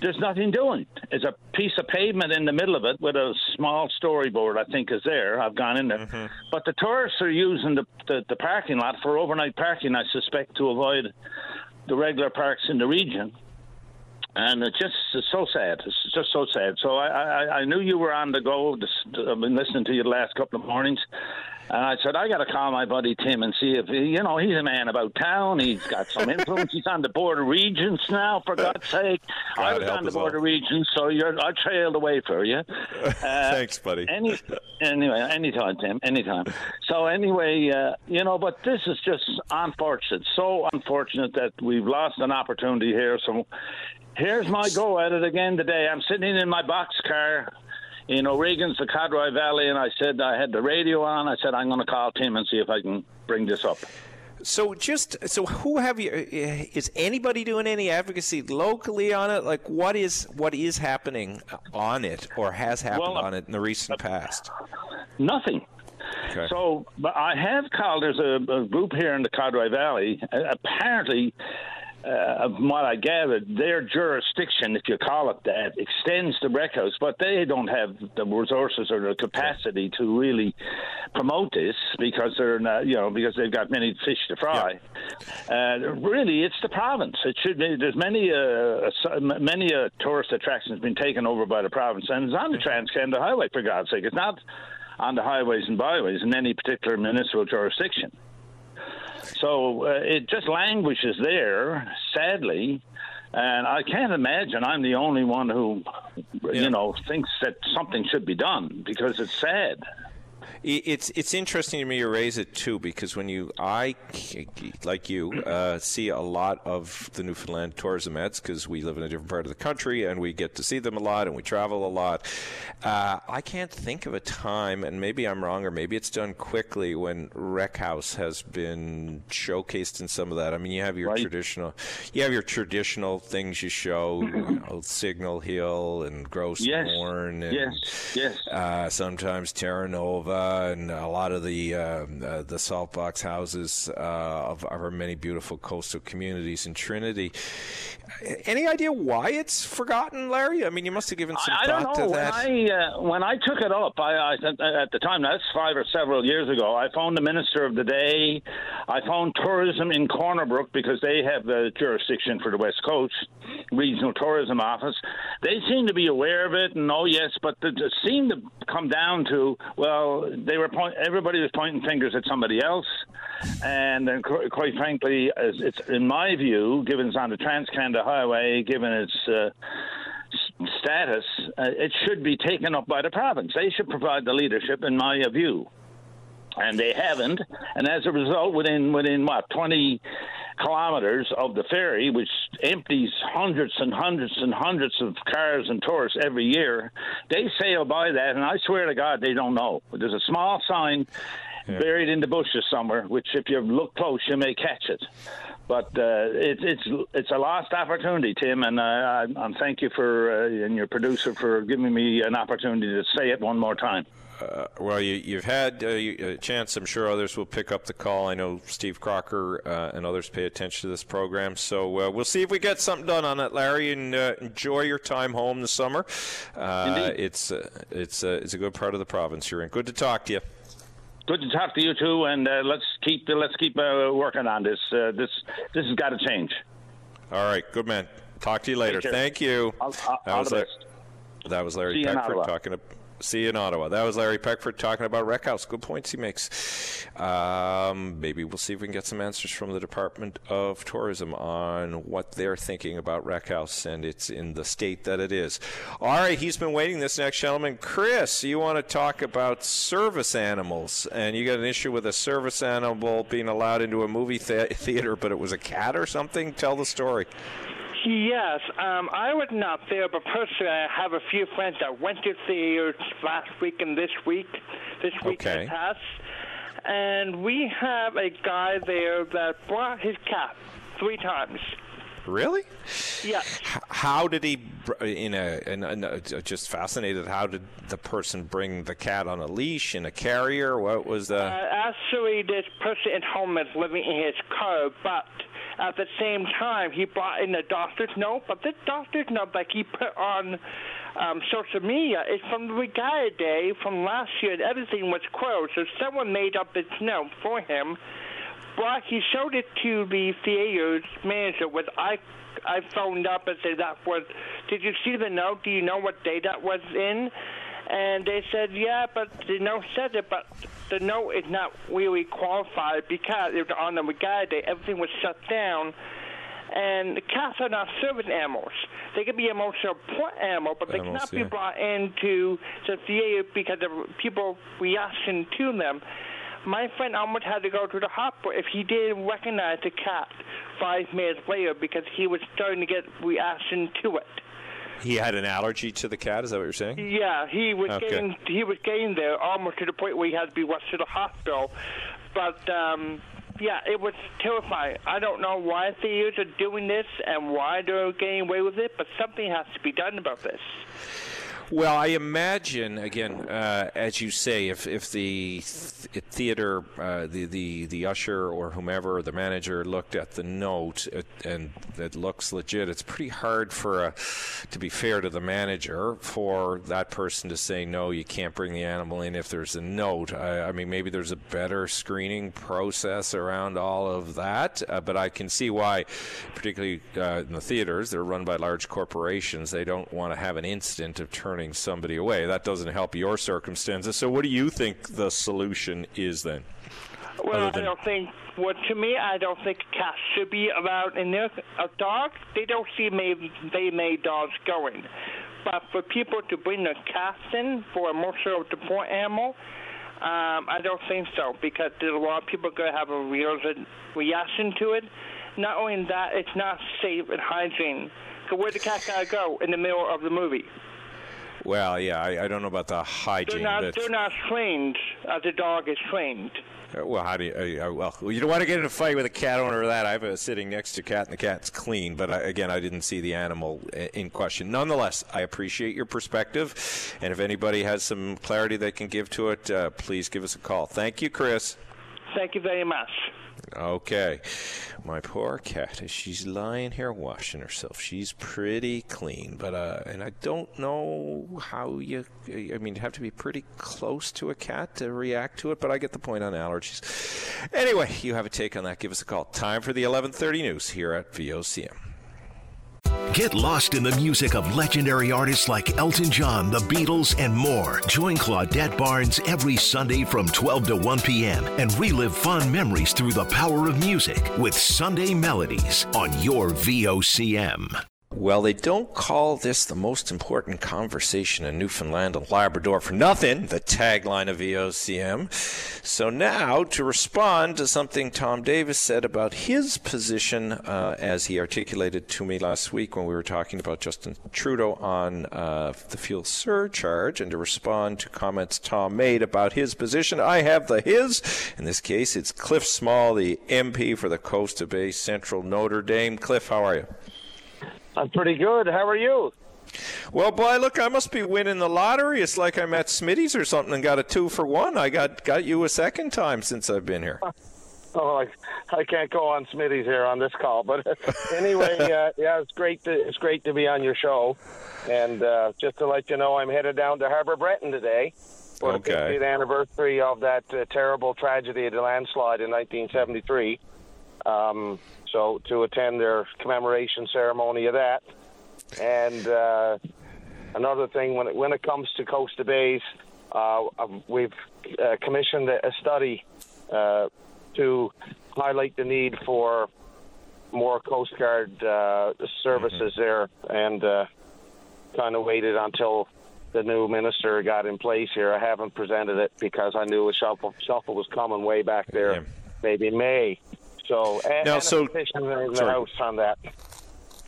there's nothing doing. It's a piece of pavement in the middle of it with a small storyboard, I think, is there. I've gone in there. Mm-hmm. But the tourists are using the, the, the parking lot for overnight parking, I suspect, to avoid the regular parks in the region. And it's just so sad. It's just so sad. So I, I, I knew you were on the go. I've uh, been listening to you the last couple of mornings. And I said, I got to call my buddy Tim and see if, you know, he's a man about town. He's got some influence. he's on the Board of Regents now, for God's sake. I
God
was on the Board
all.
of Regents, so you're, I trailed away for you. (laughs) Uh,
Thanks, buddy.
Any, anyway, anytime, Tim, anytime. So anyway, uh, you know, but this is just unfortunate. So unfortunate that we've lost an opportunity here. So here's my go at it again today. I'm sitting in my box car in O'Regan's, the Codroy Valley, and I said I had the radio on. I said I'm going to call Tim and see if I can bring this up.
So just so who have you? Is anybody doing any advocacy locally on it? Like what is what is happening on it or has happened
Well, uh,
on it in the recent past?
Nothing.
Okay.
So, but I have called. There's a, a group here in the Codroy Valley. Uh, apparently, uh, from what I gathered, their jurisdiction, if you call it that, extends to Wreckhouse, but they don't have the resources or the capacity to really promote this because they're not, you know, because they've got many fish to fry. Uh, really, it's the province. It should be. There's many, uh, uh, many uh, tourist attractions been taken over by the province, and it's on the Trans Canada Highway for God's sake. It's not on the highways and byways in any particular municipal jurisdiction. So uh, it just languishes there, sadly. And I can't imagine I'm the only one who, you know, thinks that something should be done because it's sad.
It's it's interesting to me you raise it too because when you I like you uh, see a lot of the Newfoundland tourism ads because we live in a different part of the country and we get to see them a lot and we travel a lot. Uh, I can't think of a time, and maybe I'm wrong or maybe it's done quickly when Wreckhouse has been showcased in some of that. I mean, you have your traditional, you have your traditional things you show, you know, Signal Hill and Gross
Yes.
And
Yes, yes.
uh, sometimes Terra Nova and a lot of the um, uh, the salt box houses uh, of our many beautiful coastal communities in Trinity. Any idea why it's forgotten, Larry? I mean, you must have given some
I
thought
don't
to
know. When
that.
I uh, when I took it up, I, I at the time that's five or several years ago. I phoned the minister of the day. I phoned tourism in Corner Brook because they have the jurisdiction for the West Coast Regional Tourism Office. They seem to be aware of it, and oh yes, but it seemed to come down to well, they were point, everybody was pointing fingers at somebody else, and then quite frankly, it's in my view, given it's on the Trans Canada Highway, given its uh, status, uh, it should be taken up by the province. They should provide the leadership, in my view and they haven't. And as a result, within within what twenty kilometers of the ferry, which empties hundreds and hundreds and hundreds of cars and tourists every year, they sail by that, and I swear to God, they don't know. There's a small sign yeah. buried in the bushes somewhere, which if you look close, you may catch it. But uh, it, it's it's a lost opportunity, Tim, and uh, I, I thank you for uh, and your producer for giving me an opportunity to say it one more time.
Uh, well, you, have had uh, a chance. I'm sure others will pick up the call. I know Steve Crocker uh, and others pay attention to this program. So uh, we'll see if we get something done on it, Larry. And uh, enjoy your time home this summer. Uh, it's it's it's a good part of the province you're in. Good to talk to you.
Good to talk to you too. And let's keep let's keep working on this. this this has got to change.
All right, good man. Talk to you later. Thank you.
I'll, I'll, that, was Larry,
that was Larry Peckford talking to See you in Ottawa. That was Larry Peckford talking about Wreckhouse. Good points he makes. Um, maybe we'll see if we can get some answers from the Department of Tourism on what they're thinking about Wreckhouse and it's in the state that it is. All right, he's been waiting. This next gentleman, Chris, you want to talk about service animals, and you got an issue with a service animal being allowed into a movie th- theater, but it was a cat or something. Tell the story.
Yes, um, I was not there, but personally, I have a few friends that went to theaters last week and this week, this week
okay.
that passed, and we have a guy there that brought his cat three times.
Really?
Yes.
How did he? In a, in a, in a, just fascinated. How did the person bring the cat on a leash in a carrier? What was the?
Uh, actually, this person at home is living in his car, but at the same time, he brought in a doctor's note, but this doctor's note that he put on um, social media is from the Regatta Day from last year, and everything was closed. So someone made up this note for him. But he showed it to the theater's manager. With I, I phoned up and said that was. Did you see the note? Do you know what day that was in? And they said, yeah, but the note said it, but the note is not really qualified because it was on the Regatta Day. Everything was shut down. And the cats are not service animals. They could be emotional support animal, but they cannot yeah. be brought into the theater because of people reaction to them. My friend almost had to go to the hospital if he didn't recognize the cat five minutes later because he was starting to get reaction to it.
He had an allergy to the cat. Is that what you're saying?
Yeah, he was okay. getting he was getting there almost to the point where he had to be rushed to the hospital. But um, yeah, it was terrifying. I don't know why the theaters are doing this and why they're getting away with it, but something has to be done about this.
Well, I imagine again, uh, as you say, if if the th- theater, uh, the the the usher or whomever, the manager looked at the note it, and it looks legit, it's pretty hard for a, to be fair to the manager for that person to say no, you can't bring the animal in if there's a note. I, I mean, maybe there's a better screening process around all of that, uh, but I can see why, particularly uh, in the theaters, they're run by large corporations. They don't want to have an incident of turning turning somebody away. That doesn't help your circumstances. So, what do you think the solution is then?
Well, than- I don't think. Well, to me, I don't think cats should be allowed in there. A dog, they don't see maybe they may dogs going. But for people to bring a cats in for a emotional support animal, um, I don't think so because there's a lot of people going to have a real reaction to it. Not only that, it's not safe and hygiene. So where the cat gotta go in the middle of the movie?
Well, yeah, I, I don't know about the hygiene.
They're not, they're not trained as a dog is trained.
Uh, well, how do you? Uh, well, you don't want to get in a fight with a cat owner that. I have a sitting next to cat, and the cat's clean. But I, again, I didn't see the animal in question. Nonetheless, I appreciate your perspective, and if anybody has some clarity they can give to it, uh, please give us a call. Thank you, Chris.
Thank you very much.
Okay. My poor cat, she's lying here washing herself. She's pretty clean, but uh, and I don't know how you. I mean, you have to be pretty close to a cat to react to it. But I get the point on allergies. Anyway, you have a take on that? Give us a call. Time for the 11:30 news here at VOCM.
Get lost in the music of legendary artists like Elton John, the Beatles, and more. Join Claudette Barnes every Sunday from 12 to 1 p.m. and relive fun memories through the power of music with Sunday Melodies on your VOCM.
Well, they don't call this the most important conversation in Newfoundland and Labrador for nothing, the tagline of VOCM. So now, to respond to something Tom Davis said about his position uh, as he articulated to me last week when we were talking about Justin Trudeau on uh, the fuel surcharge, and to respond to comments Tom made about his position, I have the his. In this case, it's Cliff Small, the MP for the Coast of Bay Central Notre Dame. Cliff, how are you?
I'm pretty good. How are you?
Well, boy, look, I must be winning the lottery. It's like I'm at Smitty's or something and got a two for one. I got got you a second time since I've been here. (laughs)
Oh, I, I can't go on Smitty's here on this call, but (laughs) anyway, (laughs) uh, yeah, it's great to it's great to be on your show, and uh, just to let you know, I'm headed down to Harbor Breton today for
Okay.
the 50th anniversary of that uh, terrible tragedy of the landslide in 1973. Um, so to attend their commemoration ceremony of that, and uh, another thing when it when it comes to Coast of Bays, uh, um, we've uh, commissioned a, a study uh, to highlight the need for more Coast Guard uh, services there, and uh, kind of waited until the new minister got in place here. I haven't presented it because I knew a shuffle shuffle was coming way back there, maybe May. So and,
Now,
and
so-
a petition in the. House on that.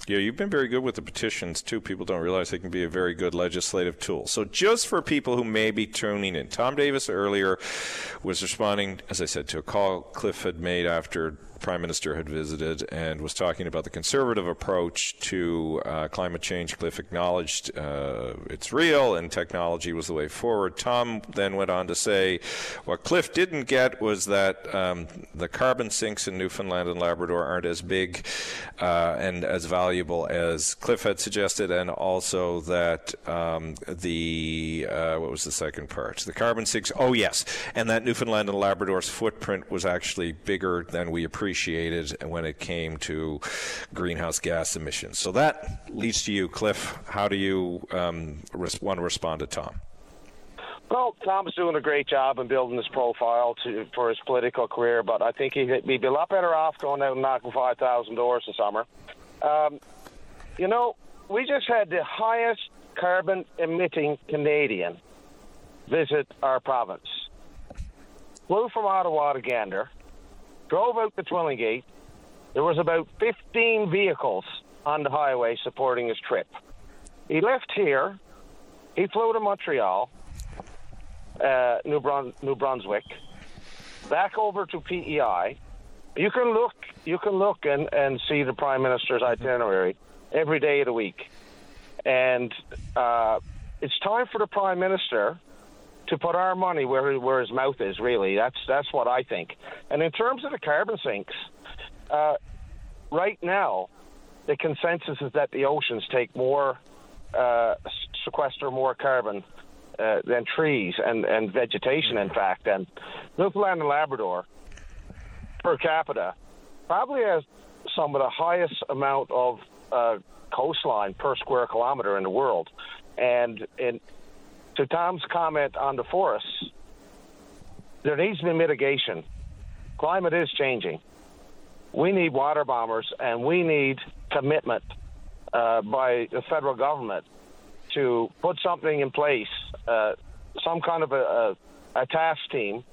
Yeah, you've been very good with the petitions too. People don't realize they can be a very good legislative tool. So, just for people who may be tuning in, Tom Davis earlier was responding, as I said, to a call Cliff had made after Prime Minister had visited and was talking about the conservative approach to uh, climate change. Cliff acknowledged uh, it's real and technology was the way forward. Tom then went on to say what Cliff didn't get was that um, the carbon sinks in Newfoundland and Labrador aren't as big uh, and as valuable as Cliff had suggested, and also that um, the uh, what was the second part? The carbon sinks. Oh yes, and that Newfoundland and Labrador's footprint was actually bigger than we appreciated when it came to greenhouse gas emissions. So that leads to you, Cliff. How do you um, want to respond to Tom?
Well, Tom's doing a great job in building his profile to for his political career, but I think he'd, he'd be a lot better off going out and knocking 5,000 doors this summer. Um, you know, we just had the highest carbon emitting Canadian visit our province. Flew from Ottawa to Gander, drove out to Twillingate. There was about 15 vehicles on the highway supporting his trip. He left here. He flew to Montreal, uh, New, Brun- New Brunswick, back over to PEI. You can look. You can look and, and see the Prime Minister's itinerary every day of the week, and uh, it's time for the Prime Minister to put our money where where his mouth is. Really, that's that's what I think. And in terms of the carbon sinks, uh, right now, the consensus is that the oceans take more, uh, sequester more carbon uh, than trees and, and vegetation, in fact. And Newfoundland and Labrador, per capita, probably has some of the highest amount of uh, coastline per square kilometer in the world. And in, to Tom's comment on the forests, there needs to be mitigation. Climate is changing. We need water bombers, and we need commitment uh, by the federal government to put something in place, uh, some kind of a, a, a task team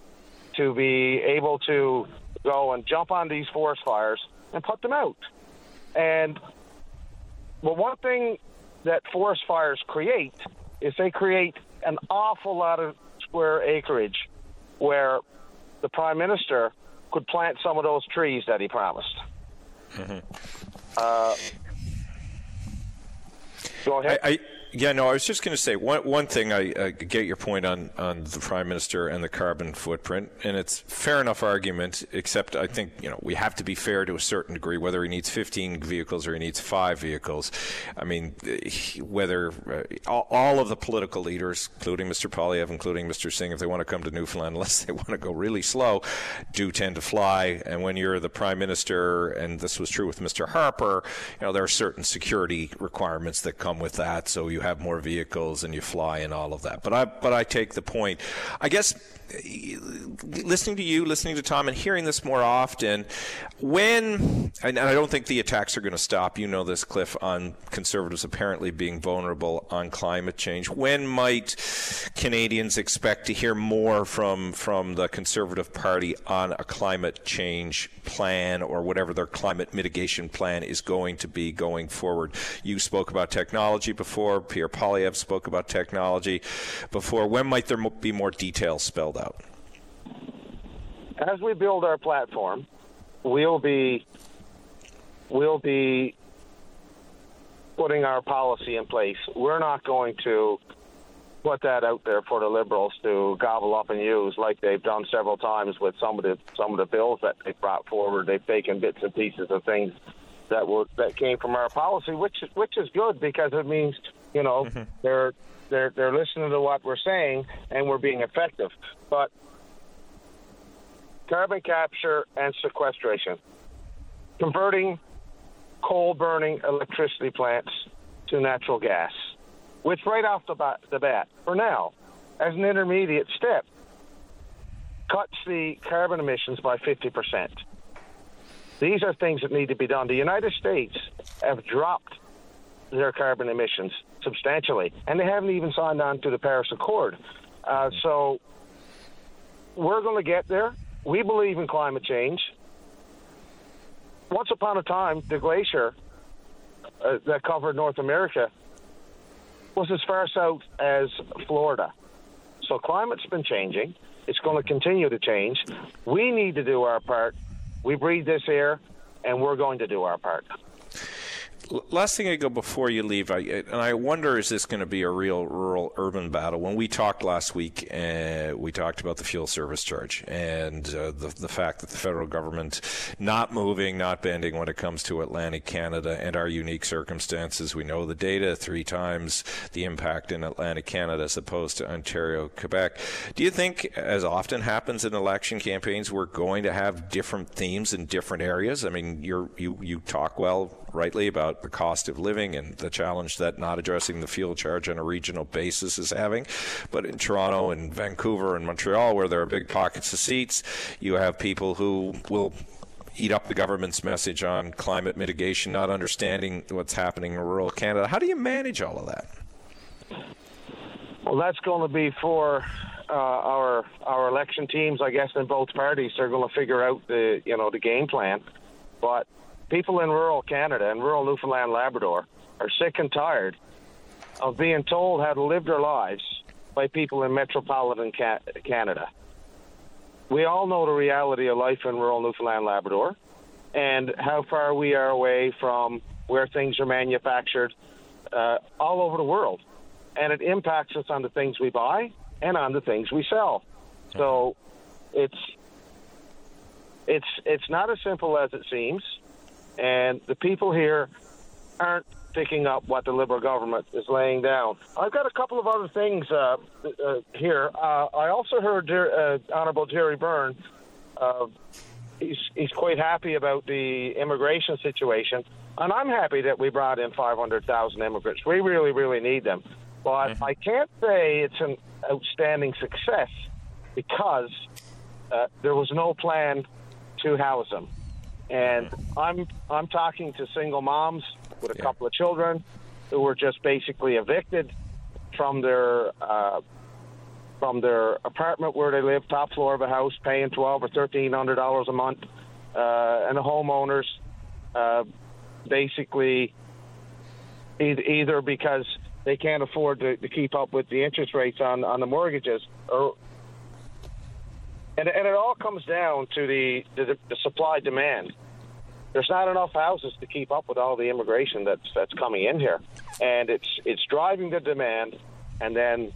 to be able to go and jump on these forest fires and put them out. And well, one thing that forest fires create is they create an awful lot of square acreage where the prime minister could plant some of those trees that he promised. (laughs) Uh, go ahead.
I, I, Yeah, no, I was just going to say one one thing. I, I get your point on on the prime minister and the carbon footprint, and it's fair enough argument. Except I think you know we have to be fair to a certain degree. Whether he needs 15 vehicles or he needs five vehicles, I mean, whether uh, all, all, of the political leaders, including Mr. Poilievre, including Mr. Singh, if they want to come to Newfoundland, (laughs) unless they want to go really slow, do tend to fly. And when you're the prime minister, and this was true with Mr. Harper, you know there are certain security requirements that come with that. So you have more vehicles and you fly and all of that. But I but I take the point. I guess listening to you, listening to Tom, and hearing this more often, when, and I don't think the attacks are going to stop, you know this, Cliff, on conservatives apparently being vulnerable on climate change. When might Canadians expect to hear more from, from the Conservative Party on a climate change plan or whatever their climate mitigation plan is going to be going forward? You spoke about technology before, Pierre Poilievre spoke about technology before. When might there be more details spelled out?
As we build our platform, we'll be we'll be putting our policy in place. We're not going to put that out there for the liberals to gobble up and use like they've done several times with some of the some of the bills that they brought forward. They've taken bits and pieces of things that were that came from our policy, which which is good because it means you know mm-hmm. they're they're they're listening to what we're saying and we're being effective. But carbon capture and sequestration, converting coal burning electricity plants to natural gas, which right off the bat, the bat, for now, as an intermediate step, cuts the carbon emissions by 50%. These are things that need to be done. The United States have dropped their carbon emissions substantially, and they haven't even signed on to the Paris Accord. Uh, so we're going to get there. We believe in climate change. Once upon a time, the glacier uh, that covered North America was as far south as Florida. So climate's been changing. It's going to continue to change. We need to do our part. We breathe this air, and we're going to do our part
last thing I go before you leave, I, and I wonder is this going to be a real rural urban battle? When we talked last week, uh, we talked about the fuel service charge and uh, the, the fact that the federal government not moving, not bending when it comes to Atlantic Canada and our unique circumstances. We know the data three times the impact in Atlantic Canada as opposed to Ontario, Quebec. Do you think, as often happens in election campaigns, we're going to have different themes in different areas? I mean, you you talk well rightly about the cost of living and the challenge that not addressing the fuel charge on a regional basis is having. But in Toronto and Vancouver and Montreal, where there are big pockets of seats, you have people who will eat up the government's message on climate mitigation, not understanding what's happening in rural Canada. How do you manage all of that?
Well, that's going to be for uh, our our election teams, I guess, in both parties. They're going to figure out the you know the game plan. But people in rural Canada and rural Newfoundland Labrador are sick and tired of being told how to live their lives by people in metropolitan ca- Canada. We all know the reality of life in rural Newfoundland Labrador and how far we are away from where things are manufactured uh, all over the world. And it impacts us on the things we buy and on the things we sell. So it's it's it's not as simple as it seems and the people here aren't picking up what the Liberal government is laying down. I've got a couple of other things uh, uh, here. Uh, I also heard uh, Honourable Gerry Byrne. Uh, he's, he's quite happy about the immigration situation, and I'm happy that we brought in 500,000 immigrants. We really, really need them. But mm-hmm. I can't say it's an outstanding success because uh, there was no plan to house them. And I'm I'm talking to single moms with a yeah. couple of children who were just basically evicted from their uh, from their apartment where they live, top floor of a house, paying twelve or thirteen hundred dollars a month, uh, and the homeowners uh, basically either because they can't afford to, to, keep up with the interest rates on, on the mortgages, or and, and it all comes down to the, the, the supply demand. there's not enough houses to keep up with all the immigration that's that's coming in here, and it's it's driving the demand, and then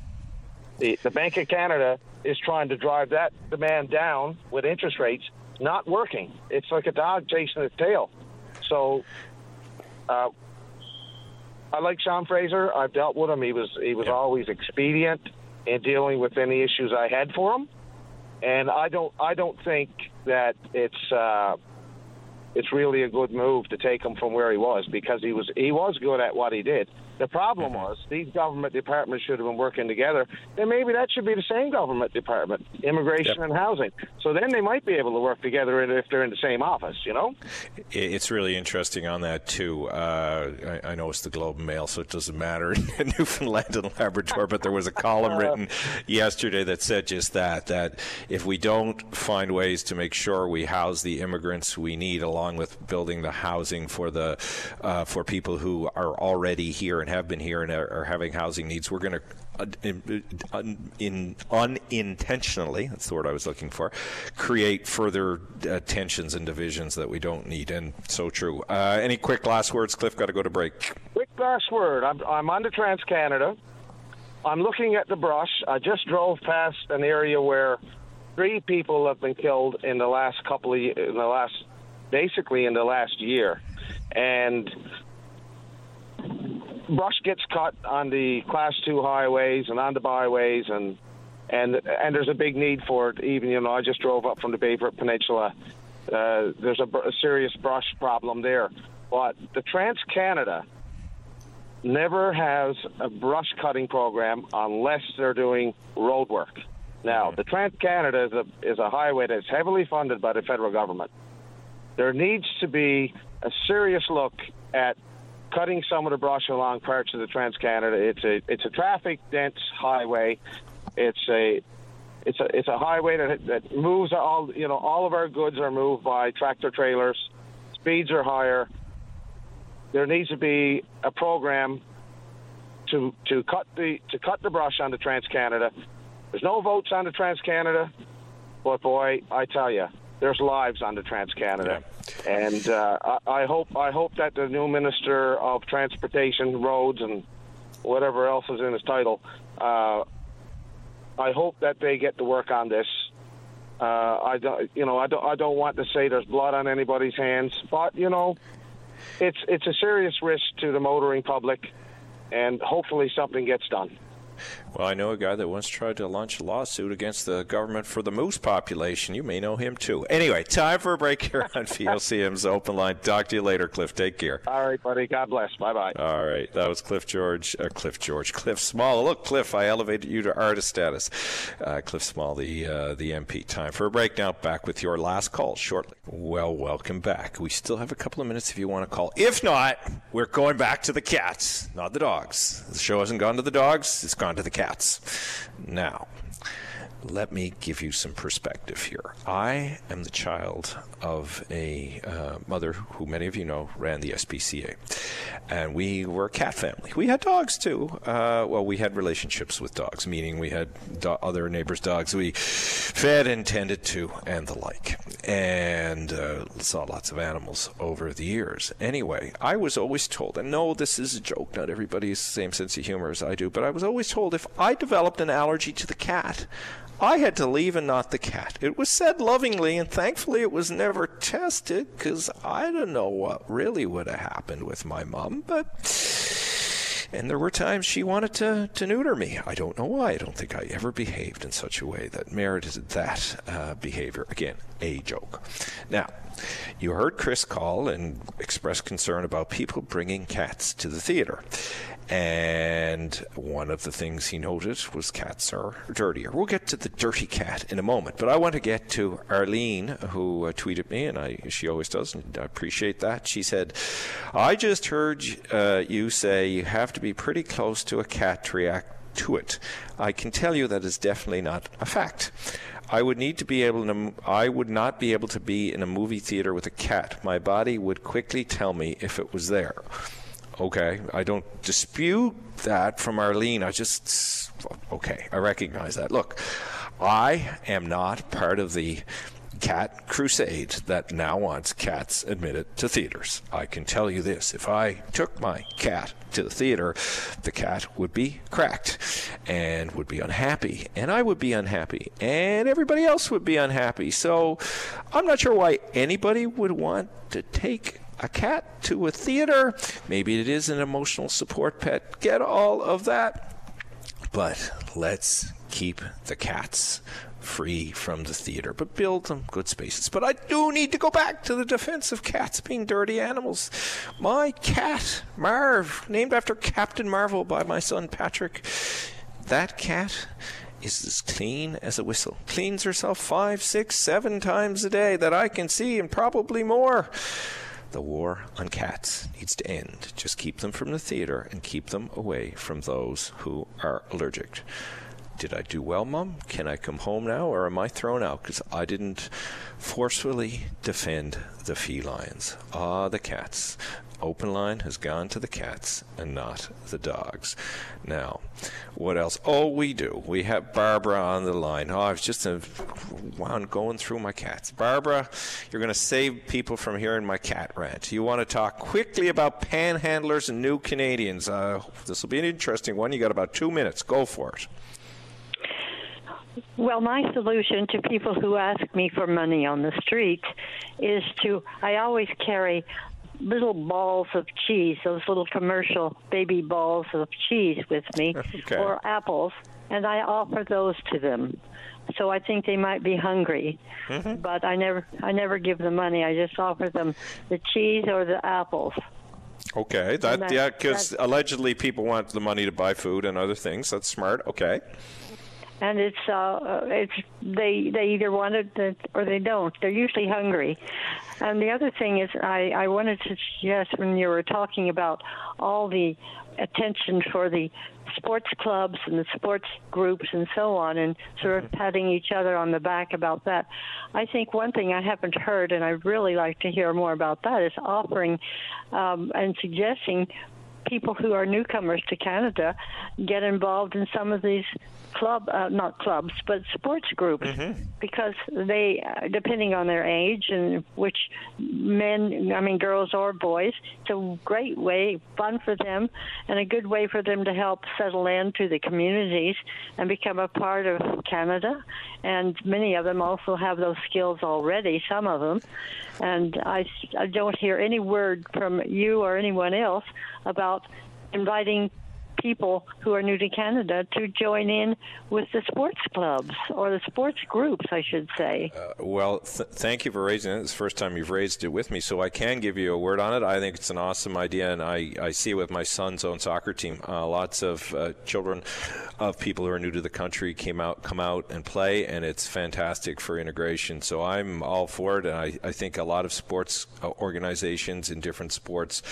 the the Bank of Canada is trying to drive that demand down with interest rates not working. It's like a dog chasing its tail. So, uh, I like Sean Fraser. I've dealt with him. He was he was always expedient in dealing with any issues I had for him, and I don't I don't think that it's. Uh, it's really a good move to take him from where he was because he was he was good at what he did. The problem was these government departments should have been working together. Then maybe that should be the same government department, immigration yep. and housing. So then they might be able to work together if they're in the same office. You know,
it's really interesting on that too. Uh, I, I, know it's the Globe and Mail, so it doesn't matter (laughs) in Newfoundland and Labrador. But there was a column written yesterday that said just that: that if we don't find ways to make sure we house the immigrants we need, along with building the housing for the uh, for people who are already here and have been here and are, are having housing needs, we're going to uh, in, in, unintentionally, that's the word I was looking for, create further uh, tensions and divisions that we don't need. And so true. Uh, any quick last words, Cliff? Got to go to break.
Quick last word. I'm, I'm on Canada. I'm looking at the brush. I just drove past an area where three people have been killed in the last couple of in the last basically in the last year, and brush gets cut on the class two highways and on the byways and and and there's a big need for it. Even you know, I just drove up from the Baie Verte Peninsula. Uh, there's a, a, serious brush problem there, but the Trans Canada never has a brush cutting program unless they're doing road work. Now, the Trans Canada is a is a highway that's heavily funded by the federal government. There needs to be a serious look at cutting some of the brush along parts of the Trans Canada. It's a it's a traffic dense highway. It's a it's a it's a highway that that moves all you know all of our goods are moved by tractor trailers. Speeds are higher. There needs to be a program to to cut the to cut the brush on the Trans Canada. There's no votes on the Trans Canada, but boy, I tell you, there's lives on the Trans Canada, yeah. And uh, I, I, hope I hope that the new minister of transportation, roads, and whatever else is in his title, uh, I hope that they get to work on this. Uh, I don't, you know, I don't, I don't want to say there's blood on anybody's hands, but you know, it's it's a serious risk to the motoring public, and hopefully something gets done.
Well, I know a guy that once tried to launch a lawsuit against the government for the moose population. You may know him too. Anyway, time for a break here on (laughs) VOCM's Open Line. Talk to you later, Cliff. Take care.
All right, buddy. God bless. Bye bye.
All right. That was Cliff George. Uh, Cliff George. Cliff Small. Look, Cliff, I elevated you to artist status. Uh, Cliff Small, the uh, the MP. Time for a break now. Back with your last call shortly. Well, welcome back. We still have a couple of minutes if you want to call. If not, we're going back to the cats, not the dogs. The show hasn't gone to the dogs. It's gone to the cats. Now, let me give you some perspective here. I am the child of a uh, mother who many of you know ran the SPCA, and we were a cat family. We had dogs too. Uh, well, we had relationships with dogs, meaning we had do- other neighbors' dogs we fed and tended to, and the like, and uh, saw lots of animals over the years. Anyway, I was always told, and no, this is a joke. Not everybody has the same sense of humor as I do, but I was always told if I developed an allergy to the cat, I had to leave and not the cat. It was said lovingly, and thankfully it was never tested because I don't know what really would have happened with my mom, but. And there were times she wanted to, to neuter me. I don't know why. I don't think I ever behaved in such a way that merited that uh, behavior. Again, a joke. Now, you heard Chris call and express concern about people bringing cats to the theater. And one of the things he noted was cats are dirtier. We'll get to the dirty cat in a moment, but I want to get to Arlene, who uh, tweeted me, and I, she always does, and I appreciate that. She said, I just heard uh, you say you have to be pretty close to a cat to react to it. I can tell you that is definitely not a fact. I would need to be able to. I would not be able to be in a movie theater with a cat. My body would quickly tell me if it was there. Okay, I don't dispute that from Arlene. I just, okay, I recognize that. Look, I am not part of the cat crusade that now wants cats admitted to theaters. I can tell you this if I took my cat to the theater, the cat would be cracked and would be unhappy, and I would be unhappy, and everybody else would be unhappy. So I'm not sure why anybody would want to take a cat to a theater. Maybe it is an emotional support pet. Get all of that. But let's keep the cats free from the theater, but build them good spaces. But I do need to go back to the defense of cats being dirty animals. My cat, Marv, named after Captain Marvel by my son Patrick, that cat is as clean as a whistle. Cleans herself five, six, seven times a day that I can see, and probably more. The war on cats needs to end. Just keep them from the theater and keep them away from those who are allergic. Did I do well, Mom? Can I come home now, or am I thrown out because I didn't forcefully defend the felines? Ah, the cats. Open line has gone to the cats and not the dogs. Now, what else? Oh, we do. We have Barbara on the line. Oh, I was just a, going through my cats. Barbara, you're going to save people from hearing my cat rant. You want to talk quickly about panhandlers and new Canadians. Uh, this will be an interesting one. You got about two minutes. Go for it.
Well, my solution to people who ask me for money on the street is to, I always carry little balls of cheese, those little commercial baby balls of cheese with me, (laughs) okay. or apples, and I offer those to them. So I think they might be hungry, mm-hmm. but I never, I never give them money. I just offer them the cheese or the apples.
Okay, that, that yeah, because allegedly people want the money to buy food and other things. That's smart. Okay
and it's uh, it's they they either want it or they don't. They're usually hungry. And the other thing is, I I wanted to suggest when you were talking about all the attention for the sports clubs and the sports groups and so on, and sort of mm-hmm. patting each other on the back about that. I think one thing I haven't heard, and I'd really like to hear more about that, is offering um, and suggesting people who are newcomers to Canada get involved in some of these club, uh, not clubs, but sports groups, mm-hmm. because they, uh, depending on their age and which men, I mean, girls or boys, it's a great way, fun for them, and a good way for them to help settle into the communities and become a part of Canada. And many of them also have those skills already, some of them. And I, I don't hear any word from you or anyone else about inviting people who are new to Canada to join in with the sports clubs or the sports groups, I should say.
Uh, well, th- thank you for raising it. It's the first time you've raised it with me, so I can give you a word on it. I think it's an awesome idea, and I, I see it with my son's own soccer team. Uh, lots of uh, children of people who are new to the country came out, come out and play, and it's fantastic for integration. So I'm all for it, and I, I think a lot of sports uh, organizations in different sports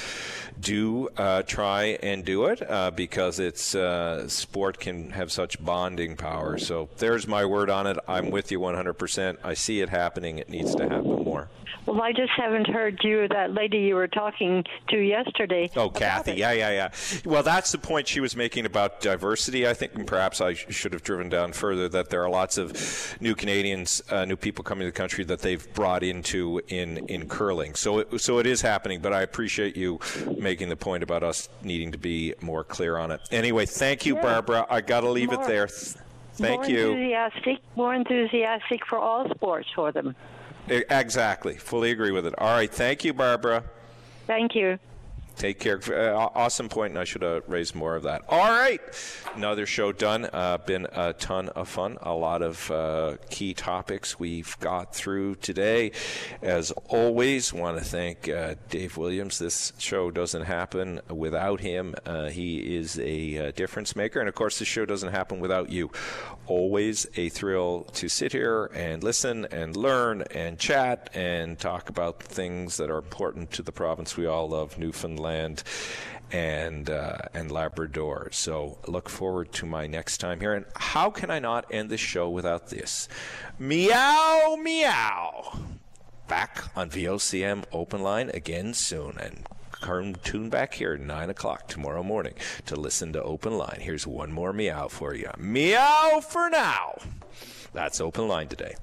do uh, try and do it uh, because it's uh, sport can have such bonding power. So there's my word on it. I'm with you 100%. I see it happening. It needs to happen more.
Well, I just haven't heard you, that lady you were talking to yesterday.
Oh, Kathy. Yeah, yeah, yeah. Well, that's the point she was making about diversity, I think, and perhaps I should have driven down further that there are lots of new Canadians, uh, new people coming to the country that they've brought into in, in curling. So it, so it is happening, but I appreciate you making the point about us needing to be more clear on it. Anyway, thank you, yeah. Barbara. I got to leave more, it there. Thank
more
you.
Enthusiastic, more enthusiastic for all sports for them.
Exactly. Fully agree with it. All right. Thank you, Barbara.
Thank you.
Take care. Uh, awesome point, and I should have raised more of that. All right, another show done. Uh, been a ton of fun. A lot of uh, key topics we've got through today. As always, want to thank uh, Dave Williams. This show doesn't happen without him. Uh, he is a uh, difference maker, and of course, this show doesn't happen without you. Always a thrill to sit here and listen and learn and chat and talk about things that are important to the province we all love, Newfoundland Newfoundland and uh, and Labrador. So look forward to my next time here. And how can I not end this show without this? Meow meow. Back on VOCM Open Line again soon, and come tune back here at nine o'clock tomorrow morning to listen to Open Line. Here's one more meow for you. Meow for now. That's Open Line today.